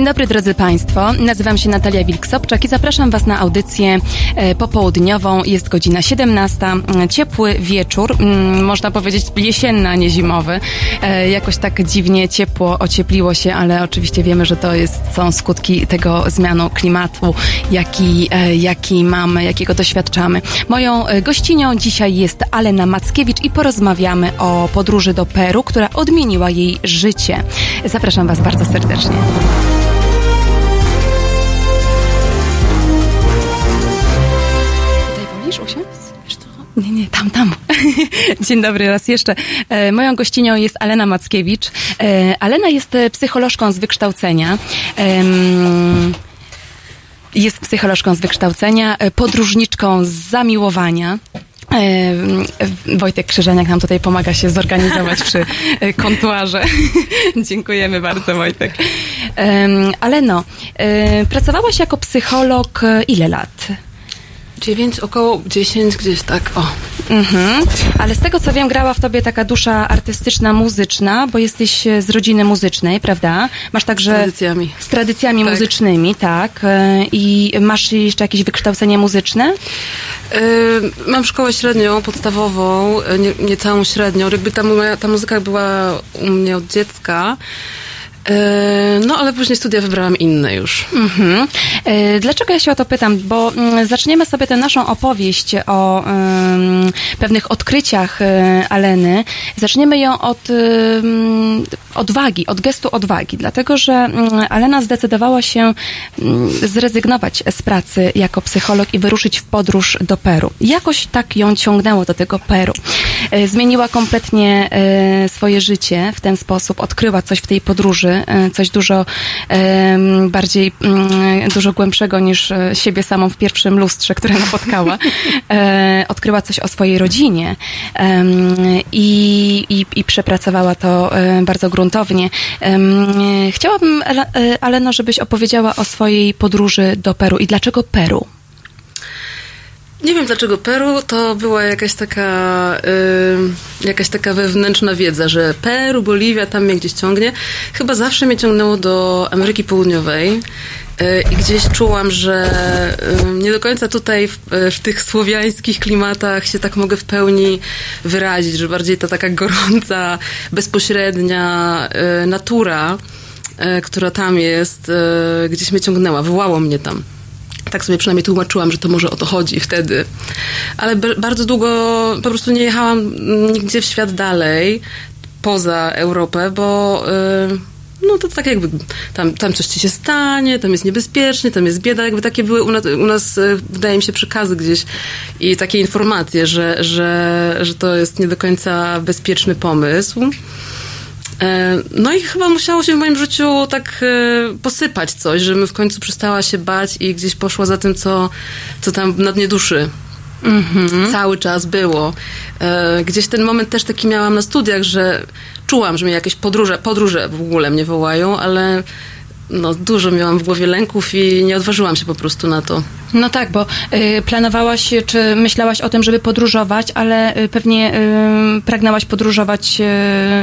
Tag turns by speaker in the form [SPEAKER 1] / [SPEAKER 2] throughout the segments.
[SPEAKER 1] Dzień dobry drodzy Państwo, nazywam się Natalia Wilk-Sobczak i zapraszam Was na audycję e, popołudniową. Jest godzina 17, ciepły wieczór, mm, można powiedzieć jesienny, a nie zimowy. E, jakoś tak dziwnie ciepło, ociepliło się, ale oczywiście wiemy, że to jest, są skutki tego zmianu klimatu, jaki, e, jaki mamy, jakiego doświadczamy. Moją gościnią dzisiaj jest Alena Mackiewicz i porozmawiamy o podróży do Peru, która odmieniła jej życie. Zapraszam Was bardzo serdecznie. Nie, nie, tam, tam. Dzień dobry raz jeszcze. E, moją gościnią jest Alena Mackiewicz. E, Alena jest e, psycholożką z wykształcenia. Jest psycholożką z wykształcenia, podróżniczką z zamiłowania. Wojtek Krzyżaniak nam tutaj pomaga się zorganizować przy kontuarze. Dziękujemy bardzo, Wojtek. Aleno, pracowałaś jako psycholog ile lat?
[SPEAKER 2] Dziewięć, około dziesięć gdzieś tak, o.
[SPEAKER 1] Mhm. Ale z tego co wiem, grała w tobie taka dusza artystyczna, muzyczna, bo jesteś z rodziny muzycznej, prawda? Masz także...
[SPEAKER 2] Z tradycjami.
[SPEAKER 1] Z tradycjami tak. muzycznymi, tak. E, I masz jeszcze jakieś wykształcenie muzyczne?
[SPEAKER 2] Yy, mam szkołę średnią, podstawową, e, nie, nie całą średnią. Jakby ta, ta muzyka była u mnie od dziecka. E, no, ale później studia wybrałam inne już. Mhm.
[SPEAKER 1] E, dlaczego ja się o to pytam? Bo mm, zaczniemy sobie tę naszą opowieść o um, pewnych odkryciach e, Aleny. Zaczniemy ją od um, odwagi, od gestu odwagi, dlatego że um, Alena zdecydowała się zrezygnować z pracy jako psycholog i wyruszyć w podróż do Peru. Jakoś tak ją ciągnęło do tego Peru. Zmieniła kompletnie swoje życie w ten sposób, odkryła coś w tej podróży, E, coś dużo bardziej, mm, dużo głębszego niż e, siebie samą w pierwszym lustrze, które napotkała. E, odkryła coś o swojej rodzinie i, i, i przepracowała to bardzo gruntownie. Chciałabym, Aleno, żebyś opowiedziała o swojej podróży do Peru i dlaczego Peru?
[SPEAKER 2] Nie wiem dlaczego Peru to była jakaś taka y, jakaś taka wewnętrzna wiedza, że Peru, Boliwia, tam mnie gdzieś ciągnie. Chyba zawsze mnie ciągnęło do Ameryki Południowej y, i gdzieś czułam, że nie do końca tutaj w, w, tych słowiańskich klimatach się tak mogę w pełni wyrazić, że bardziej ta taka gorąca, bezpośrednia y, natura, y, która tam jest, gdzieś mnie ciągnęła, wołało mnie tam. Tak sobie przynajmniej tłumaczyłam, że to może o to chodzi wtedy. Ale bardzo długo po prostu nie jechałam nigdzie w świat dalej, poza Europę, bo yy, no to tak jakby tam, tam coś ci się stanie, tam jest niebezpiecznie, tam jest bieda, jakby takie były u nas, u nas y, wydaje mi się, przekazy gdzieś i takie informacje, że, że, że to jest nie do końca bezpieczny pomysł. E, no i chyba musiało się w moim życiu tak e, posypać coś, żebym w końcu przestała się bać i gdzieś poszła za tym, co, co tam na dnie duszy mm-hmm. cały czas było. E, gdzieś ten moment też taki miałam na studiach, że czułam, że mnie jakieś podróże, podróże w ogóle mnie wołają, ale no, dużo miałam w głowie lęków i nie odważyłam się po prostu na to.
[SPEAKER 1] No tak, bo y, planowałaś, czy myślałaś o tym, żeby podróżować, ale y, pewnie y, pragnęłaś podróżować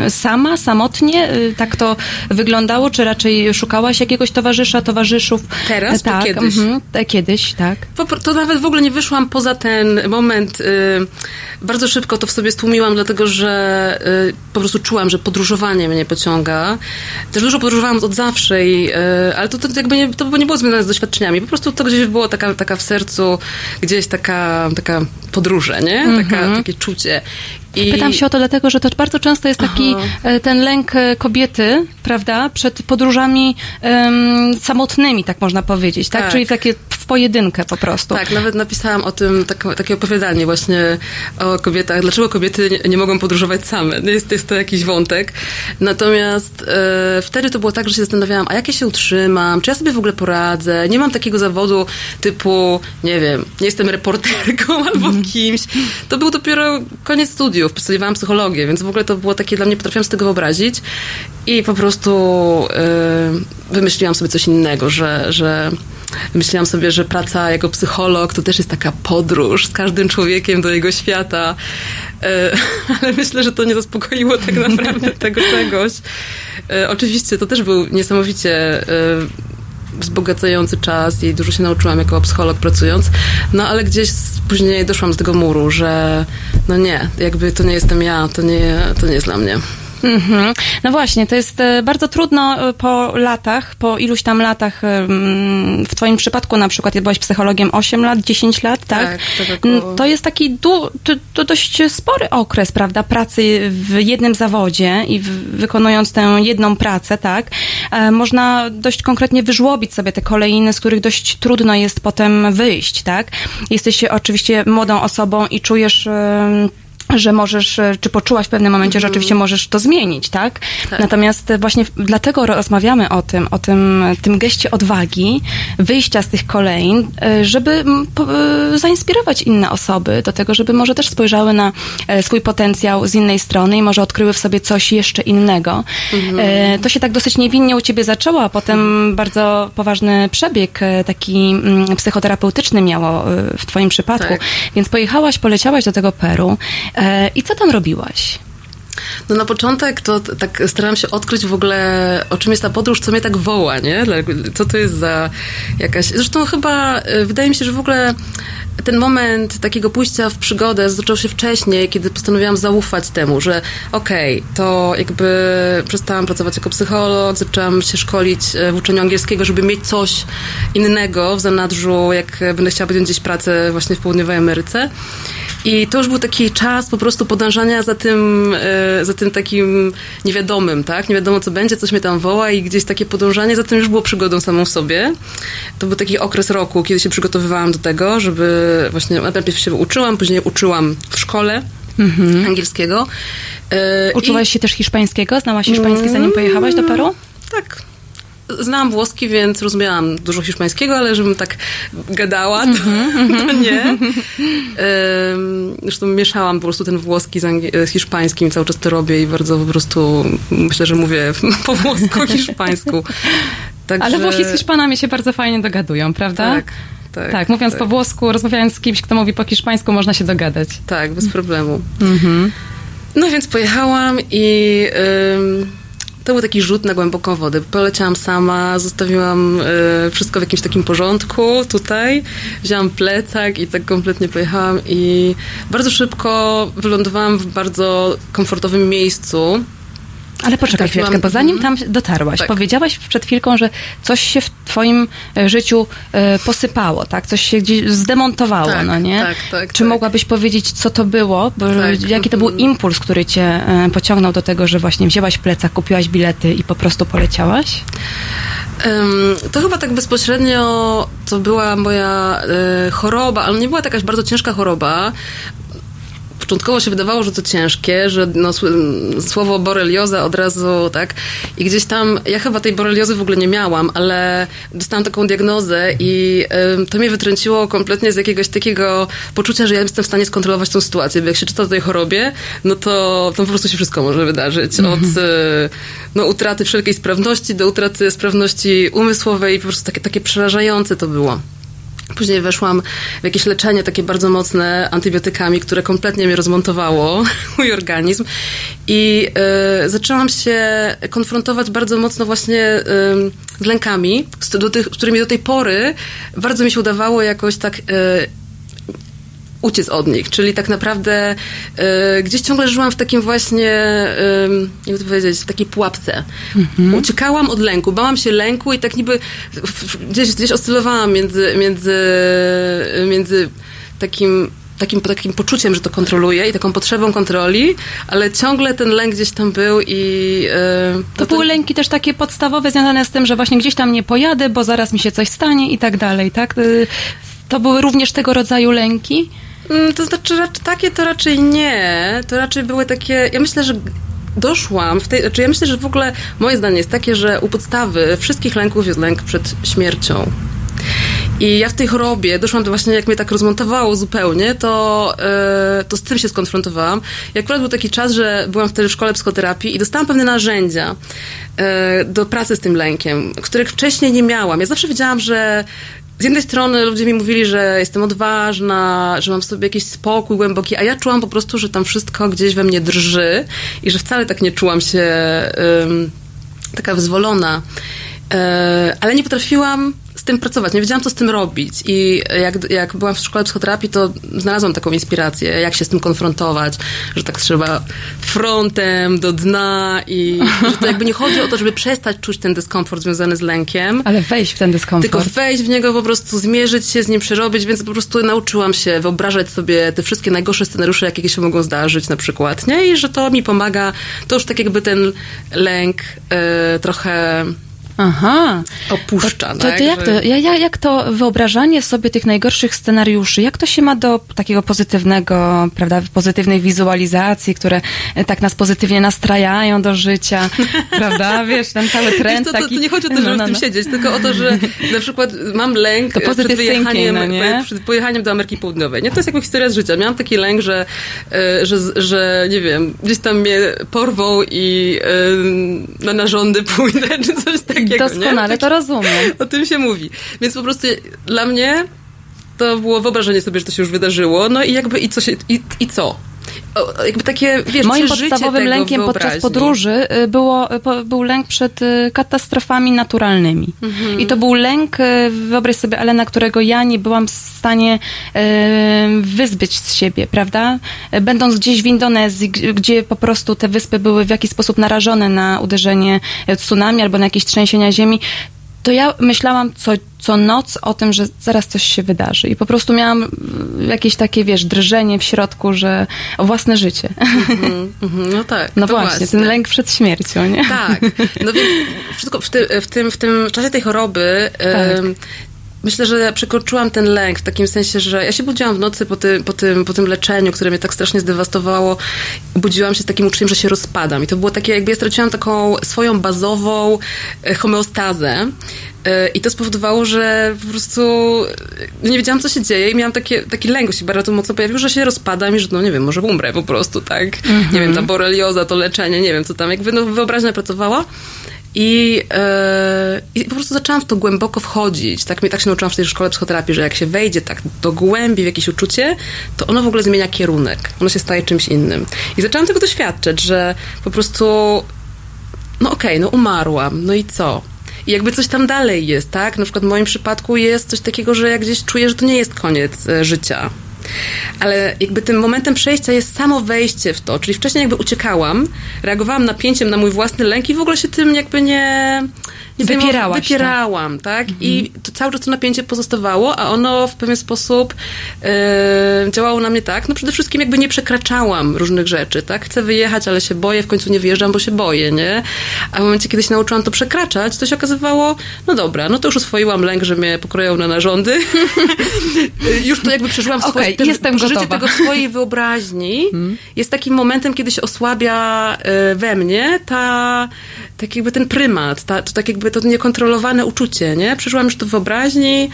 [SPEAKER 1] y, sama, samotnie? Y, tak to wyglądało? Czy raczej szukałaś jakiegoś towarzysza, towarzyszów?
[SPEAKER 2] Teraz?
[SPEAKER 1] Tak,
[SPEAKER 2] kiedyś? Mhm,
[SPEAKER 1] kiedyś, tak.
[SPEAKER 2] to nawet w ogóle nie wyszłam poza ten moment. Y, bardzo szybko to w sobie stłumiłam, dlatego że po prostu czułam, że podróżowanie mnie pociąga. Też dużo podróżowałam od zawsze, i, ale to, to jakby nie, to nie było związane z doświadczeniami. Po prostu to gdzieś było taka taka w sercu gdzieś taka, taka podróże, nie? Taka, mm -hmm. Takie czucie.
[SPEAKER 1] I... Pytam się o to dlatego, że to bardzo często jest taki Aha. E, ten lęk e, kobiety, prawda, przed podróżami um, samotnymi, tak można powiedzieć, tak? tak? Czyli takie w pojedynkę po prostu.
[SPEAKER 2] Tak, nawet napisałam o tym tak, takie opowiadanie właśnie o kobietach, dlaczego kobiety nie, nie mogą podróżować same. Jest, jest to jakiś wątek. Natomiast e, wtedy to było tak, że się zastanawiałam, a jak ja się utrzymam, czy ja sobie w ogóle poradzę, nie mam takiego zawodu typu, nie wiem, nie jestem reporterką albo kimś. To był dopiero koniec studiów studiów, studiowałam psychologię, więc w ogóle to było takie dla mnie, potrafiłam z tego wyobrazić i po prostu yy, wymyśliłam sobie coś innego, że, że myślałam sobie, że praca jako psycholog to też jest taka podróż z każdym człowiekiem do jego świata. E, ale myślę, że to nie zaspokoiło tak naprawdę tego czegoś. E, oczywiście to też był niesamowicie wzbogacający czas i dużo się nauczyłam jako psycholog pracując, no ale gdzieś później doszłam do tego muru, że no nie, jakby to nie jestem ja, to nie, to nie jest dla mnie.
[SPEAKER 1] Mm-hmm. No właśnie, to jest e, bardzo trudno e, po latach, po iluś tam latach, w twoim przypadku na przykład, byłaś psychologiem 8 lat, 10 lat, tak?
[SPEAKER 2] Tak, tak około...
[SPEAKER 1] To jest taki du, to, to, dość spory okres, prawda, pracy w jednym zawodzie i w, wykonując tę jedną pracę, tak? E, można dość konkretnie wyżłobić sobie te kolejne, z których dość trudno jest potem wyjść, tak? Jesteś oczywiście młodą osobą i czujesz że możesz, e, czy poczułaś w pewnym momencie, że mhm. oczywiście możesz to zmienić, tak? tak? Natomiast właśnie dlatego rozmawiamy o tym, o tym, tym geście odwagi, wyjścia z tych kolejn, e, żeby e, zainspirować inne osoby do tego, żeby może też spojrzały na swój potencjał z innej strony i może odkryły w sobie coś jeszcze innego. Mhm. To się tak dosyć niewinnie u ciebie zaczęło, a potem mhm. bardzo poważny przebieg taki psychoterapeutyczny miało w twoim przypadku. Tak. Więc pojechałaś, poleciałaś do tego Peru. E, I co tam robiłaś?
[SPEAKER 2] No na początek to tak starałam się odkryć w ogóle, o czym jest ta podróż, co mnie tak woła, nie? Co to jest za jakaś... Zresztą chyba e, wydaje mi się, że w ogóle ten moment takiego pójścia w przygodę zaczął się wcześniej, kiedy postanowiłam zaufać temu, że okej, okay, to jakby przestałam pracować jako psycholog, zaczęłam się szkolić e, w uczeniu angielskiego, żeby mieć coś innego w zanadrzu, jak będę chciała podjąć gdzieś pracę właśnie w południowej Ameryce. I to już był taki czas po prostu podążania za tym, e, za tym takim niewiadomym, tak? Nie wiadomo, co będzie, coś mnie tam woła i gdzieś takie podążanie za tym już było przygodą samą w sobie. To był taki okres roku, kiedy się przygotowywałam do tego, żeby właśnie najpierw się uczyłam, później uczyłam w szkole mhm. angielskiego.
[SPEAKER 1] E, Uczyłaś I... się też hiszpańskiego? Znałaś hiszpański, zanim pojechałaś do Peru?
[SPEAKER 2] Tak, Znałam włoski, więc rozumiałam dużo hiszpańskiego, ale żebym tak gadała, to, mm-hmm. to nie. Zresztą mieszałam po prostu ten włoski z, z, hiszpańskim, cały czas to robię i bardzo po prostu myślę, że mówię po włosku, hiszpańsku.
[SPEAKER 1] Także... Ale Włosi z Hiszpanami się bardzo fajnie dogadują, prawda?
[SPEAKER 2] Tak. Tak,
[SPEAKER 1] tak mówiąc tak. po włosku, rozmawiając z kimś, kto mówi po hiszpańsku, można się dogadać.
[SPEAKER 2] Tak, bez problemu. Mhm. No więc pojechałam i to był taki rzut na głęboką wodę. Poleciałam sama, zostawiłam y, wszystko w jakimś takim porządku tutaj, wzięłam plecak i tak kompletnie pojechałam i bardzo szybko wylądowałam w bardzo komfortowym miejscu.
[SPEAKER 1] Ale poczekaj chwileczkę, bo zanim tam dotarłaś, tak. powiedziałaś przed chwilką, że coś się w twoim e, życiu e, posypało, tak? Coś się gdzieś zdemontowało, tak, no nie?
[SPEAKER 2] Tak, tak,
[SPEAKER 1] Czy
[SPEAKER 2] tak.
[SPEAKER 1] mogłabyś powiedzieć, co to było? Bo
[SPEAKER 2] tak.
[SPEAKER 1] jaki to był mhm. impuls, który cię e, pociągnął do tego, że właśnie wzięłaś plecak, kupiłaś bilety i po prostu poleciałaś?
[SPEAKER 2] To chyba tak bezpośrednio to była moja choroba, ale nie była to jakaś bardzo ciężka choroba, początkowo się wydawało, że to ciężkie, że no, słowo borelioza od razu, tak? I gdzieś tam, ja chyba tej boreliozy w ogóle nie miałam, ale dostałam taką diagnozę i y, to mnie wytrąciło kompletnie z jakiegoś takiego poczucia, że ja jestem w stanie skontrolować tą sytuację, bo jak się czyta o tej chorobie, no to, to po prostu się wszystko może wydarzyć. Od y, no, utraty wszelkiej sprawności do utraty sprawności umysłowej i po prostu takie, takie przerażające to było. Później weszłam w jakieś leczenie takie bardzo mocne antybiotykami, które kompletnie mnie rozmontowało, mój organizm. I y, zaczęłam się konfrontować bardzo mocno właśnie y, z lękami, z, do tych, którymi do tej pory bardzo mi się udawało jakoś tak y, uciec od nich, czyli tak naprawdę y, gdzieś ciągle żyłam w takim właśnie, y, jak to powiedzieć, w takiej pułapce. Mhm. Uciekałam od lęku, bałam się lęku i tak niby gdzieś, gdzieś oscylowałam między, między, między takim takim, takim poczuciem, że to kontroluję i taką potrzebą kontroli, ale ciągle ten lęk gdzieś tam był i... Yy,
[SPEAKER 1] to, to były lęki też takie podstawowe związane z tym, że właśnie gdzieś tam nie pojadę, bo zaraz mi się coś stanie i tak dalej, tak? To były również tego rodzaju lęki?
[SPEAKER 2] Mm, to znaczy, takie to raczej nie. To raczej były takie. Ja myślę, że doszłam w tej. Znaczy, ja myślę, że w ogóle moje zdanie jest takie, że u podstawy wszystkich lęków jest lęk przed śmiercią. I ja w tej chorobie doszłam do właśnie, jak mnie tak rozmontowało zupełnie, to, yy, to z tym się skonfrontowałam. I akurat był taki czas, że byłam wtedy w szkole psychoterapii i dostałam pewne narzędzia yy, do pracy z tym lękiem, których wcześniej nie miałam. Ja zawsze wiedziałam, że z jednej strony ludzie mi mówili, że jestem odważna, że mam w sobie jakiś spokój głęboki, a ja czułam po prostu, że tam wszystko gdzieś we mnie drży i że wcale tak nie czułam się um, taka wyzwolona. E, ale nie potrafiłam z tym pracować, nie wiedziałam, co z tym robić. I jak, jak byłam w szkole psychoterapii, to znalazłam taką inspirację, jak się z tym konfrontować, że tak trzeba frontem do dna i że to jakby nie chodzi o to, żeby przestać czuć ten dyskomfort związany z lękiem.
[SPEAKER 1] Ale wejść w ten dyskomfort.
[SPEAKER 2] Tylko wejść w niego, po prostu zmierzyć się z nim, przerobić, więc po prostu nauczyłam się wyobrażać sobie te wszystkie najgorsze scenariusze, jakie się mogą zdarzyć na przykład, nie? I że to mi pomaga, to już tak jakby ten lęk y, trochę
[SPEAKER 1] Aha.
[SPEAKER 2] Opuszcza.
[SPEAKER 1] To, to, to jak, to, jak, jak to wyobrażanie sobie tych najgorszych scenariuszy, jak to się ma do takiego pozytywnego, prawda, pozytywnej wizualizacji, które e, tak nas pozytywnie nastrajają do życia, prawda, wiesz, ten cały trend
[SPEAKER 2] to,
[SPEAKER 1] taki.
[SPEAKER 2] To, nie chodzi o to, żeby no, no, w tym no. siedzieć, tylko o to, że na przykład mam lęk przed wyjechaniem, thinking, no, przed pojechaniem do Ameryki Południowej. Nie? To jest jakby historia z życia. Miałam taki lęk, że, e, że, że nie wiem, gdzieś tam mnie porwą i na narządy pójdę, czy coś takiego takiego.
[SPEAKER 1] Doskonale
[SPEAKER 2] nie?
[SPEAKER 1] to rozumiem.
[SPEAKER 2] O tym się mówi. Więc po prostu dla mnie to było wyobrażenie sobie, że to się już wydarzyło. No i jakby i co się, i, i co? O, jakby takie, wiesz,
[SPEAKER 1] Moim podstawowym lękiem podczas podróży y, było, y, był lęk przed y, katastrofami naturalnymi. Mhm. I to był lęk, wyobraź sobie, Elena, którego ja nie byłam w stanie wyzbyć z siebie, prawda? Będąc gdzieś w Indonezji, gdzie po prostu te wyspy były w jakiś sposób narażone na uderzenie tsunami albo na jakieś trzęsienia ziemi, to ja myślałam co, co noc o tym, że zaraz coś się wydarzy. I po prostu miałam mm, jakieś takie, wiesz, drżenie w środku, że o własne życie. Mm,
[SPEAKER 2] mm, no tak.
[SPEAKER 1] No właśnie, właśnie, ten lęk przed śmiercią, nie?
[SPEAKER 2] Tak. No więc wszystko w, ty, w, tym, w tym czasie tej choroby tak. Myślę, że przekroczyłam ten lęk w takim sensie, że ja się budziłam w nocy po, ty, po, tym, po tym leczeniu, które mnie tak strasznie zdewastowało. Budziłam się z takim uczuciem, że się rozpadam. I to było takie, jakby ja straciłam taką swoją bazową e, homeostazę. E, I to spowodowało, że po prostu nie wiedziałam, co się dzieje i miałam takie, taki lęk się bardzo mocno pojawił, że się rozpadam i że, no nie wiem, może umrę po prostu, tak? Mm -hmm. Nie wiem, ta borelioza, to leczenie, nie wiem, co tam, jakby no, wyobraźnia pracowała. I, yy, I po prostu zaczęłam w to głęboko wchodzić. Tak, mnie tak się nauczyłam w tej szkole psychoterapii, że jak się wejdzie tak do głębi w jakieś uczucie, to ono w ogóle zmienia kierunek. Ono się staje czymś innym. I zaczęłam tego doświadczać, że po prostu no okej, okay, no umarłam, no i co? I jakby coś tam dalej jest, tak? Na przykład w moim przypadku jest coś takiego, że ja gdzieś czuję, że to nie jest koniec e, życia. Ale jakby tym momentem przejścia jest samo wejście w to, czyli wcześniej jakby uciekałam, reagowałam napięciem na mój własny lęk i w ogóle się tym jakby nie,
[SPEAKER 1] Wypierałaś,
[SPEAKER 2] wypierałam, tak? tak? Mhm. I to cały czas to napięcie pozostawało, a ono w pewien sposób e, działało na mnie tak, no przede wszystkim jakby nie przekraczałam różnych rzeczy, tak? Chcę wyjechać, ale się boję, w końcu nie wyjeżdżam, bo się boję, nie? A w momencie, kiedy się nauczyłam to przekraczać, to się okazywało, no dobra, no to już oswoiłam lęk, że mnie pokroją na narządy. już to jakby przeżyłam okay, swoje,
[SPEAKER 1] ten, jestem
[SPEAKER 2] życie
[SPEAKER 1] gotowa.
[SPEAKER 2] tego swojej wyobraźni hmm. jest takim momentem, kiedy się osłabia e, we mnie ta, tak jakby ten prymat, ta, to tak jakby to niekontrolowane uczucie, nie? Przeżyłam już to w wyobraźni,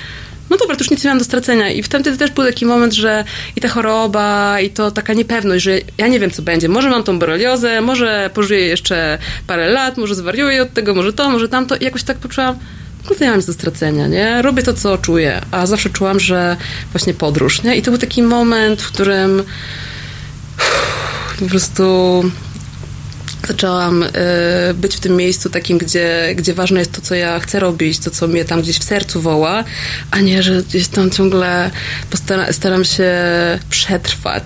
[SPEAKER 2] no dobra, to już nic nie mam do stracenia. I wtedy też był taki moment, że i ta choroba, i to taka niepewność, że ja nie wiem, co będzie. Może mam tą boreliozę, może pożyję jeszcze parę lat, może zwariuję od tego, może to, może tamto. I jakoś tak poczułam, no to ja mam nic do stracenia, nie? Robię to, co czuję. A zawsze czułam, że właśnie podróż, nie? I to był taki moment, w którym po prostu zaczęłam y, być w tym miejscu takim, gdzie, gdzie ważne jest to, co ja chcę robić, to, co mnie tam gdzieś w sercu woła, a nie, że gdzieś tam ciągle postaram, staram się przetrwać.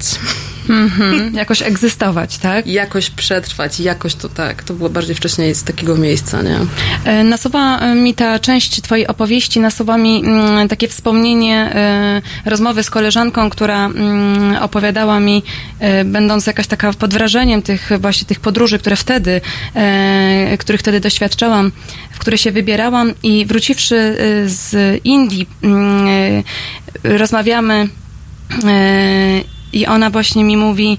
[SPEAKER 1] Mm-hmm. Jakoś egzystować, tak?
[SPEAKER 2] Jakoś przetrwać, jakoś to tak. To było bardziej wcześniej z takiego miejsca, nie?
[SPEAKER 1] E, nasuwa e, mi ta część twojej opowieści, nasuwa mi mm, takie wspomnienie rozmowy z koleżanką, która mm, opowiadała mi, będąc jakaś taka pod wrażeniem tych właśnie tych podróży, które wtedy, y, których wtedy doświadczałam, w które się wybierałam i wróciwszy z Indii, mm, rozmawiamy i ona właśnie mi mówi,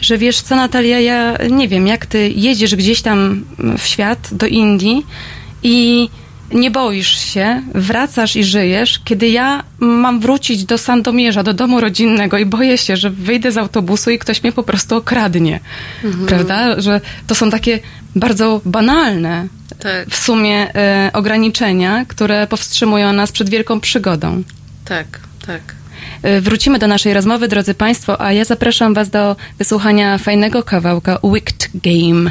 [SPEAKER 1] że wiesz co, Natalia, ja nie wiem, jak ty jedziesz gdzieś tam w świat, do Indii i nie boisz się, wracasz i żyjesz, kiedy ja mam wrócić do Sandomierza, do domu rodzinnego i boję się, że wyjdę z autobusu i ktoś mnie po prostu okradnie. Mhm. Prawda? Że to są takie bardzo banalne tak. w sumie e, ograniczenia, które powstrzymują nas przed wielką przygodą.
[SPEAKER 2] Tak, tak.
[SPEAKER 1] E, wrócimy do naszej rozmowy, drodzy Państwo, a ja zapraszam Was do wysłuchania fajnego kawałka Wicked Game.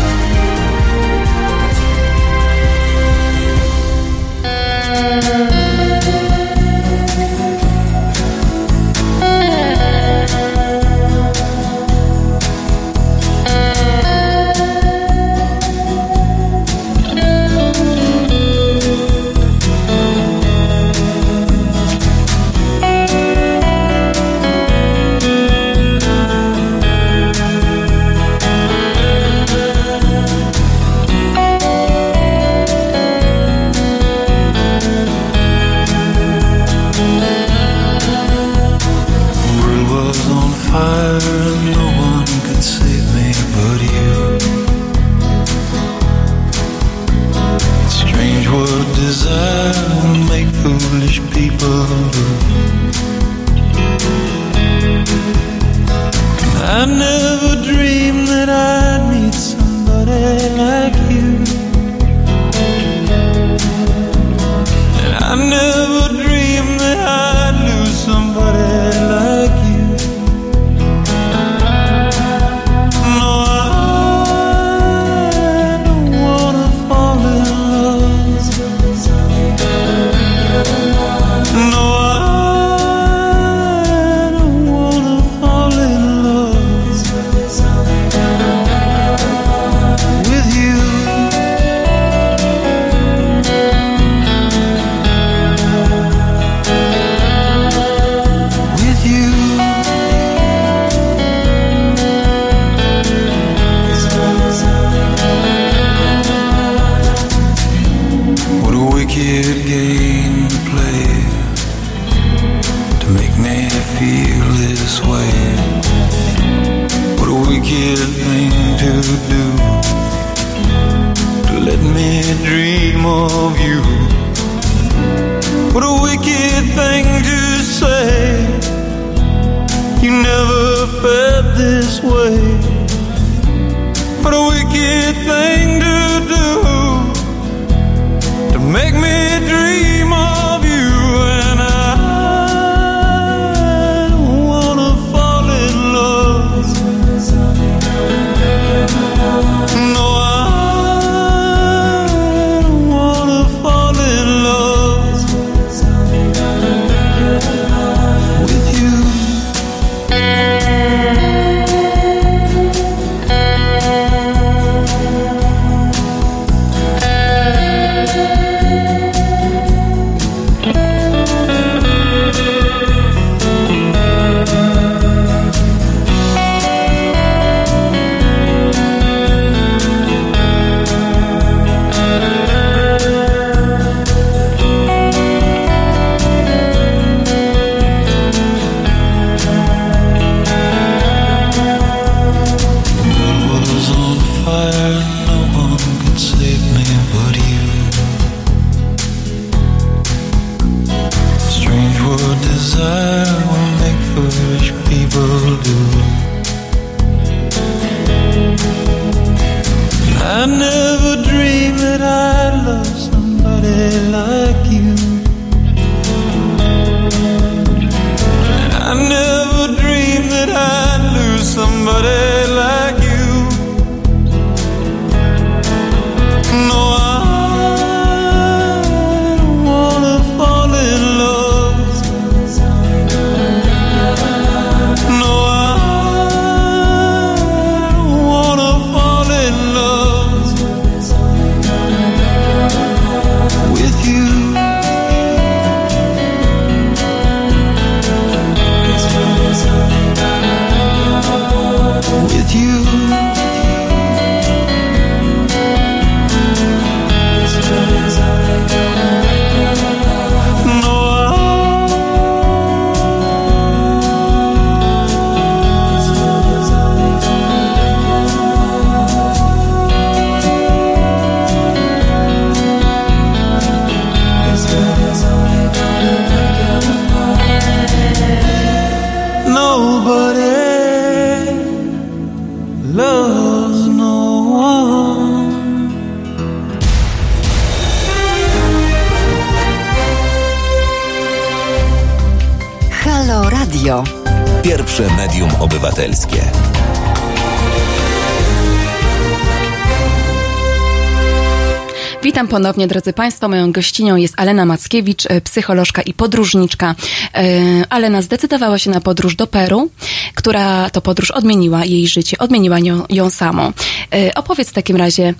[SPEAKER 1] Ponownie, drodzy Państwo. Moją gościnią jest Alena Mackiewicz, e, psycholożka i podróżniczka. E, Alena zdecydowała się na podróż do Peru, która to podróż odmieniła jej życie, odmieniła ją, ją samą. E, opowiedz w takim razie,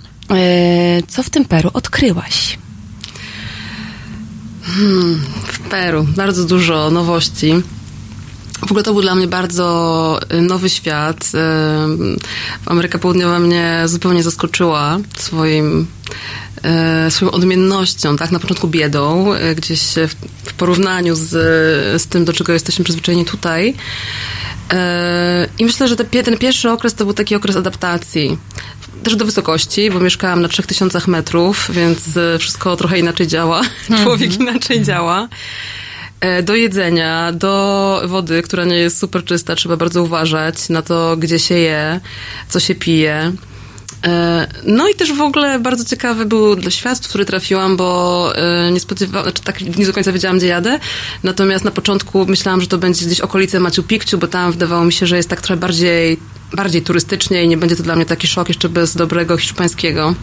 [SPEAKER 1] co w tym Peru odkryłaś?
[SPEAKER 2] Hmm, w Peru bardzo dużo nowości. W ogóle to był dla mnie bardzo nowy świat. Ameryka Południowa mnie zupełnie zaskoczyła swoim swoją odmiennością, tak? Na początku biedą, e, gdzieś w porównaniu z, z tym, do czego jesteśmy przyzwyczajeni tutaj. E, I myślę, że te, ten pierwszy okres to był taki okres adaptacji. Też do wysokości, bo mieszkałam na 3000 metrów, więc wszystko trochę inaczej działa. Człowiek mhm. inaczej działa do jedzenia, do wody, która nie jest super czysta, trzeba bardzo uważać na to, gdzie się je, co się pije. E, no i też w ogóle bardzo ciekawy był świat, w który trafiłam, bo e, nie spodziewałam, znaczy tak nie do końca wiedziałam, gdzie jadę. Natomiast na początku myślałam, że to będzie gdzieś okolice Machu Picchu, bo tam wydawało mi się, że jest tak trochę bardziej, bardziej turystycznie i nie będzie to dla mnie taki szok jeszcze bez dobrego hiszpańskiego.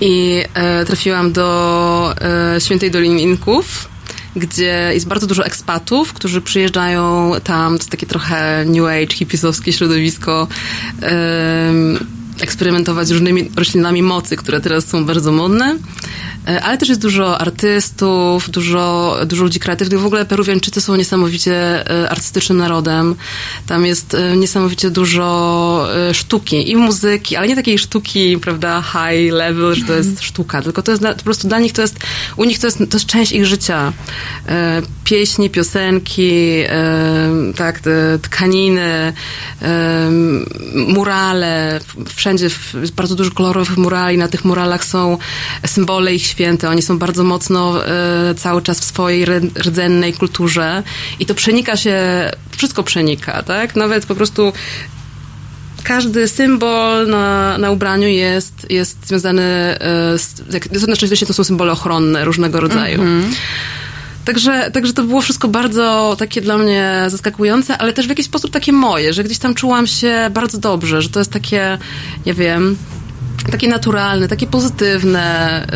[SPEAKER 2] I e, trafiłam do e, Świętej Doliny Inków, gdzie jest bardzo dużo ekspatów, którzy przyjeżdżają tam, to takie trochę new age, hipisowskie środowisko, eksperymentować różnymi roślinami mocy, które teraz są bardzo modne. E, ale też jest dużo artystów, dużo, dużo ludzi kreatywnych. W ogóle Peruwianczycy są niesamowicie e, artystycznym narodem. Tam jest e, niesamowicie dużo sztuki i muzyki, ale nie takiej sztuki, prawda, high level, że to jest mhm. sztuka, tylko to jest po prostu dla nich to jest, u nich to jest, to jest część ich życia. Pieśni, piosenki, tak, tkaniny, murale, wszędzie jest bardzo dużo kolorowych murali, na tych muralach są symbole ich święte. Oni są bardzo mocno e, cały czas w swojej rdzennej kulturze i to przenika się, wszystko przenika, tak? Nawet po prostu każdy symbol na, na ubraniu jest, jest związany e, z, znaczy to są symbole ochronne różnego rodzaju. Mm -hmm. Także, także to było wszystko bardzo takie dla mnie zaskakujące, ale też w jakiś sposób takie moje, że gdzieś tam czułam się bardzo dobrze, że to jest takie, nie wiem, takie naturalne, takie pozytywne,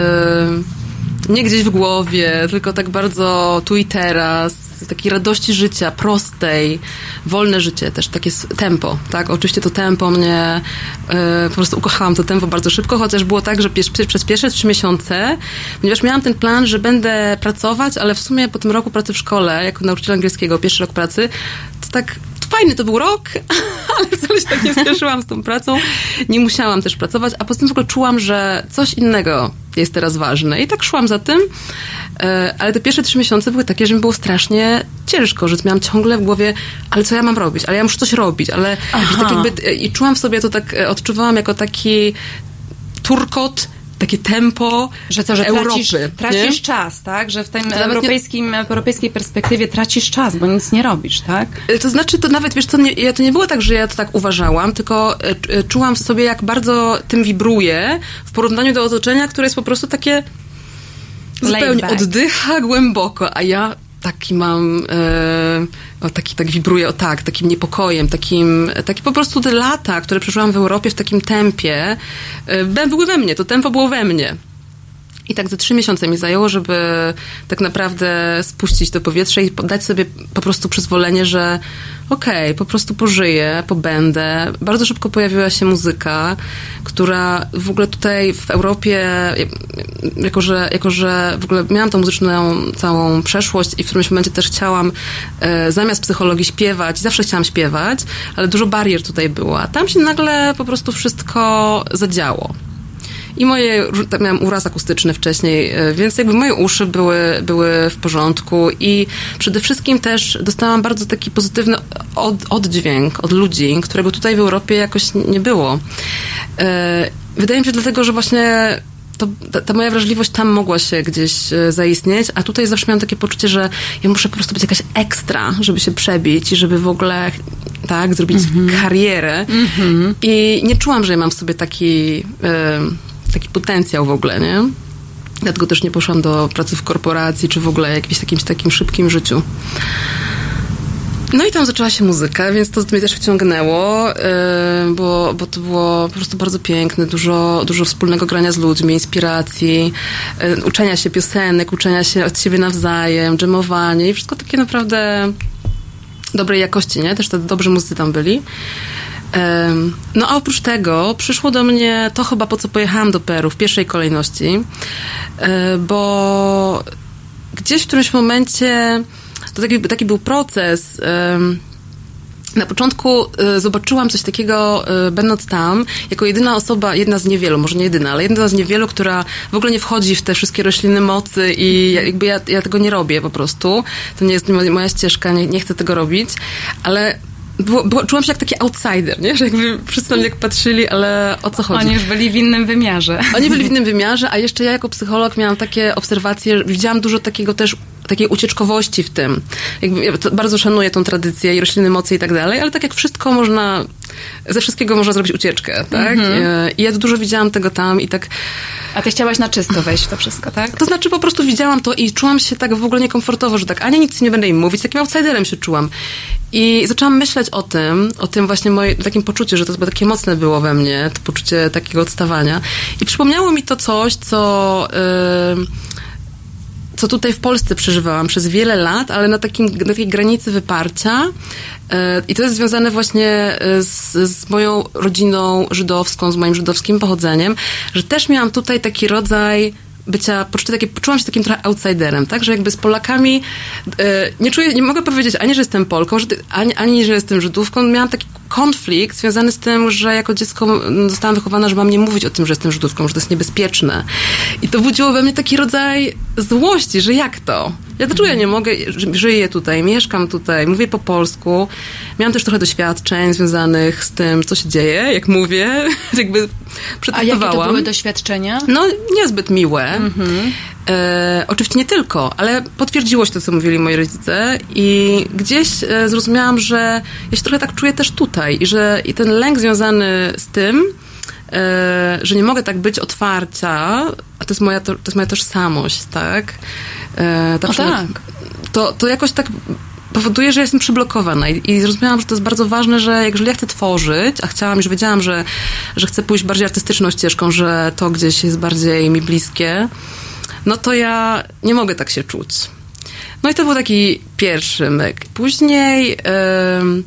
[SPEAKER 2] yy, nie gdzieś w głowie, tylko tak bardzo tu i teraz, takiej radości życia, prostej, wolne życie, też takie tempo, tak? Oczywiście to tempo mnie, yy, po prostu ukochałam to tempo bardzo szybko, chociaż było tak, że pies, przez pierwsze trzy miesiące, ponieważ miałam ten plan, że będę pracować, ale w sumie po tym roku pracy w szkole, jako nauczyciel angielskiego, pierwszy rok pracy, to tak fajny to był rok, ale wcale się tak nie spieszyłam z tą pracą. Nie musiałam też pracować, a poza tym w ogóle czułam, że coś innego jest teraz ważne. I tak szłam za tym, e, ale te pierwsze trzy miesiące były takie, że mi było strasznie ciężko, że miałam ciągle w głowie, ale co ja mam robić? Ale ja muszę coś robić, ale tak jakby, i czułam w sobie to tak, e, odczuwałam jako taki turkot takie tempo
[SPEAKER 1] że co, że
[SPEAKER 2] Europy.
[SPEAKER 1] Tracisz, tracisz czas, tak? Że w tej europejskim, nie... europejskiej perspektywie tracisz czas, bo nic nie robisz, tak?
[SPEAKER 2] E, to znaczy, to nawet, wiesz co, nie, ja to nie było tak, że ja to tak uważałam, tylko e, e, czułam w sobie, jak bardzo tym wibruję w porównaniu do otoczenia, które jest po prostu takie zupełnie oddycha głęboko, a ja taki mam, e, o, taki tak wibruje, o tak, takim niepokojem, takim, taki po prostu te lata, które przeżyłam w Europie w takim tempie, e, były we mnie, to tempo było we mnie. I tak ze trzy miesiące mi zajęło, żeby tak naprawdę spuścić to powietrze i dać sobie po prostu przyzwolenie, że okej, okay, po prostu pożyję, pobędę. Bardzo szybko pojawiła się muzyka, która w ogóle tutaj w Europie, jako że, jako że w ogóle miałam tą muzyczną całą przeszłość i w którymś momencie też chciałam e, zamiast psychologii śpiewać, zawsze chciałam śpiewać, ale dużo barier tutaj było. Tam się nagle po prostu wszystko zadziało. I moje, miałam uraz akustyczny wcześniej, e, więc jakby moje uszy były, były w porządku i przede wszystkim też dostałam bardzo taki pozytywny od, oddźwięk od ludzi, którego tutaj w Europie jakoś nie było. E, wydaje mi się dlatego, że właśnie to, ta, ta, moja wrażliwość tam mogła się gdzieś e, zaistnieć, a tutaj zawsze miałam takie poczucie, że ja muszę po prostu być jakaś ekstra, żeby się przebić i żeby w ogóle tak, zrobić mm -hmm. karierę. Mm -hmm. I nie czułam, że ja mam w sobie taki taki potencjał w ogóle, nie? Dlatego też nie poszłam do pracy w korporacji, czy w ogóle jakimś takim, takim szybkim życiu. No i tam zaczęła się muzyka, więc to mnie też wciągnęło, yy, bo, bo to było po prostu bardzo piękne, dużo, dużo wspólnego grania z ludźmi, inspiracji, yy, uczenia się piosenek, uczenia się od siebie nawzajem, dżemowanie i wszystko takie naprawdę dobrej jakości, nie? Też te dobrzy muzycy tam byli. No a oprócz tego przyszło do mnie to chyba po co pojechałam do Peru w pierwszej kolejności, yy, bo gdzieś w którymś momencie to taki, taki był proces. Na początku y, zobaczyłam coś takiego, y, będąc tam, jako jedyna osoba, jedna z niewielu, może nie jedyna, ale jedna z niewielu, która w ogóle nie wchodzi w te wszystkie rośliny mocy i ja- jakby ja, ja tego nie robię po prostu. To nie jest moja ścieżka, nie, nie chcę tego robić, ale było, było, czułam się jak taki outsider, nie? Że jakby wszyscy na mnie jak patrzyli, ale o co chodzi?
[SPEAKER 1] Oni już byli w innym wymiarze.
[SPEAKER 2] Oni byli w innym wymiarze, a jeszcze ja jako psycholog miałam takie obserwacje, widziałam dużo takiego też takiej ucieczkowości w tym. Jakby, ja bardzo szanuję tą tradycję i rośliny mocy i tak dalej, ale tak jak wszystko można, ze wszystkiego można zrobić ucieczkę, tak? E, I ja dużo widziałam tego tam i tak,
[SPEAKER 1] A ty chciałaś na czysto wejść w to wszystko, tak?
[SPEAKER 2] to znaczy po prostu widziałam to i czułam się tak w ogóle niekomfortowo, że tak, ani nic nie będę im mówić, takim outsiderem się czułam. I zaczęłam myśleć o tym, o tym właśnie moim takim poczuciu, że to chyba takie mocne było we mnie, to poczucie takiego odstawania. I przypomniało mi to coś, co... Yy, co tutaj w Polsce przeżywałam przez wiele lat, ale na, takim, na takiej granicy wyparcia. E, I to jest związane właśnie e, z, z moją rodziną żydowską, z moim żydowskim pochodzeniem, że też miałam tutaj taki rodzaj bycia, poczucie takie, poczułam się takim trochę outsiderem, tak, że jakby z Polakami e, nie czuję, nie mogę powiedzieć ani, że jestem Polką, że, ani, ani, że jestem Żydówką, miałam taki konflikt związany z tym, że jako dziecko zostałam wychowana, że mam nie mówić o tym, że jestem Żydówką, że to jest niebezpieczne. I to budziło we mnie taki rodzaj złości, że jak to? Ja dlaczego ja nie mogę, ży- żyję tutaj, mieszkam tutaj, mówię po polsku. Miałam też trochę doświadczeń związanych z tym, co się dzieje, jak mówię, jakby
[SPEAKER 1] A jakie
[SPEAKER 2] przetestowałam.
[SPEAKER 1] to były doświadczenia?
[SPEAKER 2] No, niezbyt miłe. E, oczywiście nie tylko, ale potwierdziło się to, co mówili moi rodzice i gdzieś e, zrozumiałam, że ja się trochę tak czuję też tutaj i że i ten lęk związany z tym, e, że nie mogę tak być otwarcia, a to jest moja, to, to jest moja tożsamość, tak? E, ta
[SPEAKER 1] O tak.
[SPEAKER 2] To, to jakoś tak powoduje, że jestem przyblokowana i, i zrozumiałam, że to jest bardzo ważne, że jeżeli ja chcę tworzyć, a chciałam, już wiedziałam, że, że chcę pójść bardziej artystyczną ścieżką, że to gdzieś jest bardziej mi bliskie, no to ja nie mogę tak się czuć. No i to był taki pierwszy myk. Później... em,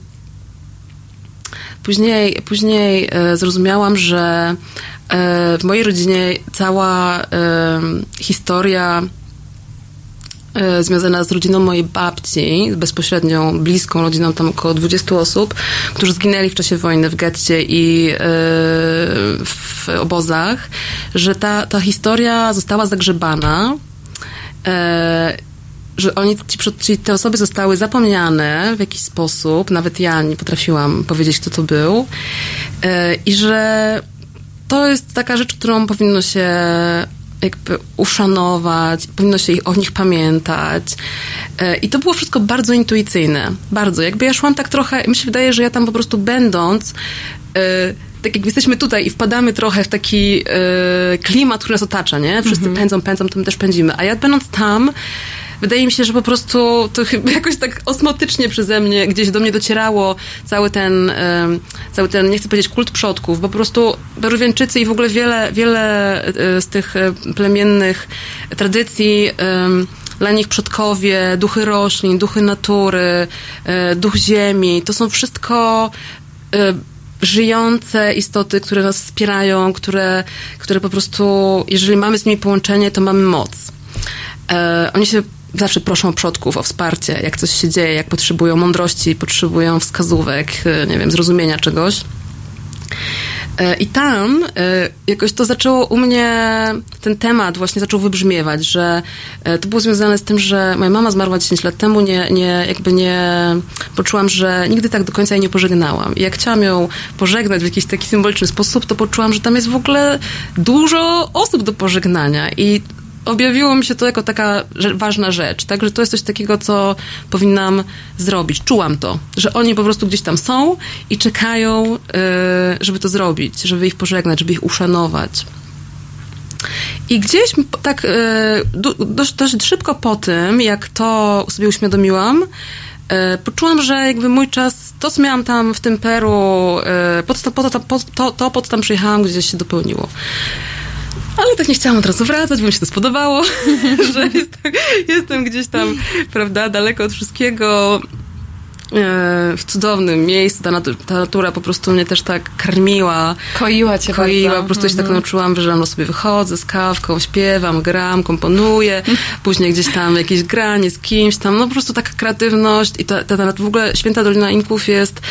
[SPEAKER 2] Później, później e, zrozumiałam, że e, w mojej rodzinie cała historia związana z rodziną mojej babci, bezpośrednią, bliską rodziną, tam około 20 osób, którzy zginęli w czasie wojny w getcie i e, w obozach, że ta, ta historia została zagrzebana. E, że oni, ci, te osoby zostały zapomniane w jakiś sposób, nawet ja nie potrafiłam powiedzieć, kto to był, e, i że to jest taka rzecz, którą powinno się jakby uszanować, powinno się ich, o nich pamiętać. E, I to było wszystko bardzo intuicyjne. Bardzo. Jakby ja szłam tak trochę, mi się wydaje, że ja tam po prostu będąc, e, tak jak jesteśmy tutaj i wpadamy trochę w taki e, klimat, który nas otacza, nie? Wszyscy pędzą, pędzą, to my też pędzimy. A ja będąc tam, wydaje mi się, że po prostu to chyba jakoś tak osmotycznie przeze mnie gdzieś do mnie docierało cały ten, cały ten, nie chcę powiedzieć kult przodków, bo po prostu Peruwianczycy i w ogóle wiele, wiele e, z tych e, plemiennych tradycji dla nich przodkowie, duchy roślin, duchy natury, e, duch ziemi, to są wszystko żyjące istoty, które nas wspierają, które, które po prostu, jeżeli mamy z nimi połączenie, to mamy moc. E, oni się zawsze proszą przodków o wsparcie, jak coś się dzieje, jak potrzebują mądrości, potrzebują wskazówek, e, nie wiem, zrozumienia czegoś. E, I tam e, jakoś to zaczęło u mnie, ten temat właśnie zaczął wybrzmiewać, że to było związane z tym, że moja mama zmarła 10 lat temu, nie, nie, jakby nie poczułam, że nigdy tak do końca jej nie pożegnałam. I jak chciałam ją pożegnać w jakiś taki symboliczny sposób, to poczułam, że tam jest w ogóle dużo osób do pożegnania i objawiło mi się to jako taka ważna rzecz, tak, że to jest coś takiego, co powinnam zrobić. Czułam to, że oni po prostu gdzieś tam są i czekają, y, żeby to zrobić, żeby ich pożegnać, żeby ich uszanować. I gdzieś tak du- dość, dość szybko po tym, jak to sobie uświadomiłam, e, poczułam, że jakby mój czas, to co miałam tam w tym Peru, e, po, to, po, to, po, to, to po co tam przyjechałam, gdzieś się dopełniło. Ale tak nie chciałam od razu wracać, bo mi się to spodobało, że jestem, jestem gdzieś tam, prawda, daleko od wszystkiego w cudownym miejscu. Ta, natu- ta natura po prostu mnie też tak karmiła.
[SPEAKER 1] Koiła cię
[SPEAKER 2] Koiła,
[SPEAKER 1] bardzo.
[SPEAKER 2] po prostu się tak nauczyłam, że rano sobie wychodzę z kawką, śpiewam, gram, komponuję, później gdzieś tam jakieś granie z kimś tam, no po prostu taka kreatywność i ta, ta, ta w ogóle Święta Dolina Inków jest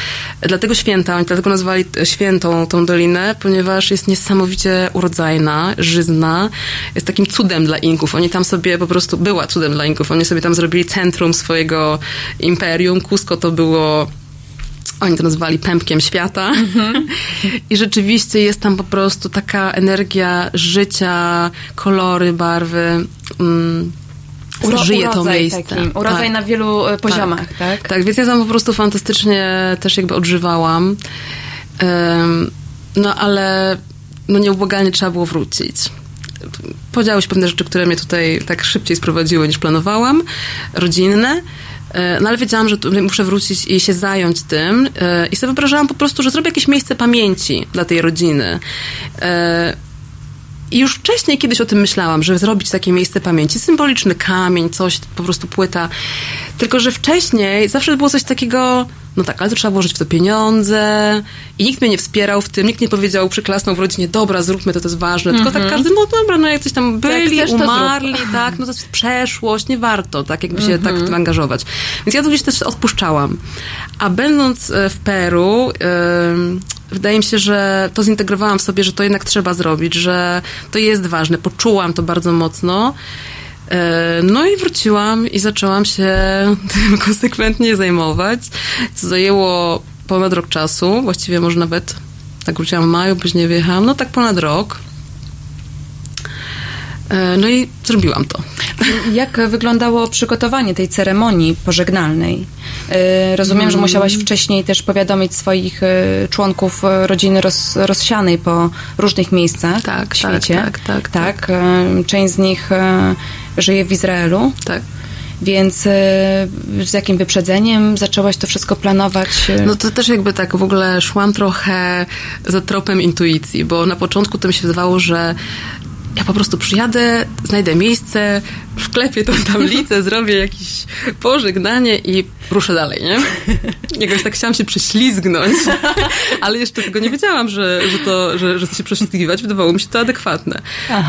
[SPEAKER 2] dlatego święta, oni dlatego nazwali świętą tą dolinę, ponieważ jest niesamowicie urodzajna, żyzna, jest takim cudem dla Inków. Oni tam sobie po prostu, była cudem dla Inków, oni sobie tam zrobili centrum swojego imperium, Cusco to było oni to nazwali pępkiem świata. I rzeczywiście jest tam po prostu taka energia życia, kolory, barwy. Mm,
[SPEAKER 1] Uro-
[SPEAKER 2] żyje to miejsce.
[SPEAKER 1] Takim, urodzaj
[SPEAKER 2] Tak.
[SPEAKER 1] na wielu e, poziomach, tak?
[SPEAKER 2] Tak, więc ja tam po prostu fantastycznie też jakby odżywałam. Em, no ale no nieubłagalnie trzeba było wrócić. Podziały się pewne rzeczy, które mnie tutaj tak szybciej sprowadziły niż planowałam, rodzinne. E, No ale wiedziałam, że muszę wrócić i się zająć tym. E, I sobie wyobrażałam po prostu, że zrobię jakieś miejsce pamięci dla tej rodziny. E, i już wcześniej kiedyś o tym myślałam, żeby zrobić takie miejsce pamięci, symboliczny kamień, coś, po prostu płyta. Tylko, że wcześniej zawsze było coś takiego, no tak, ale to trzeba włożyć w to pieniądze i nikt mnie nie wspierał w tym, nikt nie powiedział, przyklasnął w rodzinie, dobra, zróbmy to, to jest ważne. Tylko tak każdy, no dobra, no jak coś tam byli,
[SPEAKER 1] chcesz,
[SPEAKER 2] umarli, tak, no to jest przeszłość, nie warto, tak, jakby się tak w tym angażować. Więc ja to gdzieś też odpuszczałam. A będąc e, w Peru, ym, wydaje mi się, że to zintegrowałam w sobie, że to jednak trzeba zrobić, że to jest ważne. Poczułam to bardzo mocno. E, No i wróciłam i zaczęłam się tym konsekwentnie zajmować, co zajęło ponad rok czasu, właściwie może nawet tak wróciłam w maju, później wyjechałam, no tak ponad rok. E, No i zrobiłam to.
[SPEAKER 1] Jak wyglądało przygotowanie tej ceremonii pożegnalnej? E, Rozumiem, że musiałaś wcześniej też powiadomić swoich e, członków e, rodziny roz, rozsianej po różnych miejscach
[SPEAKER 2] Tak,
[SPEAKER 1] w świecie.
[SPEAKER 2] tak, tak, tak,
[SPEAKER 1] e, Część z nich żyje w Izraelu,
[SPEAKER 2] Tak.
[SPEAKER 1] więc z jakim wyprzedzeniem zaczęłaś to wszystko planować?
[SPEAKER 2] No to też jakby tak w ogóle szłam trochę za tropem intuicji, bo na początku to mi się wydawało, że ja po prostu przyjadę, znajdę miejsce, wklepię tą tablicę, zrobię jakieś pożegnanie i ruszę dalej, nie? Jakoś tak chciałam się prześlizgnąć, ale jeszcze tego nie wiedziałam, że, że to, że, że się prześlizgiwać. Wydawało mi się to adekwatne.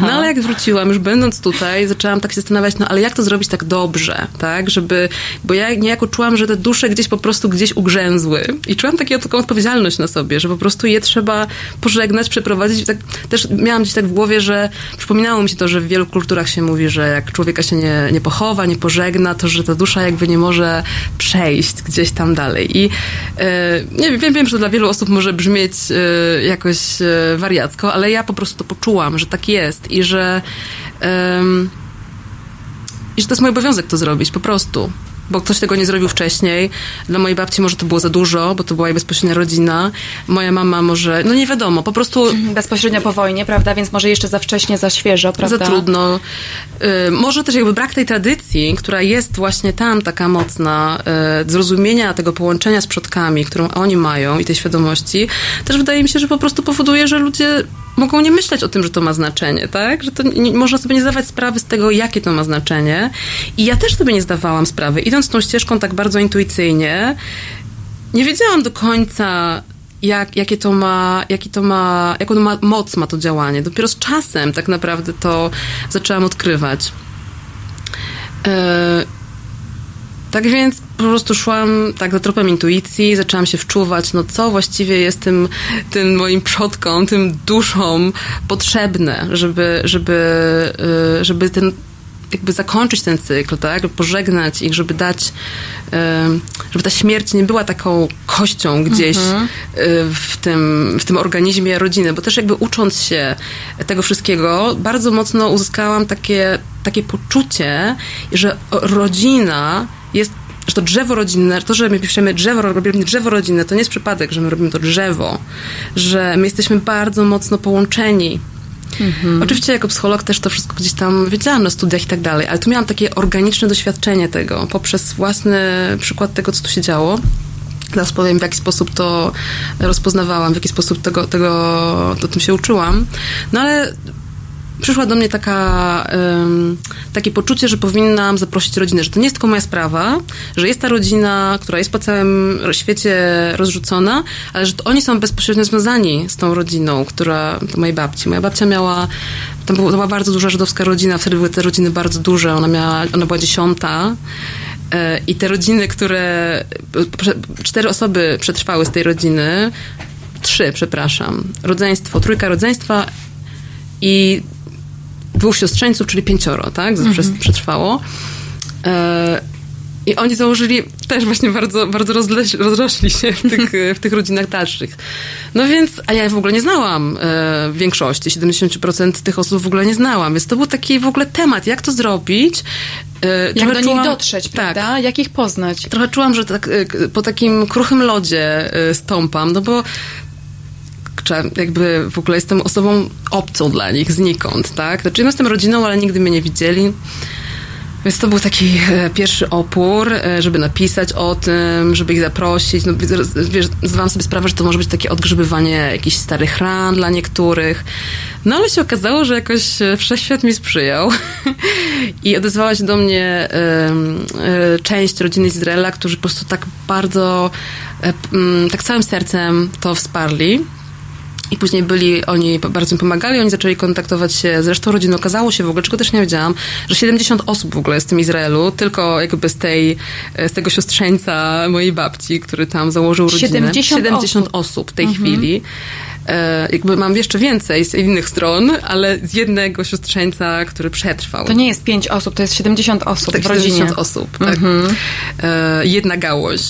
[SPEAKER 2] No ale jak wróciłam, już będąc tutaj, zaczęłam tak się zastanawiać, no ale jak to zrobić tak dobrze, tak? Żeby, bo ja niejako czułam, że te dusze gdzieś po prostu gdzieś ugrzęzły i czułam taką, taką odpowiedzialność na sobie, że po prostu je trzeba pożegnać, przeprowadzić. Tak, też miałam gdzieś tak w głowie, że przypominało mi się to, że w wielu kulturach się mówi, że jak człowieka się nie, nie pochowa, nie pożegna, to że ta dusza jakby nie może przejść gdzieś tam dalej. I e, nie wiem, wiem, że dla wielu osób może brzmieć e, jakoś e, wariacko, ale ja po prostu to poczułam, że tak jest i że i że to jest mój obowiązek to zrobić, po prostu. Bo ktoś tego nie zrobił wcześniej. Dla mojej babci może to było za dużo, bo to była jej bezpośrednia rodzina. Moja mama może, no nie wiadomo, po prostu
[SPEAKER 1] Bezpośrednio po wojnie, prawda? Więc może jeszcze za wcześnie, za świeżo, prawda?
[SPEAKER 2] za trudno. Y, może też jakby brak tej tradycji, która jest właśnie tam taka mocna, y, zrozumienia tego połączenia z przodkami, którą oni mają i tej świadomości, też wydaje mi się, że po prostu powoduje, że ludzie mogą nie myśleć o tym, że to ma znaczenie, tak? Że to nie, można sobie nie zdawać sprawy z tego, jakie to ma znaczenie. I ja też sobie nie zdawałam sprawy. Idąc tą ścieżką tak bardzo intuicyjnie, nie wiedziałam do końca, jak, jakie to ma, jaki to ma, jaką ma moc ma to działanie. Dopiero z czasem tak naprawdę to zaczęłam odkrywać. E, tak więc po prostu szłam tak za tropem intuicji, zaczęłam się wczuwać, no co właściwie jest tym, tym moim przodkom, tym duszom potrzebne, żeby, żeby, e, żeby ten jakby zakończyć ten cykl, tak? Żeby pożegnać ich, żeby dać, em, żeby ta śmierć nie była taką kością gdzieś
[SPEAKER 1] Mhm.
[SPEAKER 2] y, w, tym, w tym organizmie rodziny, bo też jakby ucząc się tego wszystkiego, bardzo mocno uzyskałam takie, takie poczucie, że rodzina jest że to drzewo rodzinne, to, że my piszemy drzewo, robimy drzewo rodzinne, to nie jest przypadek, że my robimy to drzewo, że my jesteśmy bardzo mocno połączeni Oczywiście jako psycholog też to wszystko gdzieś tam wiedziałam na studiach i tak dalej, ale tu miałam takie organiczne doświadczenie tego poprzez własny przykład tego, co tu się działo. Teraz powiem, w jaki sposób to rozpoznawałam, w jaki sposób tego, tego o tym się uczyłam. No ale przyszła do mnie taka, um, takie poczucie, że powinnam zaprosić rodzinę, że to nie jest tylko moja sprawa, że jest ta rodzina, która jest po całym świecie rozrzucona, ale że to oni są bezpośrednio związani z tą rodziną, która, to mojej babci. Moja babcia miała, tam była bardzo duża żydowska rodzina, wtedy były te rodziny bardzo duże, ona miała, ona była dziesiąta, e, i te rodziny, które. Cztery osoby przetrwały z tej rodziny. Trzy, przepraszam. Rodzeństwo, trójka rodzeństwa i dwóch siostrzeńców, czyli pięcioro, tak? Mhm. Przetrwało. E, I oni założyli też właśnie bardzo, bardzo rozleś, rozrośli się w tych, w tych rodzinach dalszych. No więc, a ja w ogóle nie znałam e, większości, 70% tych osób w ogóle nie znałam, więc to był taki w ogóle temat, jak to zrobić.
[SPEAKER 1] E, jak do czułam, nich dotrzeć, tak. prawda? Tak, jak ich poznać?
[SPEAKER 2] Trochę czułam, że tak, e, po takim kruchym lodzie e, stąpam, no bo jakby w ogóle jestem osobą obcą dla nich, znikąd, tak? Znaczy jestem rodziną, ale nigdy mnie nie widzieli. Więc to był taki e, pierwszy opór, e, żeby napisać o tym, żeby ich zaprosić. No, wiesz, zdawałam sobie sprawę, że to może być takie odgrzebywanie jakichś starych ran dla niektórych. No ale się okazało, że jakoś e, wszechświat mi sprzyjał. I odezwała się do mnie część rodziny Izraela, którzy po prostu tak bardzo, tak całym sercem to wsparli. I później byli, oni bardzo mi pomagali, oni zaczęli kontaktować się z resztą rodziny. Okazało się w ogóle, czego też nie wiedziałam, że 70 osób w ogóle jest w tym Izraelu, tylko jakby z tej, z tego siostrzeńca mojej babci, który tam założył rodzinę.
[SPEAKER 1] 70,
[SPEAKER 2] 70 osób. osób w tej mhm. chwili. E, jakby mam jeszcze więcej z innych stron, ale z jednego siostrzeńca, który przetrwał.
[SPEAKER 1] To nie jest 5 osób, to jest 70 osób
[SPEAKER 2] tak,
[SPEAKER 1] w rodzinie.
[SPEAKER 2] 70 osób, tak. Mhm. E, jedna gałąź.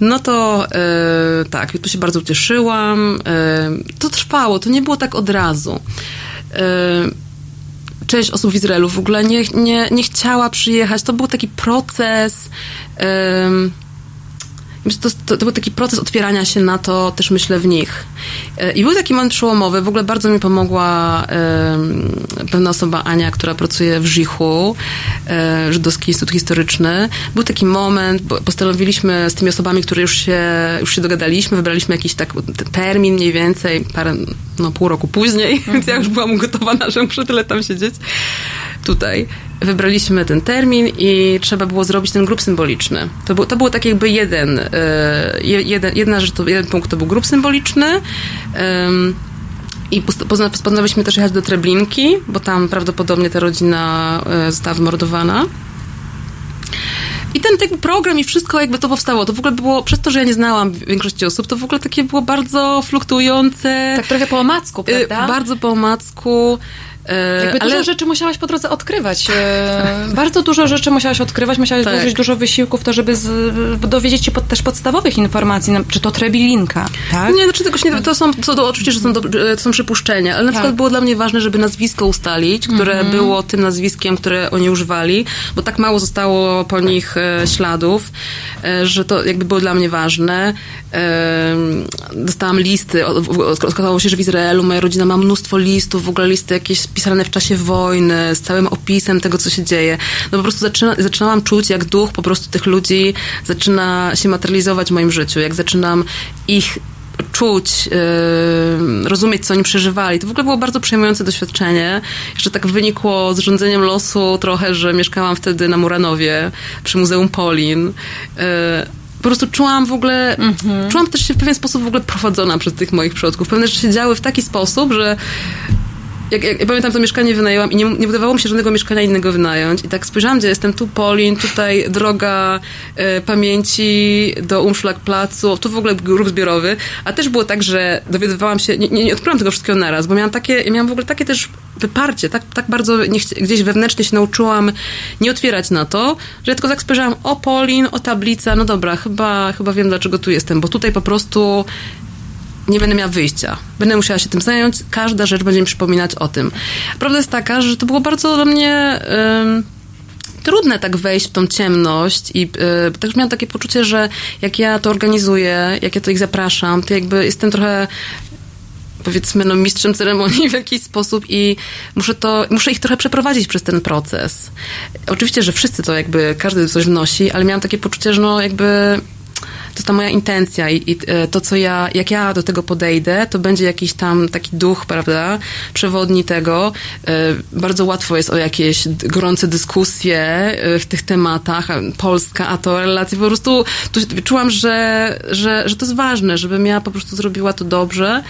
[SPEAKER 2] No to e, tak, tu się bardzo ucieszyłam. E, to trwało, to nie było tak od razu. Część osób w Izraelu w ogóle nie, nie, nie chciała przyjechać. To był taki proces. To, to, był taki proces otwierania się na to też myślę w nich. E, I był taki moment przełomowy. W ogóle bardzo mi pomogła e, pewna osoba, Ania, która pracuje w Żichu, e, Żydowski Instytut Historyczny. Był taki moment, postanowiliśmy z tymi osobami, które już się, już się dogadaliśmy, wybraliśmy jakiś tak termin mniej więcej, parę, no pół roku później, mhm. więc ja już byłam ugotowana, że muszę tyle tam siedzieć tutaj wybraliśmy ten termin i trzeba było zrobić ten grup symboliczny. To, był, to było tak jakby jeden, e, jeden, jedna rzecz, to jeden punkt to był grup symboliczny. I postanowiliśmy też jechać do Treblinki, bo tam prawdopodobnie ta rodzina e, została wymordowana. I ten, ten program i wszystko jakby to powstało. To w ogóle było, przez to, że ja nie znałam większości osób, to w ogóle takie było bardzo fluktuujące.
[SPEAKER 1] Tak trochę po omacku, e, prawda?
[SPEAKER 2] Bardzo po omacku.
[SPEAKER 1] E, Jakby ale... dużo rzeczy musiałaś po drodze odkrywać. E, bardzo dużo rzeczy musiałaś odkrywać, musiałaś tak. włożyć dużo wysiłków to, żeby z, dowiedzieć się pod, też podstawowych informacji, czy to trebilinka, tak?
[SPEAKER 2] Nie, znaczy tego nie, to są, to, to oczywiście, że są, to są przypuszczenia, ale na tak. przykład było dla mnie ważne, żeby nazwisko ustalić, które mm -hmm. było tym nazwiskiem, które oni używali, bo tak mało zostało po nich e, śladów, że to jakby było dla mnie ważne. Dostałam listy, okazało się, że w Izraelu moja rodzina ma mnóstwo listów, w ogóle listy jakieś pisane w czasie wojny, z całym opisem tego, co się dzieje. No po prostu zaczyna, zaczynałam czuć, jak duch po prostu tych ludzi zaczyna się materializować w moim życiu, jak zaczynam ich czuć, yy, rozumieć, co oni przeżywali. To w ogóle było bardzo przejmujące doświadczenie. Jeszcze tak wynikło z rządzeniem losu trochę, że mieszkałam wtedy na Muranowie przy Muzeum Polin. Yy, po prostu czułam w ogóle, mm-hmm. czułam też się w pewien sposób w ogóle prowadzona przez tych moich przodków. Pewne rzeczy się działy w taki sposób, że jak, jak, pamiętam, to mieszkanie wynajęłam i nie, nie mi się żadnego mieszkania innego wynająć. I tak spojrzałam, gdzie jestem, tu Polin, tutaj droga e, pamięci do Umszlak Placu, tu w ogóle grup zbiorowy. A też było tak, że dowiadywałam się, nie, nie, nie odkryłam tego wszystkiego naraz, bo miałam takie, miałam w ogóle takie też wyparcie, tak, tak bardzo gdzieś wewnętrznie się nauczyłam nie otwierać na to, że ja tylko tak spojrzałam, o Polin, o tablica, no dobra, chyba, chyba wiem, dlaczego tu jestem, bo tutaj po prostu nie będę miała wyjścia. Będę musiała się tym zająć. Każda rzecz będzie mi przypominać o tym. Prawda jest taka, że to było bardzo dla mnie trudne tak wejść w tą ciemność i yy, też miałam takie poczucie, że jak ja to organizuję, jak ja to ich zapraszam, to jakby jestem trochę powiedzmy, no, mistrzem ceremonii w jakiś sposób i muszę to, muszę ich trochę przeprowadzić przez ten proces. Oczywiście, że wszyscy to jakby, każdy coś wnosi, ale miałam takie poczucie, że no jakby to ta moja intencja i, i e, to, co ja, jak ja do tego podejdę, to będzie jakiś tam taki duch, prawda, przewodni tego. E, bardzo łatwo jest o jakieś gorące dyskusje e, w tych tematach. Polska, a to relacje. Po prostu tu czułam, że, że, że to jest ważne, żebym ja po prostu zrobiła to dobrze.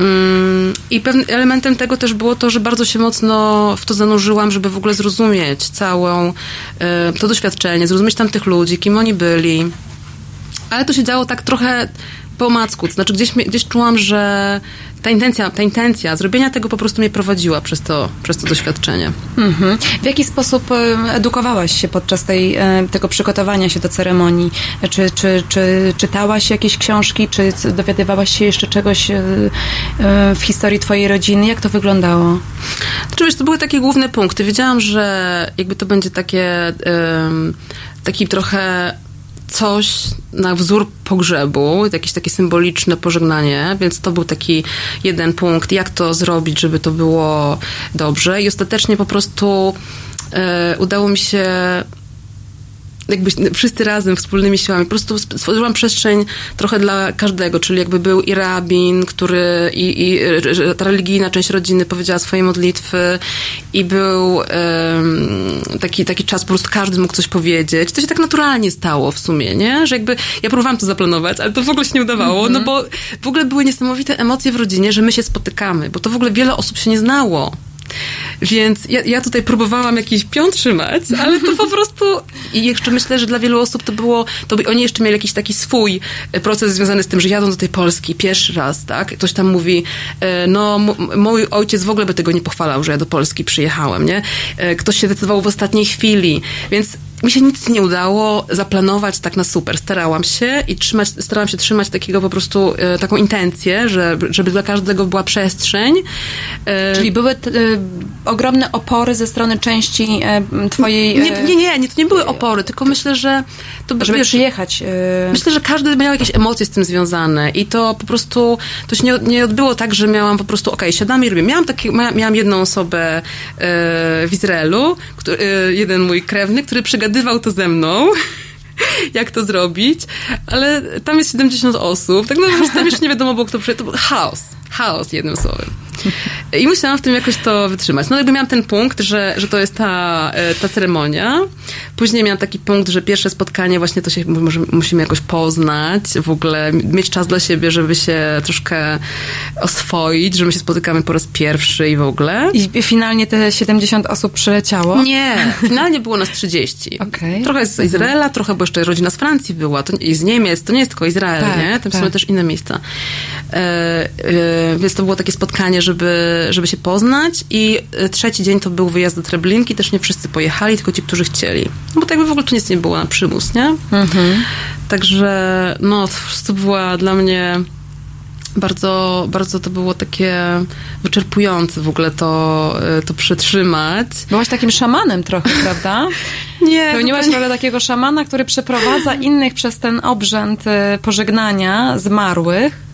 [SPEAKER 2] Mm, I pewnym elementem tego też było to, że bardzo się mocno w to zanurzyłam, żeby w ogóle zrozumieć całą to doświadczenie, zrozumieć tamtych ludzi, kim oni byli. Ale to się działo tak trochę po omacku. To znaczy gdzieś, gdzieś czułam, że ta intencja, ta intencja zrobienia tego po prostu mnie prowadziła przez to, przez to doświadczenie.
[SPEAKER 1] Mhm. W jaki sposób edukowałaś się podczas tej, tego przygotowania się do ceremonii? Czy, czy, czy czytałaś jakieś książki, czy dowiadywałaś się jeszcze czegoś e, e, w historii twojej rodziny? Jak to wyglądało?
[SPEAKER 2] Znaczy, wiesz, to były takie główne punkty. Wiedziałam, że jakby to będzie takie, taki trochę coś na wzór pogrzebu, jakieś takie symboliczne pożegnanie, więc to był taki jeden punkt, jak to zrobić, żeby to było dobrze. I ostatecznie po prostu e, udało mi się jakby wszyscy razem, wspólnymi siłami. Po prostu stworzyłam przestrzeń trochę dla każdego, czyli jakby był i rabin, który i, i ta religijna część rodziny powiedziała swoje modlitwy i był em, taki, taki czas, po prostu każdy mógł coś powiedzieć. To się tak naturalnie stało w sumie, nie? Że jakby ja próbowałam to zaplanować, ale to w ogóle się nie udawało, no bo w ogóle były niesamowite emocje w rodzinie, że my się spotykamy, bo to w ogóle wiele osób się nie znało. Więc ja, ja tutaj próbowałam jakiś pion trzymać, ale to po prostu i jeszcze myślę, że dla wielu osób to było, to by oni jeszcze mieli jakiś taki swój e, proces związany z tym, że jadą do tej Polski pierwszy raz, tak? Ktoś tam mówi, e, no mój ojciec w ogóle by tego nie pochwalał, że ja do Polski przyjechałem, nie? E, Ktoś się decydował w ostatniej chwili, więc mi się nic nie udało zaplanować tak na super. Starałam się i trzymać, starałam się trzymać takiego po prostu, e, taką intencję, że, żeby dla każdego była przestrzeń. E,
[SPEAKER 1] Czyli były t, e, ogromne opory ze strony części e, twojej...
[SPEAKER 2] Nie,
[SPEAKER 1] e,
[SPEAKER 2] nie, nie, nie, to nie były opory, tylko myślę, że to
[SPEAKER 1] Żeby
[SPEAKER 2] wiesz,
[SPEAKER 1] przyjechać. e,
[SPEAKER 2] Myślę, że każdy miał jakieś emocje z tym związane i to po prostu, to się nie, nie odbyło tak, że miałam po prostu, okej, siadamy i robię. Miałam, takie, mia- miałam jedną osobę w Izraelu, który, jeden mój krewny, który przygadywał to ze mną. Jak to zrobić, ale tam jest 70 osób, tak naprawdę tam jeszcze nie wiadomo było, kto przyjdzie. To był chaos, chaos jednym słowem. I musiałam w tym jakoś to wytrzymać. No jakby miałam ten punkt, że, że to jest ta, e, ta ceremonia. Później miałam taki punkt, że pierwsze spotkanie właśnie to się może, musimy jakoś poznać, w ogóle mieć czas dla siebie, żeby się troszkę oswoić, że my się spotykamy po raz pierwszy i w ogóle.
[SPEAKER 1] I finalnie te 70 osób przyleciało?
[SPEAKER 2] Nie, finalnie było nas 30.
[SPEAKER 1] Okej.
[SPEAKER 2] Trochę z Izraela, trochę, bo jeszcze rodzina z Francji była, to, i z Niemiec, to nie jest tylko Izrael,
[SPEAKER 1] Tak,
[SPEAKER 2] nie? Tam
[SPEAKER 1] tak.
[SPEAKER 2] są też inne miejsca. E, e, więc to było takie spotkanie, żeby, żeby się poznać i e, trzeci dzień to był wyjazd do Treblinki, też nie wszyscy pojechali, tylko ci, którzy chcieli. No bo tak jakby w ogóle tu nic nie było na przymus, nie?
[SPEAKER 1] Mhm.
[SPEAKER 2] Także, no, to była dla mnie bardzo, bardzo to było takie wyczerpujące w ogóle to, e, to przetrzymać.
[SPEAKER 1] Byłaś takim szamanem trochę, prawda?
[SPEAKER 2] Nie,
[SPEAKER 1] Pełniłaś
[SPEAKER 2] zupełnie-
[SPEAKER 1] rolę takiego szamana, który przeprowadza innych przez ten obrzęd pożegnania zmarłych.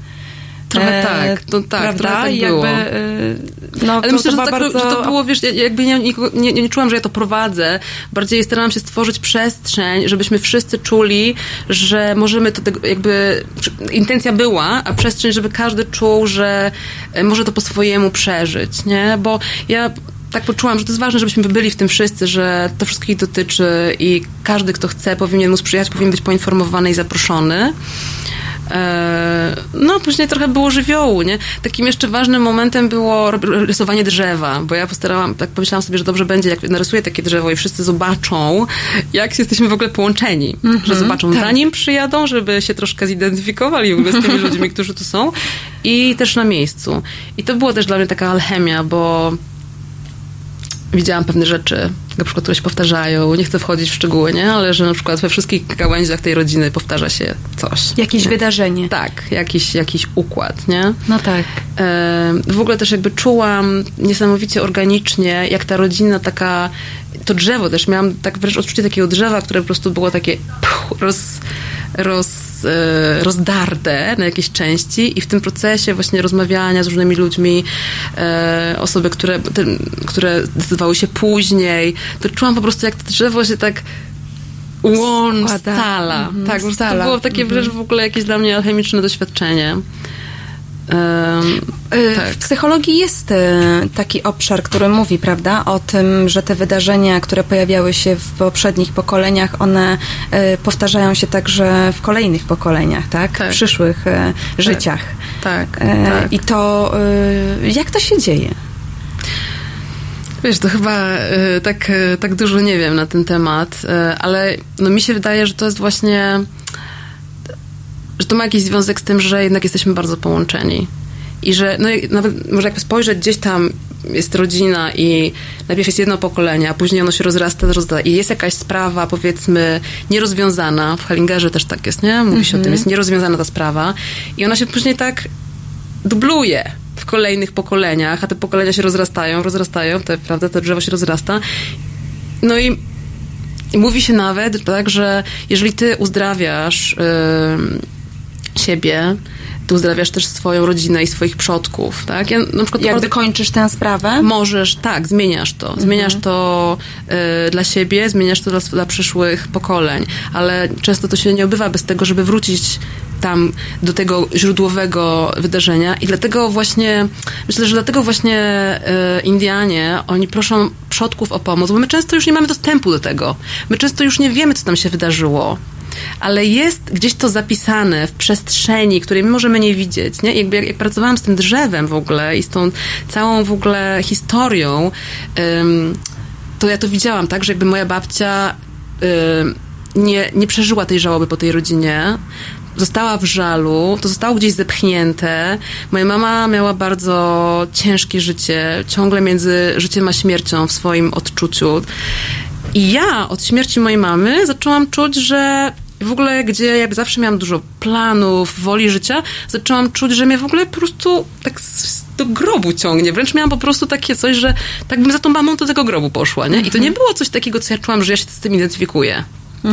[SPEAKER 2] Trochę
[SPEAKER 1] E,
[SPEAKER 2] tak, to tak,
[SPEAKER 1] prawda?
[SPEAKER 2] trochę tak
[SPEAKER 1] I
[SPEAKER 2] było.
[SPEAKER 1] Jakby, e, no,
[SPEAKER 2] Ale
[SPEAKER 1] to,
[SPEAKER 2] myślę,
[SPEAKER 1] to
[SPEAKER 2] że, tak,
[SPEAKER 1] bardzo...
[SPEAKER 2] że to było, wiesz, ja- jakby nie, nikogo- nie, nie czułam, że ja to prowadzę. Bardziej starałam się stworzyć przestrzeń, żebyśmy wszyscy czuli, że możemy to tego, jakby, intencja była, a przestrzeń, żeby każdy czuł, że e, może to po swojemu przeżyć, nie? Bo ja tak poczułam, że to jest ważne, żebyśmy byli w tym wszyscy, że to wszystkich dotyczy i każdy, kto chce, powinien móc przyjechać, powinien być poinformowany i zaproszony. E, No, później trochę było żywiołu, nie? Takim jeszcze ważnym momentem było rysowanie drzewa, bo ja postarałam, tak pomyślałam sobie, że dobrze będzie, jak narysuję takie drzewo i wszyscy zobaczą, jak jesteśmy w ogóle połączeni. Że zobaczą, zanim przyjadą, żeby się troszkę zidentyfikowali w ogóle z tymi ludźmi, którzy tu są i też na miejscu. I to było też dla mnie taka alchemia, bo widziałam pewne rzeczy, na przykład, które się powtarzają. Nie chcę wchodzić w szczegóły, nie? Ale że na przykład we wszystkich gałęziach tej rodziny powtarza się coś.
[SPEAKER 1] Jakieś wydarzenie.
[SPEAKER 2] Tak, jakiś, jakiś układ, nie?
[SPEAKER 1] No tak.
[SPEAKER 2] E, W ogóle też jakby czułam niesamowicie organicznie, jak ta rodzina taka, to drzewo też, miałam tak wręcz odczucie takiego drzewa, które po prostu było takie roz, roz, e, rozdarte na jakieś części i w tym procesie właśnie rozmawiania z różnymi ludźmi, e, osoby, które, ten, które zdecydowały się później, to czułam po prostu, jak to drzewo się tak łącz, scala.
[SPEAKER 1] Mhm,
[SPEAKER 2] tak, prostu to
[SPEAKER 1] scala.
[SPEAKER 2] było takie wręcz w ogóle jakieś dla mnie alchemiczne doświadczenie.
[SPEAKER 1] Y,
[SPEAKER 2] tak.
[SPEAKER 1] W psychologii jest y, taki obszar, który mówi, prawda, o tym, że te wydarzenia, które pojawiały się w poprzednich pokoleniach, one y, powtarzają się także w kolejnych pokoleniach, tak?
[SPEAKER 2] Tak.
[SPEAKER 1] W przyszłych y, życiach.
[SPEAKER 2] Tak, tak.
[SPEAKER 1] I to, jak to się dzieje?
[SPEAKER 2] Wiesz, to chyba tak, tak dużo nie wiem na ten temat, ale no mi się wydaje, że to jest właśnie, że to ma jakiś związek z tym, że jednak jesteśmy bardzo połączeni. I że no, jak- nawet może jakby spojrzeć gdzieś tam, jest rodzina i najpierw jest jedno pokolenie, a później ono się rozrasta, rozrasta i jest jakaś sprawa, powiedzmy, nierozwiązana. W Hellingerze też tak jest, nie? Mówi się o tym, jest nierozwiązana ta sprawa. I ona się później tak dubluje w kolejnych pokoleniach, a te pokolenia się rozrastają, rozrastają, te, prawda, to drzewo się rozrasta. No i, i mówi się nawet, tak, że jeżeli ty uzdrawiasz ym, siebie, ty uzdrawiasz też swoją rodzinę i swoich przodków, tak? Ja na przykład
[SPEAKER 1] Jakby
[SPEAKER 2] bardzo-
[SPEAKER 1] kończysz tę sprawę?
[SPEAKER 2] Możesz, tak, zmieniasz to. Zmieniasz to y, dla siebie, zmieniasz to dla, dla przyszłych pokoleń, ale często to się nie obywa bez tego, żeby wrócić tam do tego źródłowego wydarzenia i dlatego właśnie, myślę, że dlatego właśnie y, Indianie, oni proszą przodków o pomoc, bo my często już nie mamy dostępu do tego. My często już nie wiemy, co tam się wydarzyło ale jest gdzieś to zapisane w przestrzeni, której my możemy nie widzieć. Nie? Jakby jak, jak pracowałam z tym drzewem w ogóle i z tą całą w ogóle historią, ym, to ja to widziałam, tak, że jakby moja babcia ym, nie, nie przeżyła tej żałoby po tej rodzinie, została w żalu, to zostało gdzieś zepchnięte. Moja mama miała bardzo ciężkie życie, ciągle między życiem a śmiercią w swoim odczuciu. I ja od śmierci mojej mamy zaczęłam czuć, że w ogóle, gdzie jak zawsze miałam dużo planów, woli życia, zaczęłam czuć, że mnie w ogóle po prostu tak do grobu ciągnie. Wręcz miałam po prostu takie coś, że tak bym za tą mamą do tego grobu poszła, nie? I to nie było coś takiego, co ja czułam, że ja się z tym identyfikuję.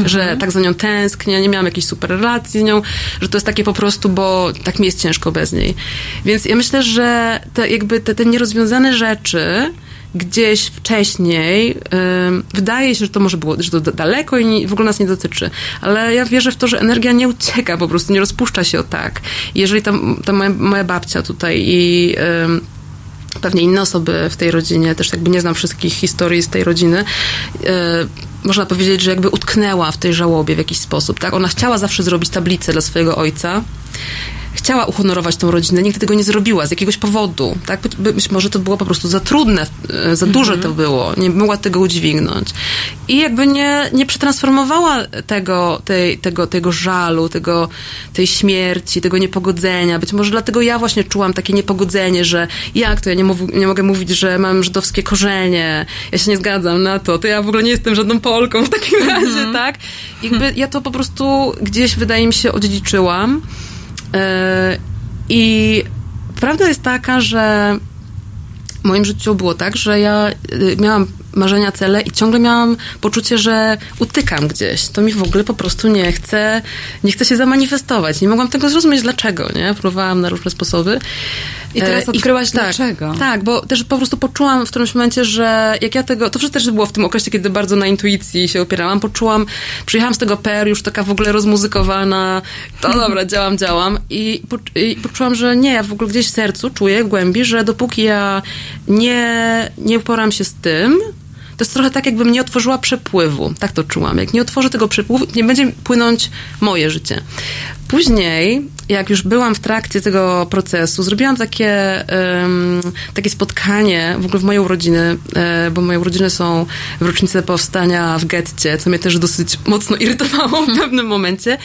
[SPEAKER 2] Że tak za nią tęsknię, nie miałam jakiejś super relacji z nią, że to jest takie po prostu, bo tak mi jest ciężko bez niej. Więc ja myślę, że te, jakby te, te nierozwiązane rzeczy, gdzieś wcześniej wydaje się, że to może było, że to da- daleko i w ogóle nas nie dotyczy. Ale ja wierzę w to, że energia nie ucieka, po prostu nie rozpuszcza się o tak. Jeżeli ta, ta moja, moja babcia tutaj i pewnie inne osoby w tej rodzinie, też jakby nie znam wszystkich historii z tej rodziny, yy, można powiedzieć, że jakby utknęła w tej żałobie w jakiś sposób, tak? Ona chciała zawsze zrobić tablicę dla swojego ojca, chciała uhonorować tą rodzinę, nigdy tego nie zrobiła z jakiegoś powodu, tak? Być, może to było po prostu za trudne, e, za duże to było, nie mogła tego udźwignąć. I jakby nie, nie przetransformowała tego, tej, tego, tego żalu, tego, tej śmierci, tego niepogodzenia. Być może dlatego ja właśnie czułam takie niepogodzenie, że jak to, ja nie, mów, nie mogę mówić, że mam żydowskie korzenie, ja się nie zgadzam na to, to ja w ogóle nie jestem żadną Polką w takim razie, tak? Jakby ja to po prostu gdzieś, wydaje mi się, odziedziczyłam. I prawda jest taka, że w moim życiu było tak, że ja y, miałam marzenia, cele i ciągle miałam poczucie, że utykam gdzieś. To mi w ogóle po prostu nie chce, nie chce się zamanifestować. Nie mogłam tego zrozumieć, dlaczego, nie? Próbowałam na różne sposoby.
[SPEAKER 1] I teraz
[SPEAKER 2] E,
[SPEAKER 1] odkryłaś
[SPEAKER 2] tak,
[SPEAKER 1] dlaczego.
[SPEAKER 2] Tak, bo też po prostu poczułam w którymś momencie, że jak ja tego, to wszystko też było w tym okresie, kiedy bardzo na intuicji się opierałam, poczułam, przyjechałam z tego PR już taka w ogóle rozmuzykowana, to dobra, działam, działam i, i poczułam, że nie, ja w ogóle gdzieś w sercu czuję, w głębi, że dopóki ja nie, nie uporam się z tym, jest trochę tak, jakbym nie otworzyła przepływu. Tak to czułam. Jak nie otworzę tego przepływu, nie będzie płynąć moje życie. Później, jak już byłam w trakcie tego procesu, zrobiłam takie, em, takie spotkanie w ogóle w moją rodzinę, e, bo moje urodziny są w rocznicę powstania w getcie, co mnie też dosyć mocno irytowało w pewnym momencie.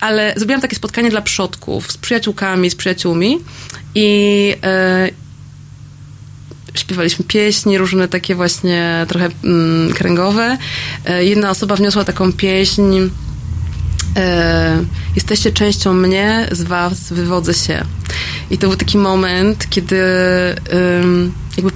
[SPEAKER 2] Ale zrobiłam takie spotkanie dla przodków z przyjaciółkami, z przyjaciółmi i e, śpiewaliśmy pieśni, różne takie właśnie trochę mm, kręgowe. E, jedna osoba wniosła taką pieśń e, Jesteście częścią mnie, z was wywodzę się. I to był taki moment, kiedy jakby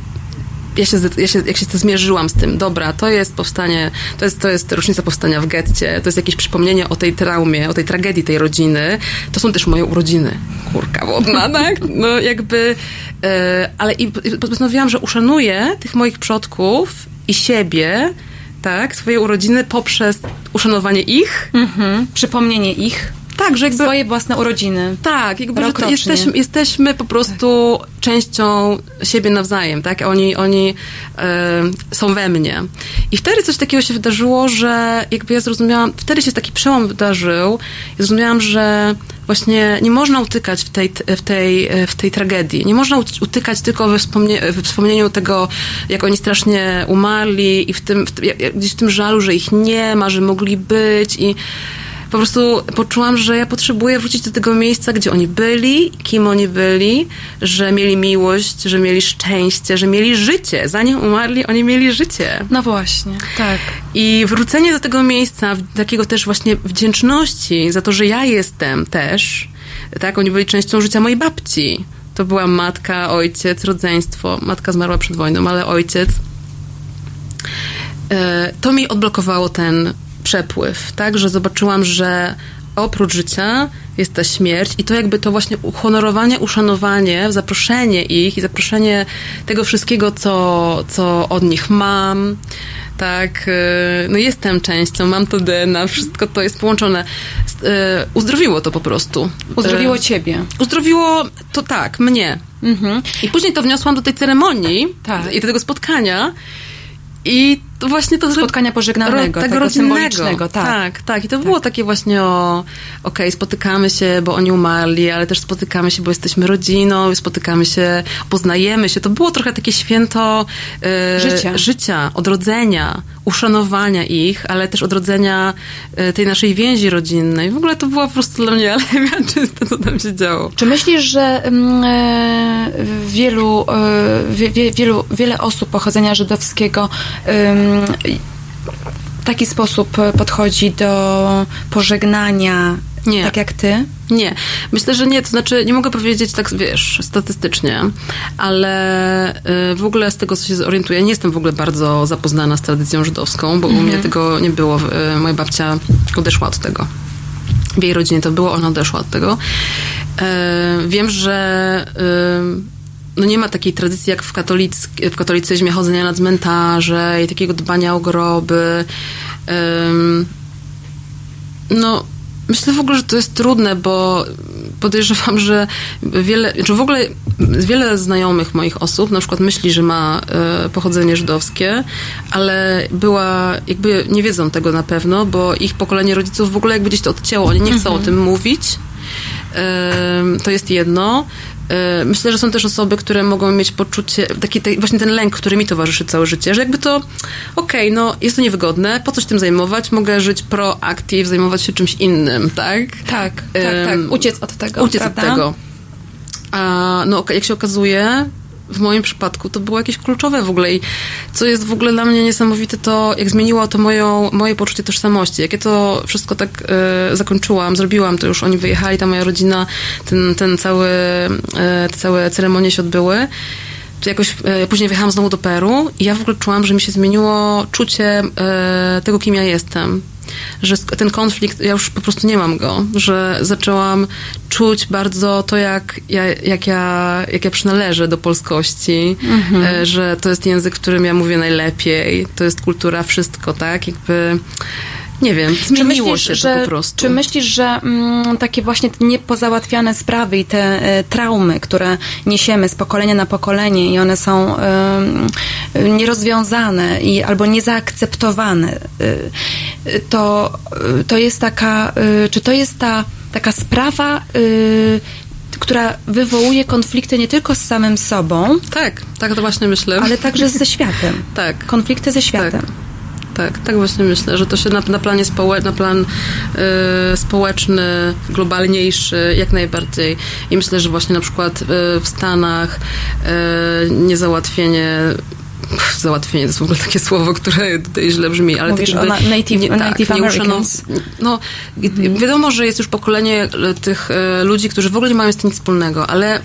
[SPEAKER 2] ja się, ja się, jak się zmierzyłam z tym, dobra, to jest powstanie, to jest, to jest rocznica powstania w getcie, to jest jakieś przypomnienie o tej traumie, o tej tragedii tej rodziny, to są też moje urodziny. Kurka wodna, tak? No jakby, e, ale i, i postanowiłam, że uszanuję tych moich przodków i siebie, tak, swoje urodziny poprzez uszanowanie ich.
[SPEAKER 1] Mhm. Przypomnienie ich.
[SPEAKER 2] Tak, że jakby...
[SPEAKER 1] Swoje własne urodziny.
[SPEAKER 2] Tak, jakby że
[SPEAKER 1] Rok
[SPEAKER 2] to
[SPEAKER 1] rocznie.
[SPEAKER 2] jesteśmy, jesteśmy po prostu częścią siebie nawzajem, tak? Oni, oni e, są we mnie. I wtedy coś takiego się wydarzyło, że jakby ja zrozumiałam, wtedy się taki przełom wydarzył i zrozumiałam, że właśnie nie można utykać w tej, w tej, w tej tragedii. Nie można ut- utykać tylko we, wspomnie, we wspomnieniu tego, jak oni strasznie umarli i w tym, w, gdzieś w tym żalu, że ich nie ma, że mogli być i po prostu poczułam, że ja potrzebuję wrócić do tego miejsca, gdzie oni byli, kim oni byli, że mieli miłość, że mieli szczęście, że mieli życie. Zanim umarli, oni mieli życie.
[SPEAKER 1] No właśnie, tak.
[SPEAKER 2] I wrócenie do tego miejsca, takiego też właśnie wdzięczności za to, że ja jestem też, tak, oni byli częścią życia mojej babci. To była matka, ojciec, rodzeństwo. Matka zmarła przed wojną, ale ojciec. E, To mi odblokowało ten przepływ, tak, że zobaczyłam, że oprócz życia jest ta śmierć i to jakby to właśnie uhonorowanie, uszanowanie, zaproszenie ich i zaproszenie tego wszystkiego, co, co od nich mam, tak, e, no jestem częścią, mam to DNA, wszystko to jest połączone. E, Uzdrowiło to po prostu.
[SPEAKER 1] Uzdrowiło
[SPEAKER 2] E,
[SPEAKER 1] ciebie.
[SPEAKER 2] Uzdrowiło to tak, mnie. I później to wniosłam do tej ceremonii
[SPEAKER 1] Tak.
[SPEAKER 2] i do tego spotkania. I to właśnie to...
[SPEAKER 1] Spotkania pożegnalnego, tego symbolicznego, tak.
[SPEAKER 2] tak. Tak, I to było takie właśnie o, okej, spotykamy się, bo oni umarli, ale też spotykamy się, bo jesteśmy rodziną, spotykamy się, poznajemy się. To było trochę takie święto e,
[SPEAKER 1] Życia.
[SPEAKER 2] życia, odrodzenia, uszanowania ich, ale też odrodzenia e, tej naszej więzi rodzinnej. W ogóle to była po prostu dla mnie alewia czyste, co tam się działo.
[SPEAKER 1] Czy myślisz, że mm, e, wielu, e, wie, wie, wielu, wiele osób pochodzenia żydowskiego w taki sposób podchodzi do pożegnania,
[SPEAKER 2] Nie.
[SPEAKER 1] tak jak ty?
[SPEAKER 2] Nie, myślę, że nie. To znaczy, nie mogę powiedzieć tak, wiesz, statystycznie, ale y, w ogóle z tego, co się zorientuję, nie jestem w ogóle bardzo zapoznana z tradycją żydowską, bo u mnie tego nie było. Y, Moja babcia odeszła od tego. W jej rodzinie to było, ona odeszła od tego. Y, Wiem, że no nie ma takiej tradycji jak w, katolick- w katolicyzmie chodzenia na cmentarze i takiego dbania o groby. No, myślę w ogóle, że to jest trudne, bo podejrzewam, że wiele, czy w ogóle wiele znajomych moich osób na przykład myśli, że ma e, pochodzenie żydowskie, ale była, jakby nie wiedzą tego na pewno, bo ich pokolenie rodziców w ogóle jakby gdzieś to odcięło. Oni nie chcą o tym mówić. Em, To jest jedno. E, Myślę, że są też osoby, które mogą mieć poczucie, taki, taki właśnie ten lęk, który mi towarzyszy całe życie, że jakby to, okej, no jest to niewygodne, po coś tym zajmować, mogę żyć proactive, zajmować się czymś innym, tak?
[SPEAKER 1] Tak, tak,
[SPEAKER 2] Em,
[SPEAKER 1] tak. Uciec od tego,
[SPEAKER 2] Uciec
[SPEAKER 1] prawda?
[SPEAKER 2] od tego. A no, jak się okazuje, w moim przypadku to było jakieś kluczowe w ogóle i co jest w ogóle dla mnie niesamowite, to jak zmieniło to moją, moje poczucie tożsamości. Jak ja to wszystko tak e, zakończyłam, zrobiłam, to już oni wyjechali, ta moja rodzina, ten, ten cały, e, te całe ceremonie się odbyły. To jakoś e, później wyjechałam znowu do Peru i ja w ogóle czułam, że mi się zmieniło czucie e, tego, kim ja jestem. Że ten konflikt, ja już po prostu nie mam go, że zaczęłam czuć bardzo to, jak ja, jak ja, jak ja przynależę do polskości, e, że to jest język, którym ja mówię najlepiej, to jest kultura, wszystko, tak? Jakby, nie wiem, zmieniło
[SPEAKER 1] myślisz,
[SPEAKER 2] się
[SPEAKER 1] że,
[SPEAKER 2] po prostu.
[SPEAKER 1] Czy myślisz, że mm, takie właśnie niepozałatwiane sprawy i te e, traumy, które niesiemy z pokolenia na pokolenie i one są nierozwiązane i, albo niezaakceptowane, e, e, to, to jest taka, czy to jest ta taka sprawa, która wywołuje konflikty nie tylko z samym sobą,
[SPEAKER 2] Tak, tak to właśnie myślę.
[SPEAKER 1] ale także ze światem.
[SPEAKER 2] Tak.
[SPEAKER 1] Konflikty ze światem.
[SPEAKER 2] Tak, tak właśnie myślę, że to się na, na planie społecznym, na plan y, społeczny, globalniejszy, jak najbardziej. I myślę, że właśnie na przykład y, w Stanach y, niezałatwienie załatwienie to jest w ogóle takie słowo, które tutaj źle brzmi, ale
[SPEAKER 1] Mówisz
[SPEAKER 2] tak jakby
[SPEAKER 1] o na- native-
[SPEAKER 2] tak,
[SPEAKER 1] native
[SPEAKER 2] nieuszanow-
[SPEAKER 1] Americans.
[SPEAKER 2] No, wiadomo, że jest już pokolenie tych y, ludzi, którzy w ogóle nie mają z tym nic wspólnego, ale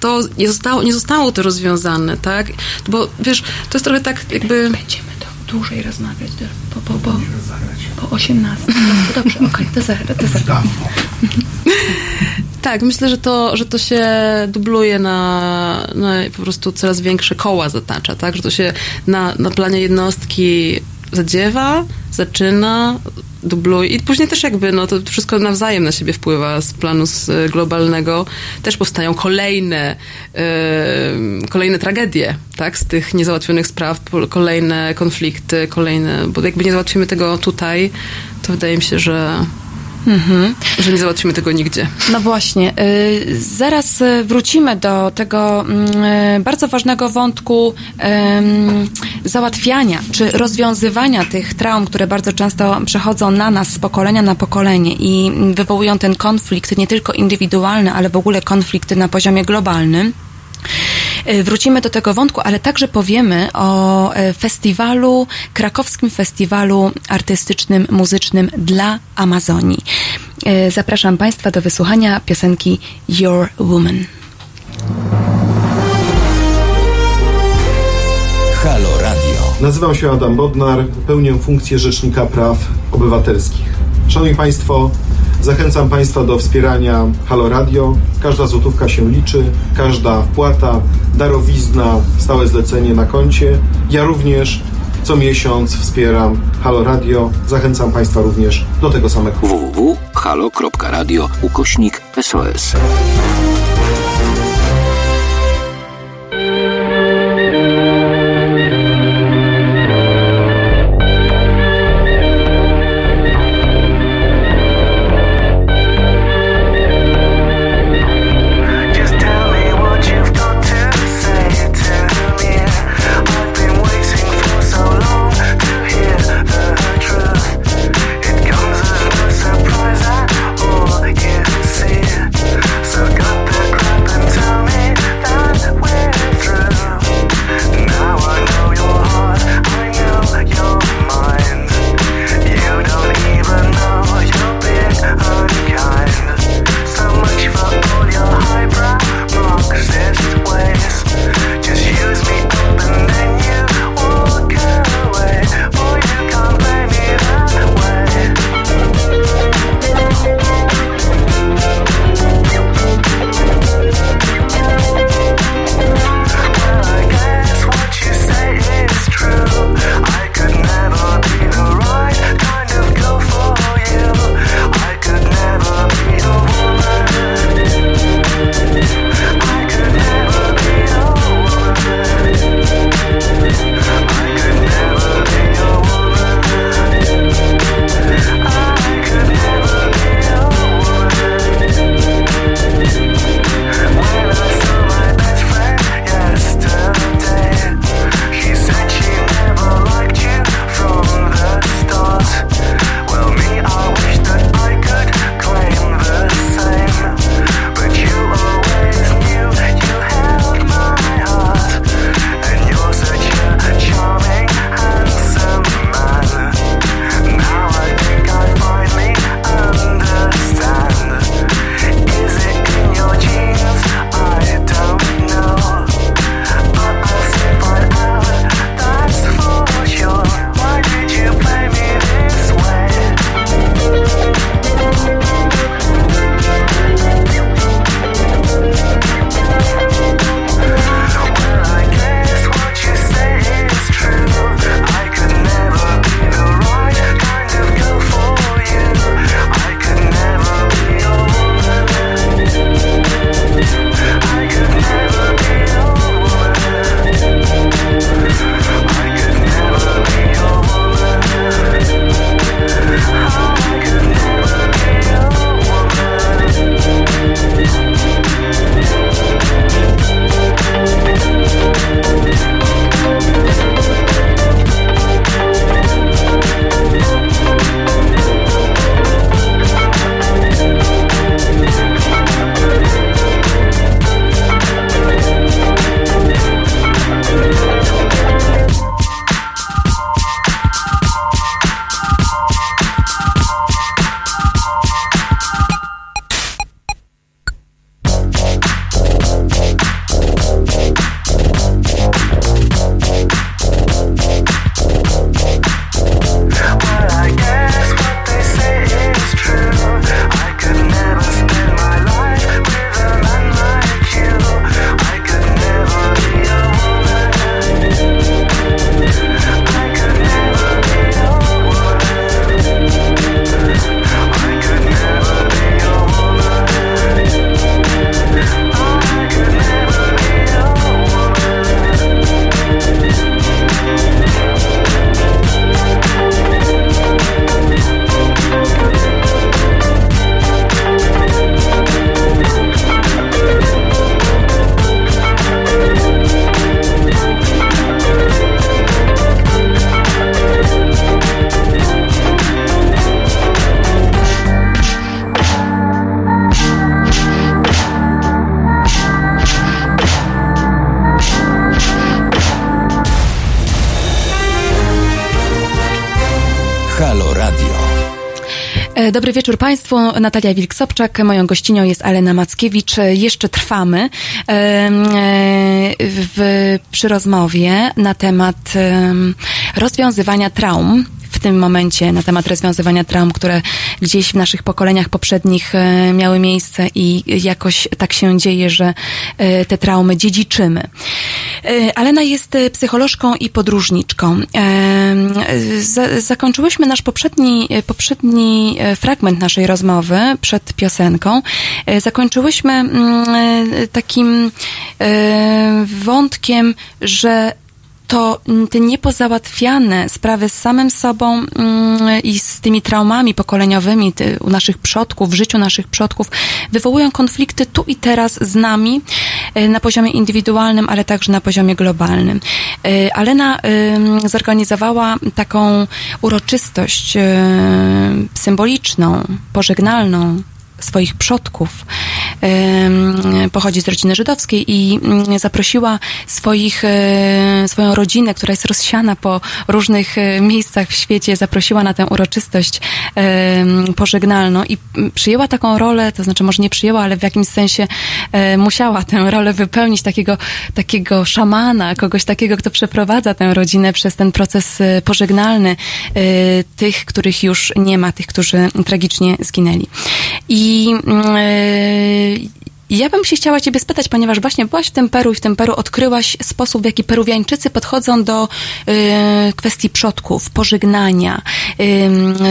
[SPEAKER 2] to nie zostało, nie zostało to rozwiązane, tak? Bo wiesz, to jest trochę tak jakby...
[SPEAKER 1] Będziemy dłużej rozmawiać po, po, po, po 18. Dobrze, okej, to za, to za.
[SPEAKER 2] Tak, myślę, że to, że to się dubluje na, na po prostu coraz większe koła zatacza, tak? Że to się na, na planie jednostki zadziewa, zaczyna, i później też jakby, no to wszystko nawzajem na siebie wpływa z planu z globalnego. Też powstają kolejne, yy, kolejne tragedie, tak? Z tych niezałatwionych spraw, kolejne konflikty, kolejne, bo jakby nie załatwimy tego tutaj, to wydaje mi się, że Mhm. Że nie załatwimy tego nigdzie.
[SPEAKER 1] No właśnie. Y, zaraz y, wrócimy do tego mm, y, bardzo ważnego wątku załatwiania czy rozwiązywania tych traum, które bardzo często przechodzą na nas z pokolenia na pokolenie i wywołują ten konflikt nie tylko indywidualny, ale w ogóle konflikty na poziomie globalnym. E, wrócimy do tego wątku, ale także powiemy o e, festiwalu, krakowskim festiwalu artystycznym, muzycznym dla Amazonii. E, zapraszam Państwa do wysłuchania piosenki Your Woman.
[SPEAKER 3] Halo Radio.
[SPEAKER 4] Nazywam się Adam Bodnar, pełnię funkcję Rzecznika Praw Obywatelskich. Szanowni Państwo, Zachęcam Państwa do wspierania Halo Radio. Każda złotówka się liczy, każda wpłata, darowizna, stałe zlecenie na koncie. Ja również co miesiąc wspieram Halo Radio. Zachęcam Państwa również do tego samego.
[SPEAKER 5] www.halo.radio ukośnik SOS.
[SPEAKER 1] Dobry wieczór Państwu. Natalia Wilk-Sobczak. Moją gościnią jest Alena Mackiewicz. Jeszcze trwamy e, w, przy rozmowie na temat em, rozwiązywania traum. W tym momencie na temat rozwiązywania traum, które gdzieś w naszych pokoleniach poprzednich e, miały miejsce i jakoś tak się dzieje, że e, te traumy dziedziczymy. Alena jest psycholożką i podróżniczką. Za- Zakończyłyśmy nasz poprzedni, e, poprzedni e, fragment naszej rozmowy przed piosenką. E, Zakończyłyśmy mm, takim wątkiem, że to mm, te niepozałatwiane sprawy z samym sobą mm, i z tymi traumami pokoleniowymi ty, u naszych przodków, w życiu naszych przodków, wywołują konflikty tu i teraz z nami e, na poziomie indywidualnym, ale także na poziomie globalnym. E, Alena zorganizowała taką uroczystość e, symboliczną, pożegnalną swoich przodków. Pochodzi z rodziny żydowskiej i mm, zaprosiła swoich, e, swoją rodzinę, która jest rozsiana po różnych e, miejscach w świecie, zaprosiła na tę uroczystość pożegnalną i mm, przyjęła taką rolę, to znaczy może nie przyjęła, ale w jakimś sensie e, musiała tę rolę wypełnić takiego, takiego szamana, kogoś takiego, kto przeprowadza tę rodzinę przez ten proces pożegnalny tych, których już nie ma, tych, którzy tragicznie zginęli. I mm, e, ja bym się chciała Ciebie spytać, ponieważ właśnie byłaś w tym Peru i w tym Peru odkryłaś sposób, w jaki Peruwiańczycy podchodzą do y, kwestii przodków, pożegnania,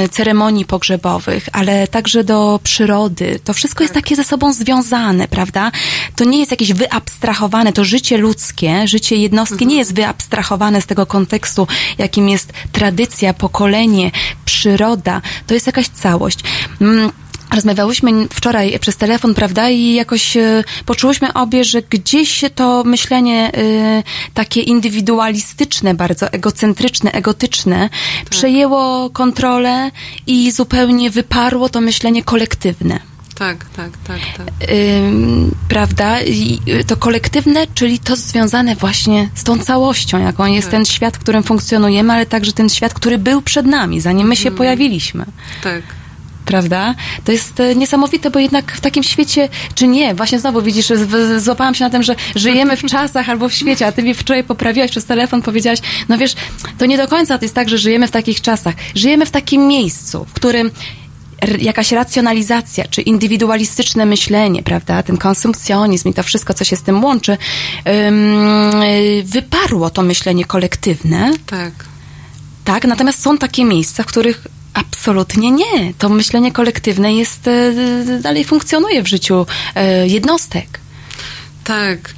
[SPEAKER 1] y, ceremonii pogrzebowych, ale także do przyrody. To wszystko jest takie ze sobą związane, prawda? To nie jest jakieś wyabstrahowane, to życie ludzkie, życie jednostki nie jest wyabstrahowane z tego kontekstu, jakim jest tradycja, pokolenie, przyroda. To jest jakaś całość. Mm, Rozmawiałyśmy wczoraj przez telefon, prawda, i jakoś e, poczułyśmy obie, że gdzieś to myślenie e, takie indywidualistyczne, bardzo egocentryczne, egotyczne, przejęło kontrolę i zupełnie wyparło to myślenie kolektywne.
[SPEAKER 2] Tak, tak, tak, tak.
[SPEAKER 1] Ym, prawda? I y, to kolektywne, czyli to związane właśnie z tą całością, jaką jest
[SPEAKER 2] Tak.
[SPEAKER 1] ten świat, w którym funkcjonujemy, ale także ten świat, który był przed nami, zanim my się pojawiliśmy
[SPEAKER 2] Tak.
[SPEAKER 1] Prawda? To jest e, niesamowite, bo jednak w takim świecie, czy nie, właśnie znowu widzisz, złapałam się na tym, że żyjemy w czasach albo w świecie, a ty mi wczoraj poprawiłaś przez telefon, powiedziałaś, no wiesz, to nie do końca to jest tak, że żyjemy w takich czasach. Żyjemy w takim miejscu, w którym jakaś racjonalizacja, czy indywidualistyczne myślenie, prawda, ten konsumpcjonizm i to wszystko, co się z tym łączy, wyparło to myślenie kolektywne,
[SPEAKER 2] Tak.
[SPEAKER 1] tak, natomiast są takie miejsca, w których absolutnie nie. To myślenie kolektywne jest, e, dalej funkcjonuje w życiu e, jednostek.
[SPEAKER 2] Tak.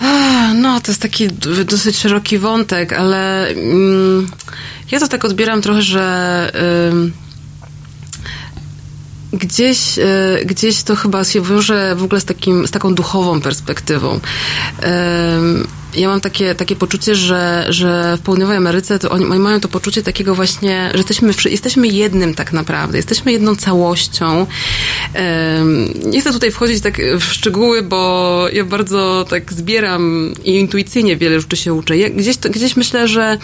[SPEAKER 2] Ah, No, to jest taki dosyć szeroki wątek, ale mm, ja to tak odbieram trochę, że gdzieś, y, gdzieś to chyba się wiąże w ogóle z, takim, z taką duchową perspektywą. Ja mam takie, takie poczucie, że, że w południowej Ameryce to oni, mają to poczucie takiego właśnie, że jesteśmy, jesteśmy jednym tak naprawdę, jesteśmy jedną całością. Nie chcę tutaj wchodzić tak w szczegóły, bo ja bardzo tak zbieram i intuicyjnie wiele rzeczy się uczę. Ja gdzieś, gdzieś myślę, że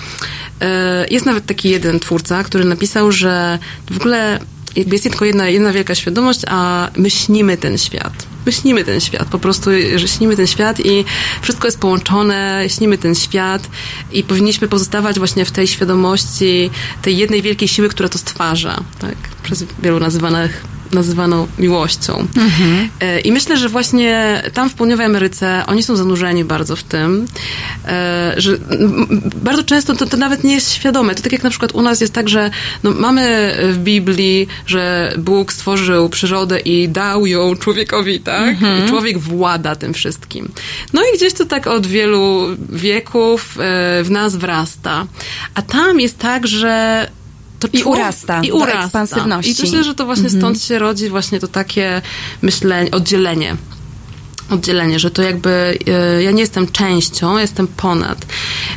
[SPEAKER 2] e, jest nawet taki jeden twórca, który napisał, że w ogóle jakby jest tylko jedna, jedna wielka świadomość, a my śnimy ten świat. My śnimy ten świat, po prostu, że śnimy ten świat i wszystko jest połączone, śnimy ten świat i powinniśmy pozostawać właśnie w tej świadomości tej jednej wielkiej siły, która to stwarza, tak? Przez wielu nazywanych nazywaną miłością. E, I myślę, że właśnie tam w południowej Ameryce oni są zanurzeni bardzo w tym, e, że bardzo często to, to nawet nie jest świadome. To tak jak na przykład u nas jest tak, że no, mamy w Biblii, że Bóg stworzył przyrodę i dał ją człowiekowi, tak? I człowiek włada tym wszystkim. No i gdzieś to tak od wielu wieków e, w nas wrasta. A tam jest tak, że to
[SPEAKER 1] I
[SPEAKER 2] człowiek-
[SPEAKER 1] urasta
[SPEAKER 2] I urasta.
[SPEAKER 1] ekspansywności.
[SPEAKER 2] I myślę, że to właśnie stąd się rodzi właśnie to takie myślenie, oddzielenie. Oddzielenie, że to jakby e, ja nie jestem częścią, jestem ponad.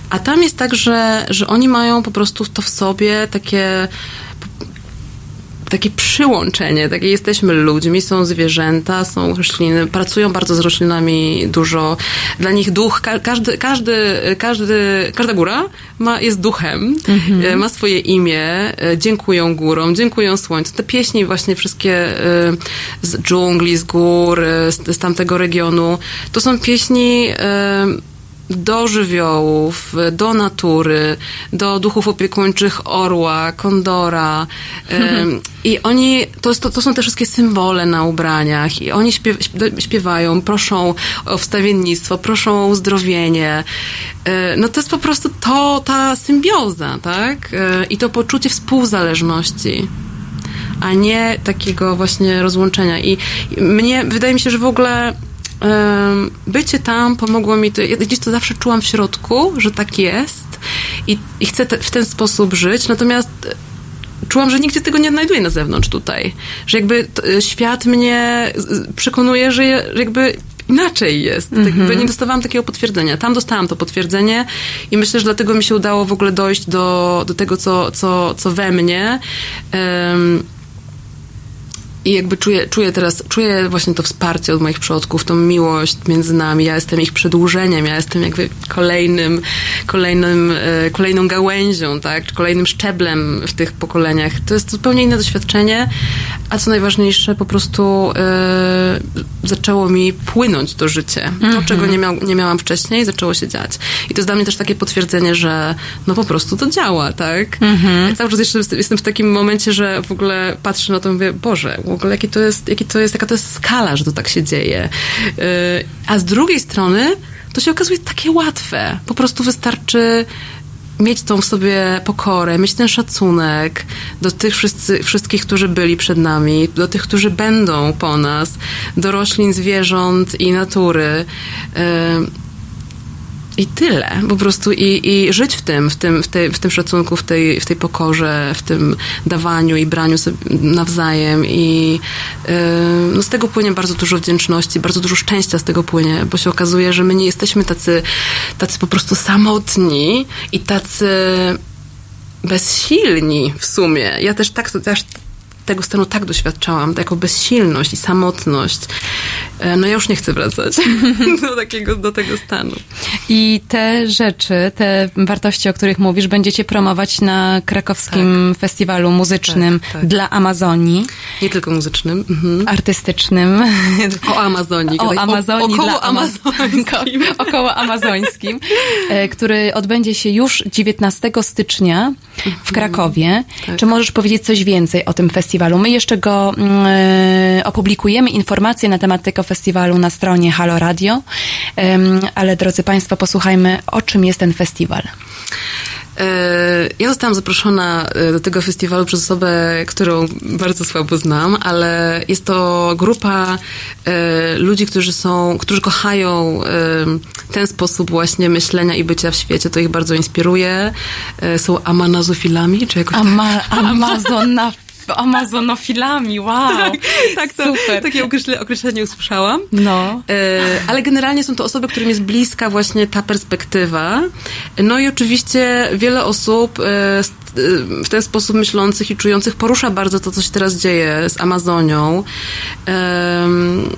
[SPEAKER 2] A tam jest tak, że, że oni mają po prostu to w sobie takie takie przyłączenie, takie jesteśmy ludźmi, są zwierzęta, są rośliny, pracują bardzo z roślinami dużo. Dla nich duch, ka każdy, każdy, każdy, każda góra ma, jest duchem, e, ma swoje imię, e, dziękują górom, dziękują słońcu. Te pieśni właśnie wszystkie e, z dżungli, z gór, z, z tamtego regionu, to są pieśni do żywiołów, do natury, do duchów opiekuńczych orła, kondora. Em, I oni, to, to, to są te wszystkie symbole na ubraniach i oni śpiew, śp- śpiewają, proszą o wstawiennictwo, proszą o uzdrowienie. E, No to jest po prostu to, ta symbioza, tak? E, I to poczucie współzależności a nie takiego właśnie rozłączenia. I mnie, wydaje mi się, że w ogóle bycie tam pomogło mi, to, ja gdzieś to zawsze czułam w środku, że tak jest i, i chcę te, w ten sposób żyć, natomiast e, czułam, że nigdzie tego nie znajduję na zewnątrz tutaj. Że jakby t, świat mnie przekonuje, że, je- że jakby inaczej jest. Tak jakby nie dostawałam takiego potwierdzenia. Tam dostałam to potwierdzenie i myślę, że dlatego mi się udało w ogóle dojść do, do tego, co, co, co we mnie. Em, i jakby czuję, czuję teraz, czuję właśnie to wsparcie od moich przodków, tą miłość między nami. Ja jestem ich przedłużeniem, ja jestem jakby kolejnym, kolejnym, e, kolejną gałęzią, tak? Czy kolejnym szczeblem w tych pokoleniach. To jest zupełnie inne doświadczenie, a co najważniejsze, po prostu e, zaczęło mi płynąć to życie. To, czego nie, miał, nie miałam wcześniej, zaczęło się dziać. I to jest dla mnie też takie potwierdzenie, że no po prostu to działa, tak? Ja cały czas jeszcze jestem w takim momencie, że w ogóle patrzę na to i mówię, Boże, w ogóle jaki to jest, jaki to jest, jaka to jest skala, że to tak się dzieje. Yy, A z drugiej strony to się okazuje takie łatwe. Po prostu wystarczy mieć tą w sobie pokorę, mieć ten szacunek do tych wszyscy, wszystkich, którzy byli przed nami, do tych, którzy będą po nas, do roślin, zwierząt i natury. I tyle. Po prostu i, i żyć w tym, w tym, w, tej, w tym szacunku, w tej, w tej pokorze, w tym dawaniu i braniu sobie nawzajem. I yy, no z tego płynie bardzo dużo wdzięczności, bardzo dużo szczęścia z tego płynie, bo się okazuje, że my nie jesteśmy tacy, tacy po prostu samotni i tacy bezsilni w sumie. Ja też tak, też tego stanu tak doświadczałam, taką bezsilność i samotność. E, No ja już nie chcę wracać do, takiego, do tego stanu.
[SPEAKER 1] I te rzeczy, te wartości, o których mówisz, będziecie promować na krakowskim festiwalu muzycznym
[SPEAKER 2] Tak, tak.
[SPEAKER 1] dla Amazonii,
[SPEAKER 2] Nie tylko muzycznym. Mhm.
[SPEAKER 1] artystycznym.
[SPEAKER 2] O Amazonii.
[SPEAKER 1] O. Amazonii
[SPEAKER 2] około
[SPEAKER 1] dla Ama-
[SPEAKER 2] amazońskim.
[SPEAKER 1] Ko- około amazońskim, który odbędzie się już 19 stycznia w Krakowie.
[SPEAKER 2] Tak.
[SPEAKER 1] Czy możesz powiedzieć coś więcej o tym festiwalu? My jeszcze go e, opublikujemy, informacje na temat tego festiwalu na stronie Halo Radio, Em, ale drodzy Państwo, posłuchajmy, o czym jest ten festiwal.
[SPEAKER 2] E, Ja zostałam zaproszona e, do tego festiwalu przez osobę, którą bardzo słabo znam, ale jest to grupa ludzi, którzy są, którzy kochają ten sposób właśnie myślenia i bycia w świecie. To ich bardzo inspiruje. Są amanazofilami, czy jakoś tak?
[SPEAKER 1] Ama- Amazonofilami, wow.
[SPEAKER 2] tak, to,
[SPEAKER 1] Super.
[SPEAKER 2] takie określe, określenie usłyszałam.
[SPEAKER 1] No.
[SPEAKER 2] E, ale generalnie są to osoby, którym jest bliska właśnie ta perspektywa. No i oczywiście wiele osób e, e, w ten sposób myślących i czujących porusza bardzo to, co się teraz dzieje z Amazonią. Em,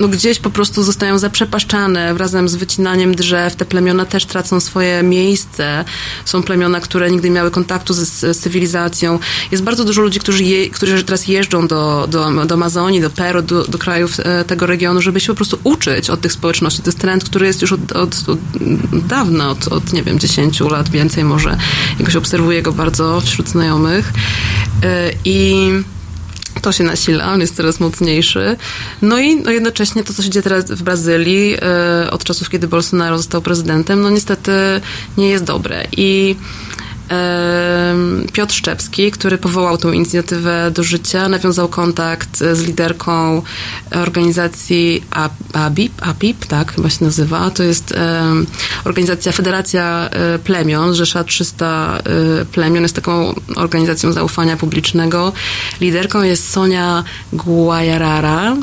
[SPEAKER 2] no gdzieś po prostu zostają zaprzepaszczane razem z wycinaniem drzew. Te plemiona też tracą swoje miejsce. Są plemiona, które nigdy nie miały kontaktu z, z cywilizacją. Jest bardzo dużo ludzi, którzy, je, którzy teraz jeżdżą do, do, do Amazonii, do Peru, do, do krajów e, tego regionu, żeby się po prostu uczyć od tych społeczności. To jest trend, który jest już od, od, od dawna, od, od nie wiem, 10 lat, więcej może. Jakoś obserwuję go bardzo wśród znajomych. E, I to się nasila, on jest coraz mocniejszy. No i no jednocześnie to, co się dzieje teraz w Brazylii, e, od czasów, kiedy Bolsonaro został prezydentem, no niestety nie jest dobre. I Piotr Szczepski, który powołał tą inicjatywę do życia, nawiązał kontakt z liderką organizacji ABIP, APIP, tak chyba się nazywa. To jest organizacja Federacja e, Plemion, zrzesza 300 e, plemion, jest taką organizacją zaufania publicznego. Liderką jest Sonia Guajarara.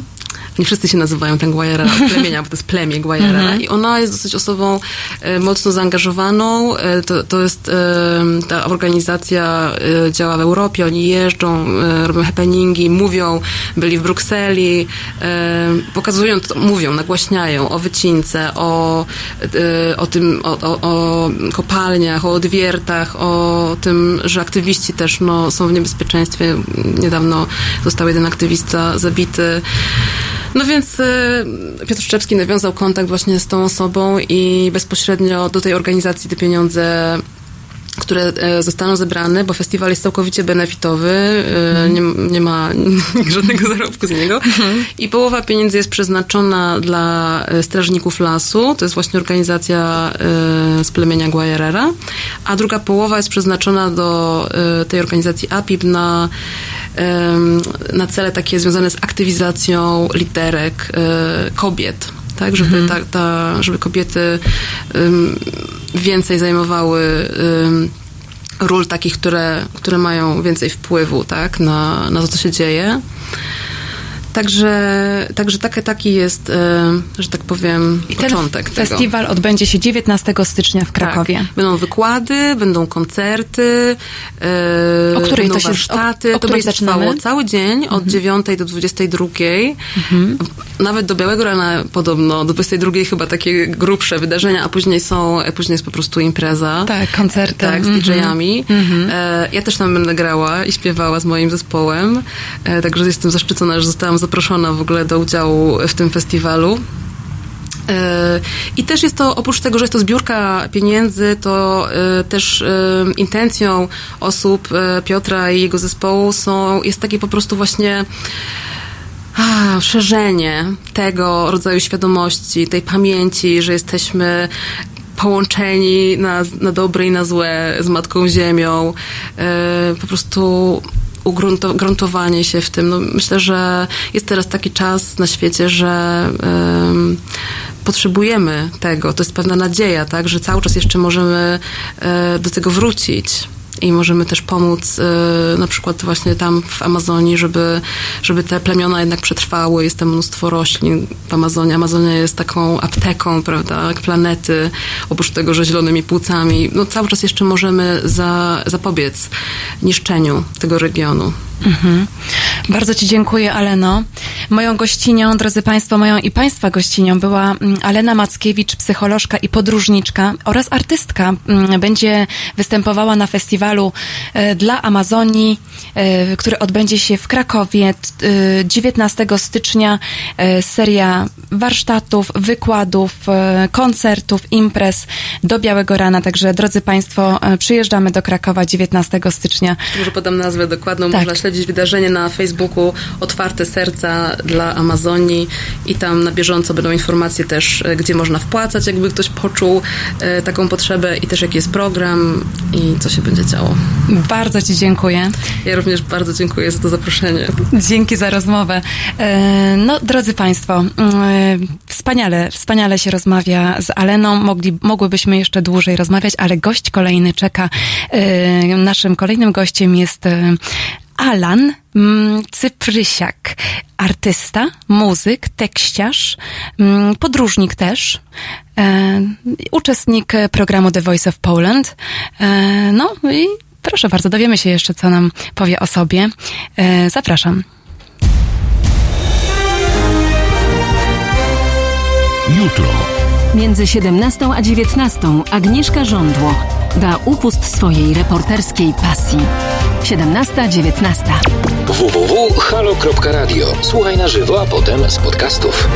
[SPEAKER 2] Nie wszyscy się nazywają ten Guayarera od plemienia, bo to jest plemię Guayarera i ona jest dosyć osobą e, mocno zaangażowaną. E, to, to jest, e, ta organizacja e, działa w Europie, oni jeżdżą, e, robią happeningi, mówią, byli w Brukseli, e, pokazują, to, mówią, nagłaśniają o wycince, o, o tym, o, o, o kopalniach, o odwiertach, o tym, że aktywiści też no, są w niebezpieczeństwie. Niedawno został jeden aktywista zabity. No więc e, Piotr Szczepski nawiązał kontakt właśnie z tą osobą i bezpośrednio do tej organizacji te pieniądze które e, zostaną zebrane, bo festiwal jest całkowicie benefitowy, e, nie, nie ma żadnego zarobku z niego. I połowa pieniędzy jest przeznaczona dla e, strażników lasu, to jest właśnie organizacja z plemienia Guayarera, a druga połowa jest przeznaczona do tej organizacji APIB na, na cele takie związane z aktywizacją literek e, kobiet tak, żeby, ta, ta, żeby kobiety ym, więcej zajmowały ym, ról takich, które, które mają więcej wpływu, tak, na, na to, co się dzieje. Także, także taki, taki jest, e, że tak powiem,
[SPEAKER 1] I ten
[SPEAKER 2] początek tego.
[SPEAKER 1] festiwal odbędzie się 19 stycznia w Krakowie.
[SPEAKER 2] Tak. Będą wykłady, będą koncerty, e,
[SPEAKER 1] O której
[SPEAKER 2] będą
[SPEAKER 1] to się-
[SPEAKER 2] warsztaty.
[SPEAKER 1] o- o
[SPEAKER 2] to będzie trwało cały dzień od 9 do 22. Nawet do Białego Rana podobno, do 22 chyba takie grubsze wydarzenia, a później są, później jest po prostu impreza.
[SPEAKER 1] Tak, koncerty.
[SPEAKER 2] Tak, z
[SPEAKER 1] Mhm.
[SPEAKER 2] DJ-ami. E, ja też tam będę grała i śpiewała z moim zespołem, także jestem zaszczycona, że zostałam zaproszona w ogóle do udziału w tym festiwalu. E, I też jest to, oprócz tego, że jest to zbiórka pieniędzy, to e, też e, intencją osób Piotra i jego zespołu są, jest takie po prostu właśnie a, szerzenie tego rodzaju świadomości, tej pamięci, że jesteśmy połączeni na, na dobre i na złe z Matką Ziemią. Po prostu ugrunto- gruntowanie się w tym. No, myślę, że jest teraz taki czas na świecie, że em, potrzebujemy tego. To jest pewna nadzieja, tak, że cały czas jeszcze możemy e, do tego wrócić. I możemy też pomóc e, na przykład właśnie tam w Amazonii, żeby, żeby te plemiona jednak przetrwały. Jest tam mnóstwo roślin w Amazonii. Amazonia jest taką apteką, prawda, planety. Oprócz tego, że zielonymi płucami. No cały czas jeszcze możemy za, zapobiec niszczeniu tego regionu.
[SPEAKER 1] Mhm. Bardzo Ci dziękuję, Aleno. Moją gościnią, drodzy Państwo, moją i Państwa gościnią była mm, Alena Mackiewicz, psycholożka i podróżniczka oraz artystka. Mm, Będzie występowała na festiwalu e, dla Amazonii, e, który odbędzie się w Krakowie t- e, 19 stycznia. Seria warsztatów, wykładów, koncertów, imprez do Białego Rana. Także, drodzy Państwo, przyjeżdżamy do Krakowa 19 stycznia.
[SPEAKER 2] Może podam nazwę dokładną.
[SPEAKER 1] Tak.
[SPEAKER 2] Można śledzić wydarzenie na Facebooku Otwarte Serca dla Amazonii i tam na bieżąco będą informacje też, e, gdzie można wpłacać, jakby ktoś poczuł e, taką potrzebę i też jaki jest program i co się będzie działo.
[SPEAKER 1] Bardzo Ci dziękuję.
[SPEAKER 2] Ja również bardzo dziękuję za to zaproszenie.
[SPEAKER 1] Dzięki za rozmowę. E, No, drodzy Państwo, wspaniale, wspaniale się rozmawia z Aleną. Mogli, mogłybyśmy jeszcze dłużej rozmawiać, ale gość kolejny czeka. Naszym kolejnym gościem jest Alan mm, Cyprysiak, artysta, muzyk, tekściarz, mm, podróżnik też, e, uczestnik programu The Voice of Poland. E, No i proszę bardzo, dowiemy się jeszcze, co nam powie o sobie. E, Zapraszam.
[SPEAKER 3] Jutro.
[SPEAKER 6] Między 17 a 19 Agnieszka Żądło da upust swojej reporterskiej pasji. 17-19.
[SPEAKER 5] www.halo.radio. Słuchaj na żywo, a potem z podcastów.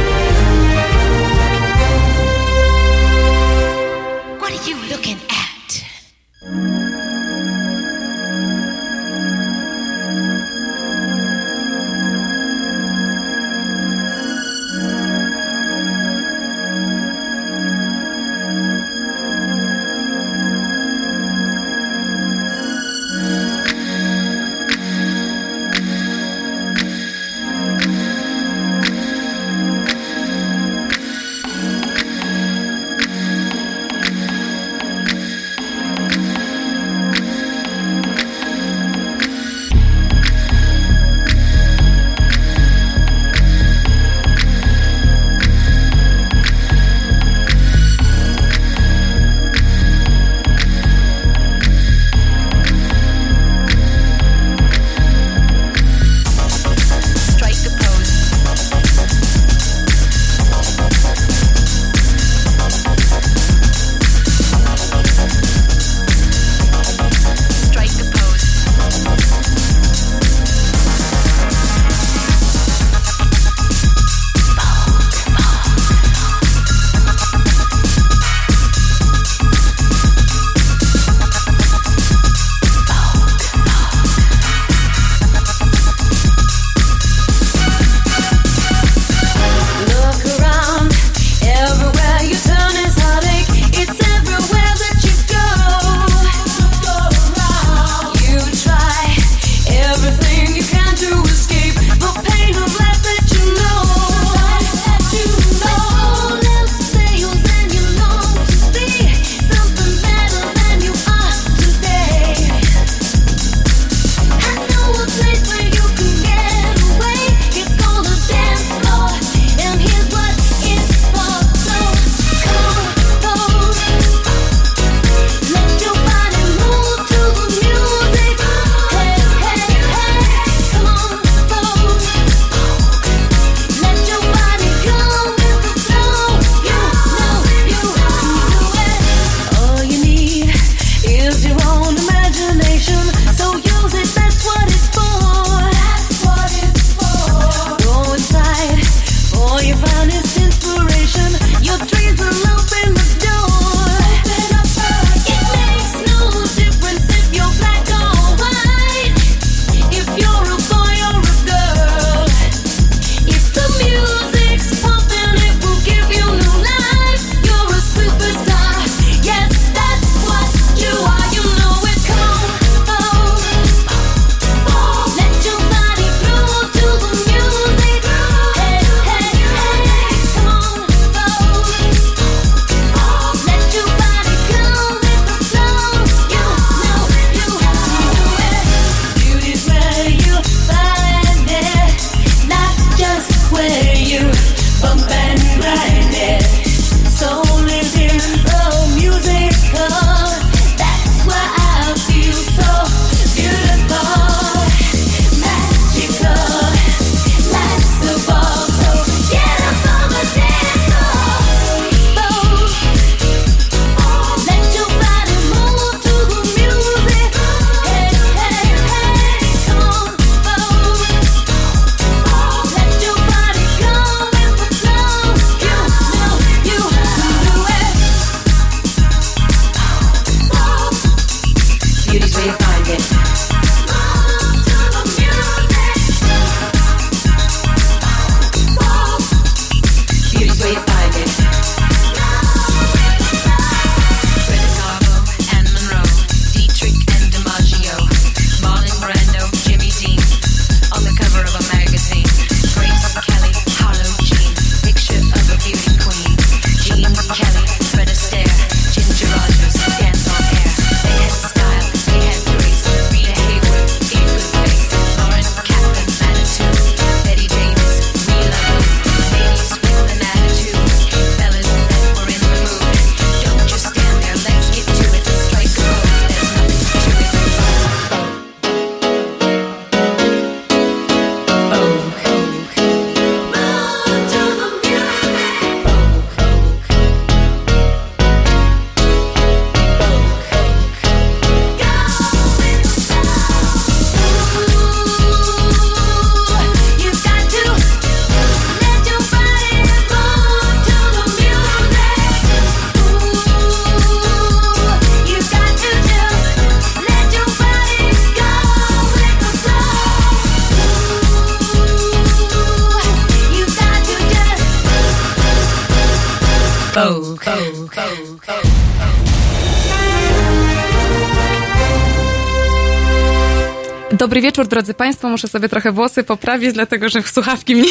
[SPEAKER 1] Wieczór, drodzy Państwo. Muszę sobie trochę włosy poprawić, dlatego że słuchawki mi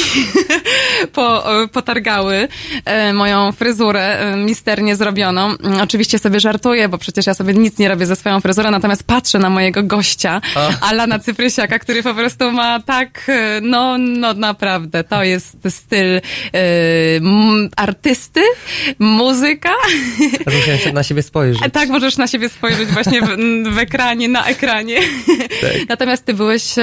[SPEAKER 1] po, e, potargały e, moją fryzurę e, misternie zrobioną. Mm, Oczywiście sobie żartuję, bo przecież ja sobie nic nie robię ze swoją fryzurą, natomiast patrzę na mojego gościa, Alana Cyprysiaka, który po prostu ma tak, no, no naprawdę, to jest styl m, artysty, muzyka.
[SPEAKER 7] Aż musiałem się na siebie spojrzeć.
[SPEAKER 1] Tak, możesz na siebie spojrzeć właśnie w, w ekranie, na ekranie. Natomiast ty byłeś,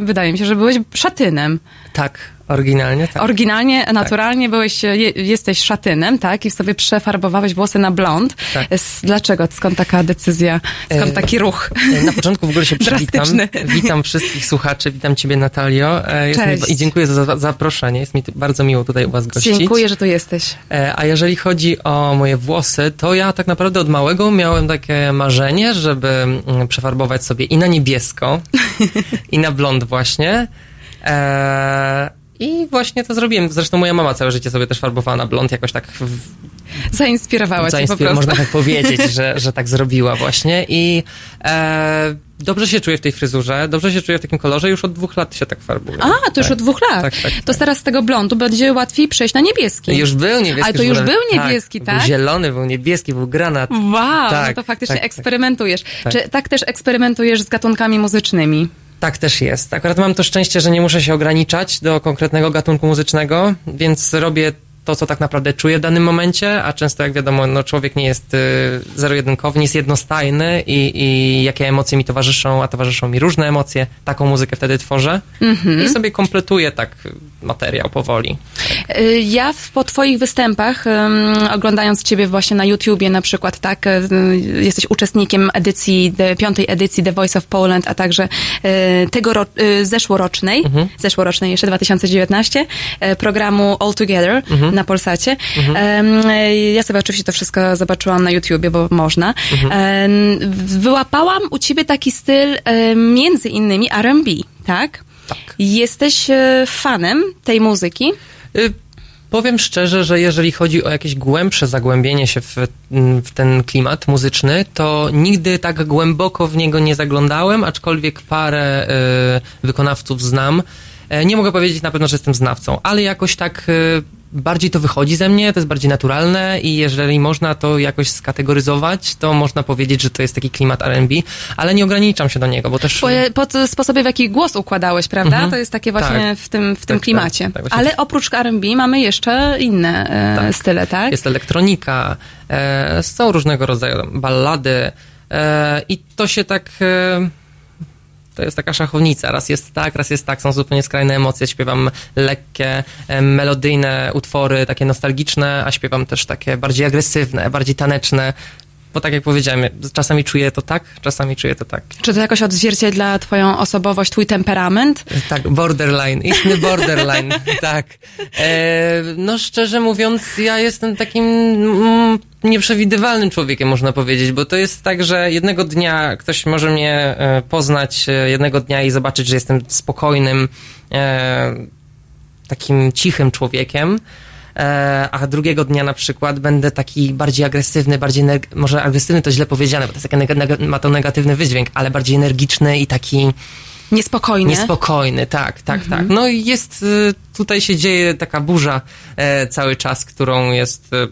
[SPEAKER 1] wydaje mi się, że byłeś szatynem.
[SPEAKER 7] Tak, oryginalnie tak.
[SPEAKER 1] Oryginalnie, naturalnie byłeś, e, je, jesteś szatynem, tak? I sobie przefarbowałeś włosy na blond.
[SPEAKER 7] Tak.
[SPEAKER 1] S- Dlaczego? Skąd taka decyzja? Skąd
[SPEAKER 7] E,
[SPEAKER 1] taki ruch?
[SPEAKER 7] Na początku w ogóle się przywitam. Witam wszystkich słuchaczy, witam ciebie Natalio. E,
[SPEAKER 1] Cześć.
[SPEAKER 7] Mi, I dziękuję za za zaproszenie. Jest mi bardzo miło tutaj u was gościć.
[SPEAKER 1] Dziękuję, że tu jesteś.
[SPEAKER 7] E, A jeżeli chodzi o moje włosy, to ja tak naprawdę od małego miałem takie marzenie, żeby mm, przefarbować sobie i na niebiesko, i na blond właśnie. E, I właśnie to zrobiłem. Zresztą moja mama całe życie sobie też farbowała na blond, jakoś tak w,
[SPEAKER 1] Zainspirowała cię po
[SPEAKER 7] zainspir-
[SPEAKER 1] prostu.
[SPEAKER 7] można tak powiedzieć, że, że tak zrobiła właśnie. I e, dobrze się czuję w tej fryzurze, dobrze się czuję w takim kolorze, już od dwóch lat się tak farbuję.
[SPEAKER 1] A, to już
[SPEAKER 7] tak.
[SPEAKER 1] od dwóch lat.
[SPEAKER 7] Tak, tak,
[SPEAKER 1] To
[SPEAKER 7] tak.
[SPEAKER 1] teraz z tego blondu będzie łatwiej przejść na niebieski.
[SPEAKER 7] Już był niebieski.
[SPEAKER 1] Ale to już
[SPEAKER 7] był-
[SPEAKER 1] był niebieski, tak?
[SPEAKER 7] Był zielony, był niebieski, był granat.
[SPEAKER 1] Wow,
[SPEAKER 7] Tak,
[SPEAKER 1] no to faktycznie
[SPEAKER 7] tak, tak.
[SPEAKER 1] eksperymentujesz.
[SPEAKER 7] Tak.
[SPEAKER 1] Czy tak też eksperymentujesz z gatunkami muzycznymi?
[SPEAKER 7] Tak też jest. Akurat mam to szczęście, że nie muszę się ograniczać do konkretnego gatunku muzycznego, więc robię to, co tak naprawdę czuję w danym momencie, a często, jak wiadomo, no, człowiek nie jest y, zero-jedynkowy, nie jest jednostajny i, i jakie emocje mi towarzyszą, a towarzyszą mi różne emocje, taką muzykę wtedy tworzę i sobie kompletuję tak materiał powoli.
[SPEAKER 1] Y, Ja w, po twoich występach, um, oglądając ciebie właśnie na YouTubie na przykład, tak, y, jesteś uczestnikiem edycji, de, piątej edycji The Voice of Poland, a także y, tego ro, y, zeszłorocznej, zeszłorocznej jeszcze 2019, y, programu All Together na Polsacie. Y, ja sobie oczywiście to wszystko zobaczyłam na YouTubie, bo można. Em, wyłapałam u ciebie taki styl między innymi R&B, tak?
[SPEAKER 7] Tak.
[SPEAKER 1] Jesteś y, fanem tej muzyki?
[SPEAKER 7] Y, Powiem szczerze, że jeżeli chodzi o jakieś głębsze zagłębienie się w, mm, w ten klimat muzyczny, to nigdy tak głęboko w niego nie zaglądałem, aczkolwiek parę y, wykonawców znam. E, Nie mogę powiedzieć na pewno, że jestem znawcą, ale jakoś tak y, bardziej to wychodzi ze mnie, to jest bardziej naturalne i jeżeli można to jakoś skategoryzować, to można powiedzieć, że to jest taki klimat R&B, ale nie ograniczam się do niego, bo też...
[SPEAKER 1] Po, pod sposobie, w jaki głos układałeś, prawda?
[SPEAKER 7] Mhm.
[SPEAKER 1] To jest takie właśnie
[SPEAKER 7] Tak.
[SPEAKER 1] w tym, w tym
[SPEAKER 7] Tak,
[SPEAKER 1] klimacie.
[SPEAKER 7] tak, tak,
[SPEAKER 1] Ale
[SPEAKER 7] tak.
[SPEAKER 1] oprócz R&B mamy jeszcze inne e,
[SPEAKER 7] Tak.
[SPEAKER 1] style, tak?
[SPEAKER 7] Jest elektronika, e, są różnego rodzaju ballady e, i to się tak... E, to jest taka szachownica. Raz jest tak, raz jest tak. Są zupełnie skrajne emocje. Śpiewam lekkie, melodyjne utwory, takie nostalgiczne, a śpiewam też takie bardziej agresywne, bardziej taneczne. Bo tak jak powiedziałem, czasami czuję to tak, czasami czuję to tak.
[SPEAKER 1] Czy to jakoś odzwierciedla twoją osobowość, twój temperament?
[SPEAKER 7] Tak, borderline, istny borderline, tak. E, no szczerze mówiąc, ja jestem takim mm, nieprzewidywalnym człowiekiem, można powiedzieć, bo to jest tak, że jednego dnia ktoś może mnie e, poznać, e, jednego dnia i zobaczyć, że jestem spokojnym, e, takim cichym człowiekiem, a drugiego dnia na przykład będę taki bardziej agresywny, bardziej, może agresywny to źle powiedziane, bo to jest taki ma to negatywny wydźwięk, ale bardziej energiczny i taki
[SPEAKER 1] Niespokojnie.
[SPEAKER 7] Niespokojny, tak, tak, tak. No i jest, y, tutaj się dzieje taka burza e, cały czas, którą jest, e,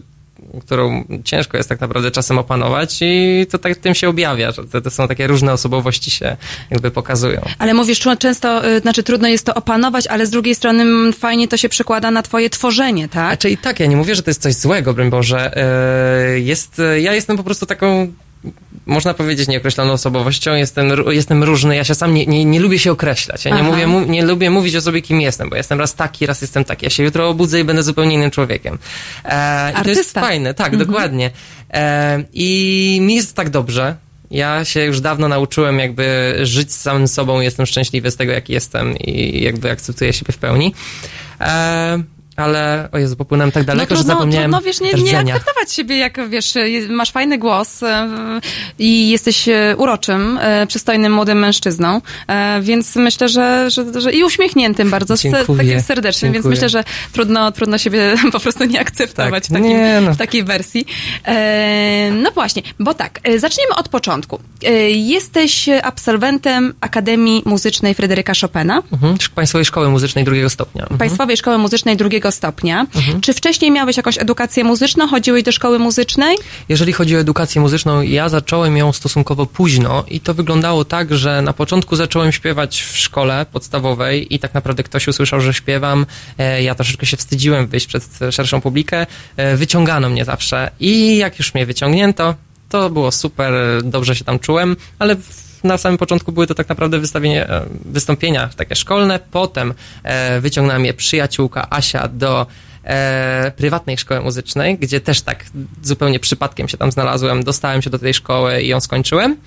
[SPEAKER 7] którą ciężko jest tak naprawdę czasem opanować i to tak tym się objawia, że to, to są takie różne osobowości się jakby pokazują.
[SPEAKER 1] Ale mówisz, często, y, znaczy trudno jest to opanować, ale z drugiej strony mm, fajnie to się przekłada na twoje tworzenie, tak?
[SPEAKER 7] Znaczy i tak, ja nie mówię, że to jest coś złego, broń Boże. E, Jest, e, ja jestem po prostu taką, można powiedzieć, nieokreśloną osobowością. Jestem, jestem różny, ja się sam nie, nie, nie lubię się określać. Ja nie,
[SPEAKER 1] Aha.
[SPEAKER 7] mówię, mu, nie lubię mówić o sobie, kim jestem, bo jestem raz taki, raz jestem taki. Ja się jutro obudzę i będę zupełnie innym człowiekiem. E, I to jest fajne, tak, dokładnie. E, I mi jest tak dobrze. Ja się już dawno nauczyłem jakby żyć z samym sobą, jestem szczęśliwy z tego, jaki jestem i jakby akceptuję siebie w pełni. E, ale o Jezu, popłynąłem tak daleko,
[SPEAKER 1] no,
[SPEAKER 7] że
[SPEAKER 1] trudno,
[SPEAKER 7] zapomniałem
[SPEAKER 1] trudno, wiesz, nie, nie akceptować siebie, jak wiesz, masz fajny głos e, i jesteś e, uroczym, e, przystojnym młodym mężczyzną, więc myślę, że, że, że i uśmiechniętym bardzo,
[SPEAKER 7] Dziękuję,
[SPEAKER 1] takim serdecznym, więc myślę, że trudno, trudno siebie po prostu nie akceptować
[SPEAKER 7] Tak,
[SPEAKER 1] w, takim,
[SPEAKER 7] nie, no.
[SPEAKER 1] w takiej wersji. No właśnie, bo tak, zacznijmy od początku. Jesteś absolwentem Akademii Muzycznej Fryderyka Chopina.
[SPEAKER 7] Mhm. Państwowej Szkoły Muzycznej drugiego stopnia. Mhm.
[SPEAKER 1] Państwowej Szkoły Muzycznej drugiego stopnia. Czy wcześniej miałeś jakąś edukację muzyczną? Chodziłeś do szkoły muzycznej?
[SPEAKER 7] Jeżeli chodzi o edukację muzyczną, ja zacząłem ją stosunkowo późno i to wyglądało tak, że na początku zacząłem śpiewać w szkole podstawowej i tak naprawdę ktoś usłyszał, że śpiewam. E, Ja troszeczkę się wstydziłem wyjść przed szerszą publikę. E, Wyciągano mnie zawsze i jak już mnie wyciągnięto, to było super, dobrze się tam czułem, ale na samym początku były to tak naprawdę wystawienie, e, wystąpienia takie szkolne. Potem e, wyciągnęła mnie przyjaciółka Asia do e, prywatnej szkoły muzycznej, gdzie też tak zupełnie przypadkiem się tam znalazłem. Dostałem się do tej szkoły i ją skończyłem.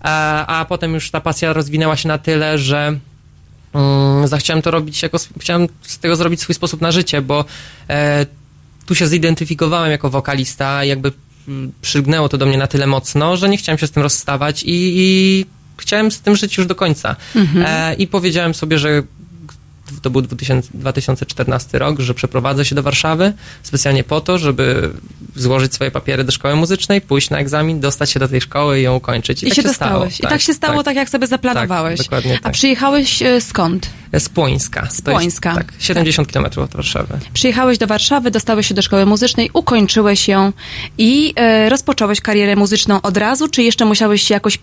[SPEAKER 7] A, a potem już ta pasja rozwinęła się na tyle, że mm, zachciałem to robić jako, chciałem z tego zrobić swój sposób na życie, bo e, tu się zidentyfikowałem jako wokalista, jakby mm, przylgnęło to do mnie na tyle mocno, że nie chciałem się z tym rozstawać i, i chciałem z tym żyć już do końca. E, I powiedziałem sobie, że to był 2000, 2014 rok, że przeprowadzę się do Warszawy specjalnie po to, żeby złożyć swoje papiery do szkoły muzycznej, pójść na egzamin, dostać się do tej szkoły i ją ukończyć. I,
[SPEAKER 1] I
[SPEAKER 7] tak się
[SPEAKER 1] dostałeś.
[SPEAKER 7] stało.
[SPEAKER 1] I tak się stało, tak, jak sobie zaplanowałeś.
[SPEAKER 7] Tak, dokładnie
[SPEAKER 1] A
[SPEAKER 7] tak.
[SPEAKER 1] przyjechałeś e, skąd?
[SPEAKER 7] Z Płońska.
[SPEAKER 1] Z
[SPEAKER 7] To jest,
[SPEAKER 1] Płońska.
[SPEAKER 7] tak, 70 kilometrów od Warszawy.
[SPEAKER 1] Przyjechałeś do Warszawy, dostałeś się do szkoły muzycznej, ukończyłeś ją i e, rozpocząłeś karierę muzyczną od razu, czy jeszcze musiałeś się jakoś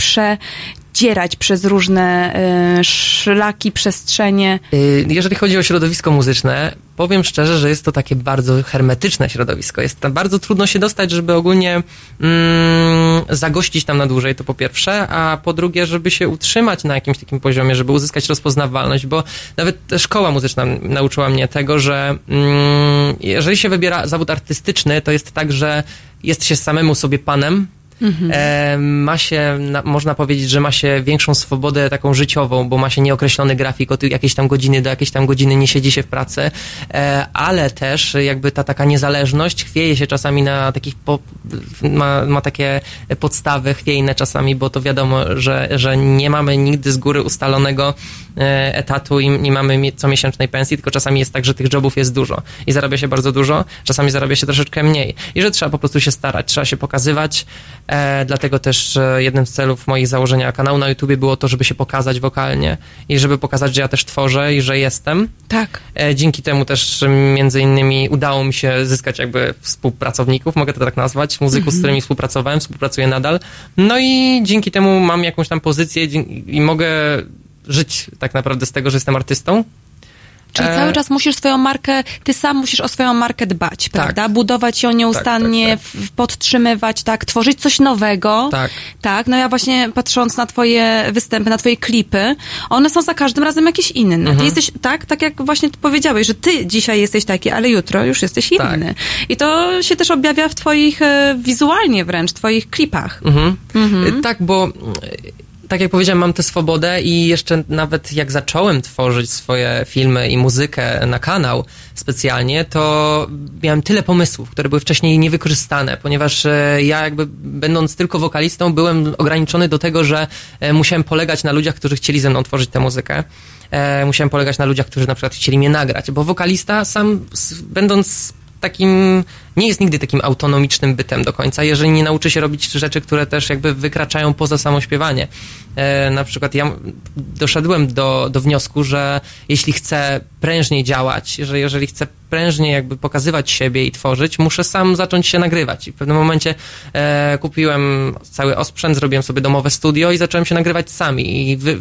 [SPEAKER 1] przedzierać przez różne e, szlaki, przestrzenie?
[SPEAKER 7] Y, Jeżeli chodzi o środowisko muzyczne, powiem szczerze, że jest to takie bardzo hermetyczne środowisko. Jest tam bardzo trudno się dostać, żeby ogólnie mm, zagościć tam na dłużej, to po pierwsze, a po drugie, żeby się utrzymać na jakimś takim poziomie, żeby uzyskać rozpoznawalność, bo nawet szkoła muzyczna nauczyła mnie tego, że mm, jeżeli się wybiera zawód artystyczny, to jest tak, że jest się samemu sobie panem, E, ma się, na, można powiedzieć, że ma się większą swobodę taką życiową, bo ma się nieokreślony grafik od jakiejś tam godziny do jakiejś tam godziny, nie siedzi się w pracy, e, ale też jakby ta taka niezależność chwieje się czasami na takich, po, ma, ma takie podstawy chwiejne czasami, bo to wiadomo, że, że nie mamy nigdy z góry ustalonego etatu i nie mamy mi- comiesięcznej pensji, tylko czasami jest tak, że tych jobów jest dużo i zarabia się bardzo dużo, czasami zarabia się troszeczkę mniej i że trzeba po prostu się starać, trzeba się pokazywać, e, dlatego też e, jednym z celów moich założenia kanału na YouTubie było to, żeby się pokazać wokalnie i żeby pokazać, że ja też tworzę i że jestem.
[SPEAKER 1] Tak.
[SPEAKER 7] E, Dzięki temu też między innymi udało mi się zyskać jakby współpracowników, mogę to tak nazwać, muzyków, z którymi współpracowałem, współpracuję nadal. No i dzięki temu mam jakąś tam pozycję i mogę żyć tak naprawdę z tego, że jestem artystą.
[SPEAKER 1] Czyli
[SPEAKER 7] E,
[SPEAKER 1] cały czas musisz swoją markę, ty sam musisz o swoją markę dbać, prawda? Budować ją nieustannie,
[SPEAKER 7] tak, tak.
[SPEAKER 1] w- podtrzymywać, tak? Tworzyć coś nowego.
[SPEAKER 7] Tak.
[SPEAKER 1] Tak, no ja właśnie patrząc na twoje występy, na twoje klipy, one są za każdym razem jakieś inne.
[SPEAKER 7] Mhm.
[SPEAKER 1] Ty jesteś, tak, tak jak właśnie powiedziałeś, że ty dzisiaj jesteś taki, ale jutro już jesteś
[SPEAKER 7] Tak.
[SPEAKER 1] inny. I to się też objawia w twoich, e, wizualnie wręcz, twoich klipach.
[SPEAKER 7] Mhm. Y, Tak, bo tak jak powiedziałem, mam tę swobodę i jeszcze nawet jak zacząłem tworzyć swoje filmy i muzykę na kanał specjalnie, to miałem tyle pomysłów, które były wcześniej niewykorzystane, ponieważ e, ja jakby będąc tylko wokalistą byłem ograniczony do tego, że e, musiałem polegać na ludziach, którzy chcieli ze mną tworzyć tę muzykę. E, Musiałem polegać na ludziach, którzy na przykład chcieli mnie nagrać, bo wokalista sam będąc takim, nie jest nigdy takim autonomicznym bytem do końca, jeżeli nie nauczy się robić rzeczy, które też jakby wykraczają poza samo śpiewanie. E, na przykład ja doszedłem do, do wniosku, że jeśli chcę prężniej działać, że jeżeli chcę prężniej jakby pokazywać siebie i tworzyć, muszę sam zacząć się nagrywać. I w pewnym momencie e, kupiłem cały osprzęt, zrobiłem sobie domowe studio i zacząłem się nagrywać sami i wy,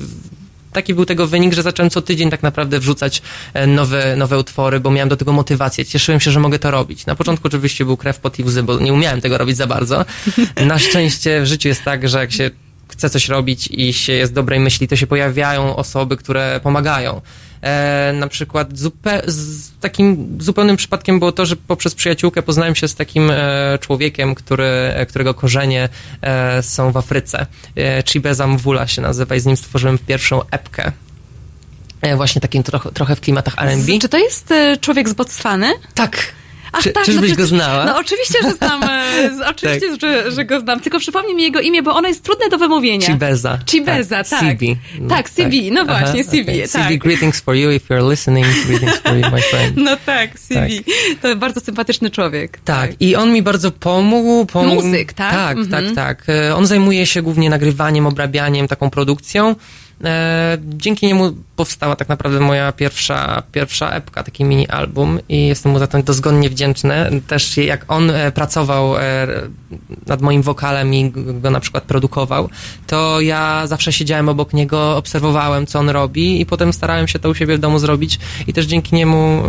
[SPEAKER 7] taki był tego wynik, że zacząłem co tydzień tak naprawdę wrzucać e, nowe, nowe utwory, bo miałem do tego motywację. Cieszyłem się, że mogę to robić. Na początku oczywiście był krew, pot i łzy, bo nie umiałem tego robić za bardzo. Na szczęście w życiu jest tak, że jak się chce coś robić i się jest dobrej myśli, to się pojawiają osoby, które pomagają. E, na przykład zupe- z takim zupełnym przypadkiem było to, że poprzez przyjaciółkę poznałem się z takim e, człowiekiem, który, e, którego korzenie e, są w Afryce. E, Chibeza Mvula się nazywa i z nim stworzyłem pierwszą epkę. e, właśnie takim trochę, trochę w klimatach R&B.
[SPEAKER 1] Czy to jest e, człowiek z Botswany?
[SPEAKER 7] Tak.
[SPEAKER 1] Ach,
[SPEAKER 7] Czy,
[SPEAKER 1] tak,
[SPEAKER 7] czyżbyś
[SPEAKER 1] no,
[SPEAKER 7] go znała?
[SPEAKER 1] No oczywiście, że znam, e, z- oczywiście,
[SPEAKER 7] Tak.
[SPEAKER 1] że, że go znam, tylko przypomnij mi jego imię, bo ono jest trudne do wymówienia.
[SPEAKER 7] Chibeza.
[SPEAKER 1] Chibeza, tak.
[SPEAKER 7] CB.
[SPEAKER 1] Tak, CB, no właśnie, CB,
[SPEAKER 7] okay.
[SPEAKER 1] tak.
[SPEAKER 7] CB, greetings for you if you're listening. Greetings for you, my friend.
[SPEAKER 1] No tak, CB. To bardzo sympatyczny człowiek.
[SPEAKER 7] Tak, i on mi bardzo pomógł. pomógł
[SPEAKER 1] Muzyk, tak?
[SPEAKER 7] Tak,
[SPEAKER 1] Mhm.
[SPEAKER 7] tak, tak. On zajmuje się głównie nagrywaniem, obrabianiem, taką produkcją. E, dzięki niemu powstała tak naprawdę moja pierwsza, pierwsza epka, taki mini album i jestem mu za to dozgonnie wdzięczny. Też jak on e, pracował e, nad moim wokalem i go na przykład produkował, to ja zawsze siedziałem obok niego, obserwowałem, co on robi i potem starałem się to u siebie w domu zrobić i też dzięki niemu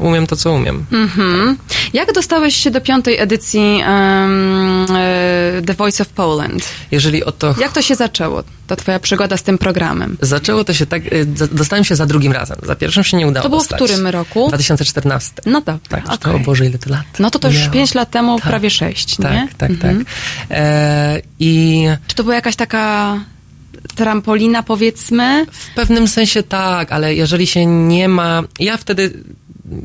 [SPEAKER 7] umiem to, co umiem.
[SPEAKER 1] Mhm. Jak dostałeś się do piątej edycji e, The Voice of Poland?
[SPEAKER 7] Jeżeli o to
[SPEAKER 1] Jak to się zaczęło, ta twoja przygoda z tym programem?
[SPEAKER 7] Zaczęło to się tak, y, dostałem się za drugim razem. Za pierwszym się nie udało
[SPEAKER 1] To było w
[SPEAKER 7] dostać.
[SPEAKER 1] którym roku?
[SPEAKER 7] 2014.
[SPEAKER 1] No dobra,
[SPEAKER 7] Tak,
[SPEAKER 1] okej.
[SPEAKER 7] to, o Boże, ile to lat.
[SPEAKER 1] No to to już
[SPEAKER 7] Minęło.
[SPEAKER 1] pięć lat temu,
[SPEAKER 7] Tak.
[SPEAKER 1] prawie sześć,
[SPEAKER 7] Tak,
[SPEAKER 1] nie?
[SPEAKER 7] tak,
[SPEAKER 1] Mhm.
[SPEAKER 7] tak. E, I
[SPEAKER 1] Czy to była jakaś taka trampolina, powiedzmy?
[SPEAKER 7] w pewnym sensie tak, ale jeżeli się nie ma... Ja wtedy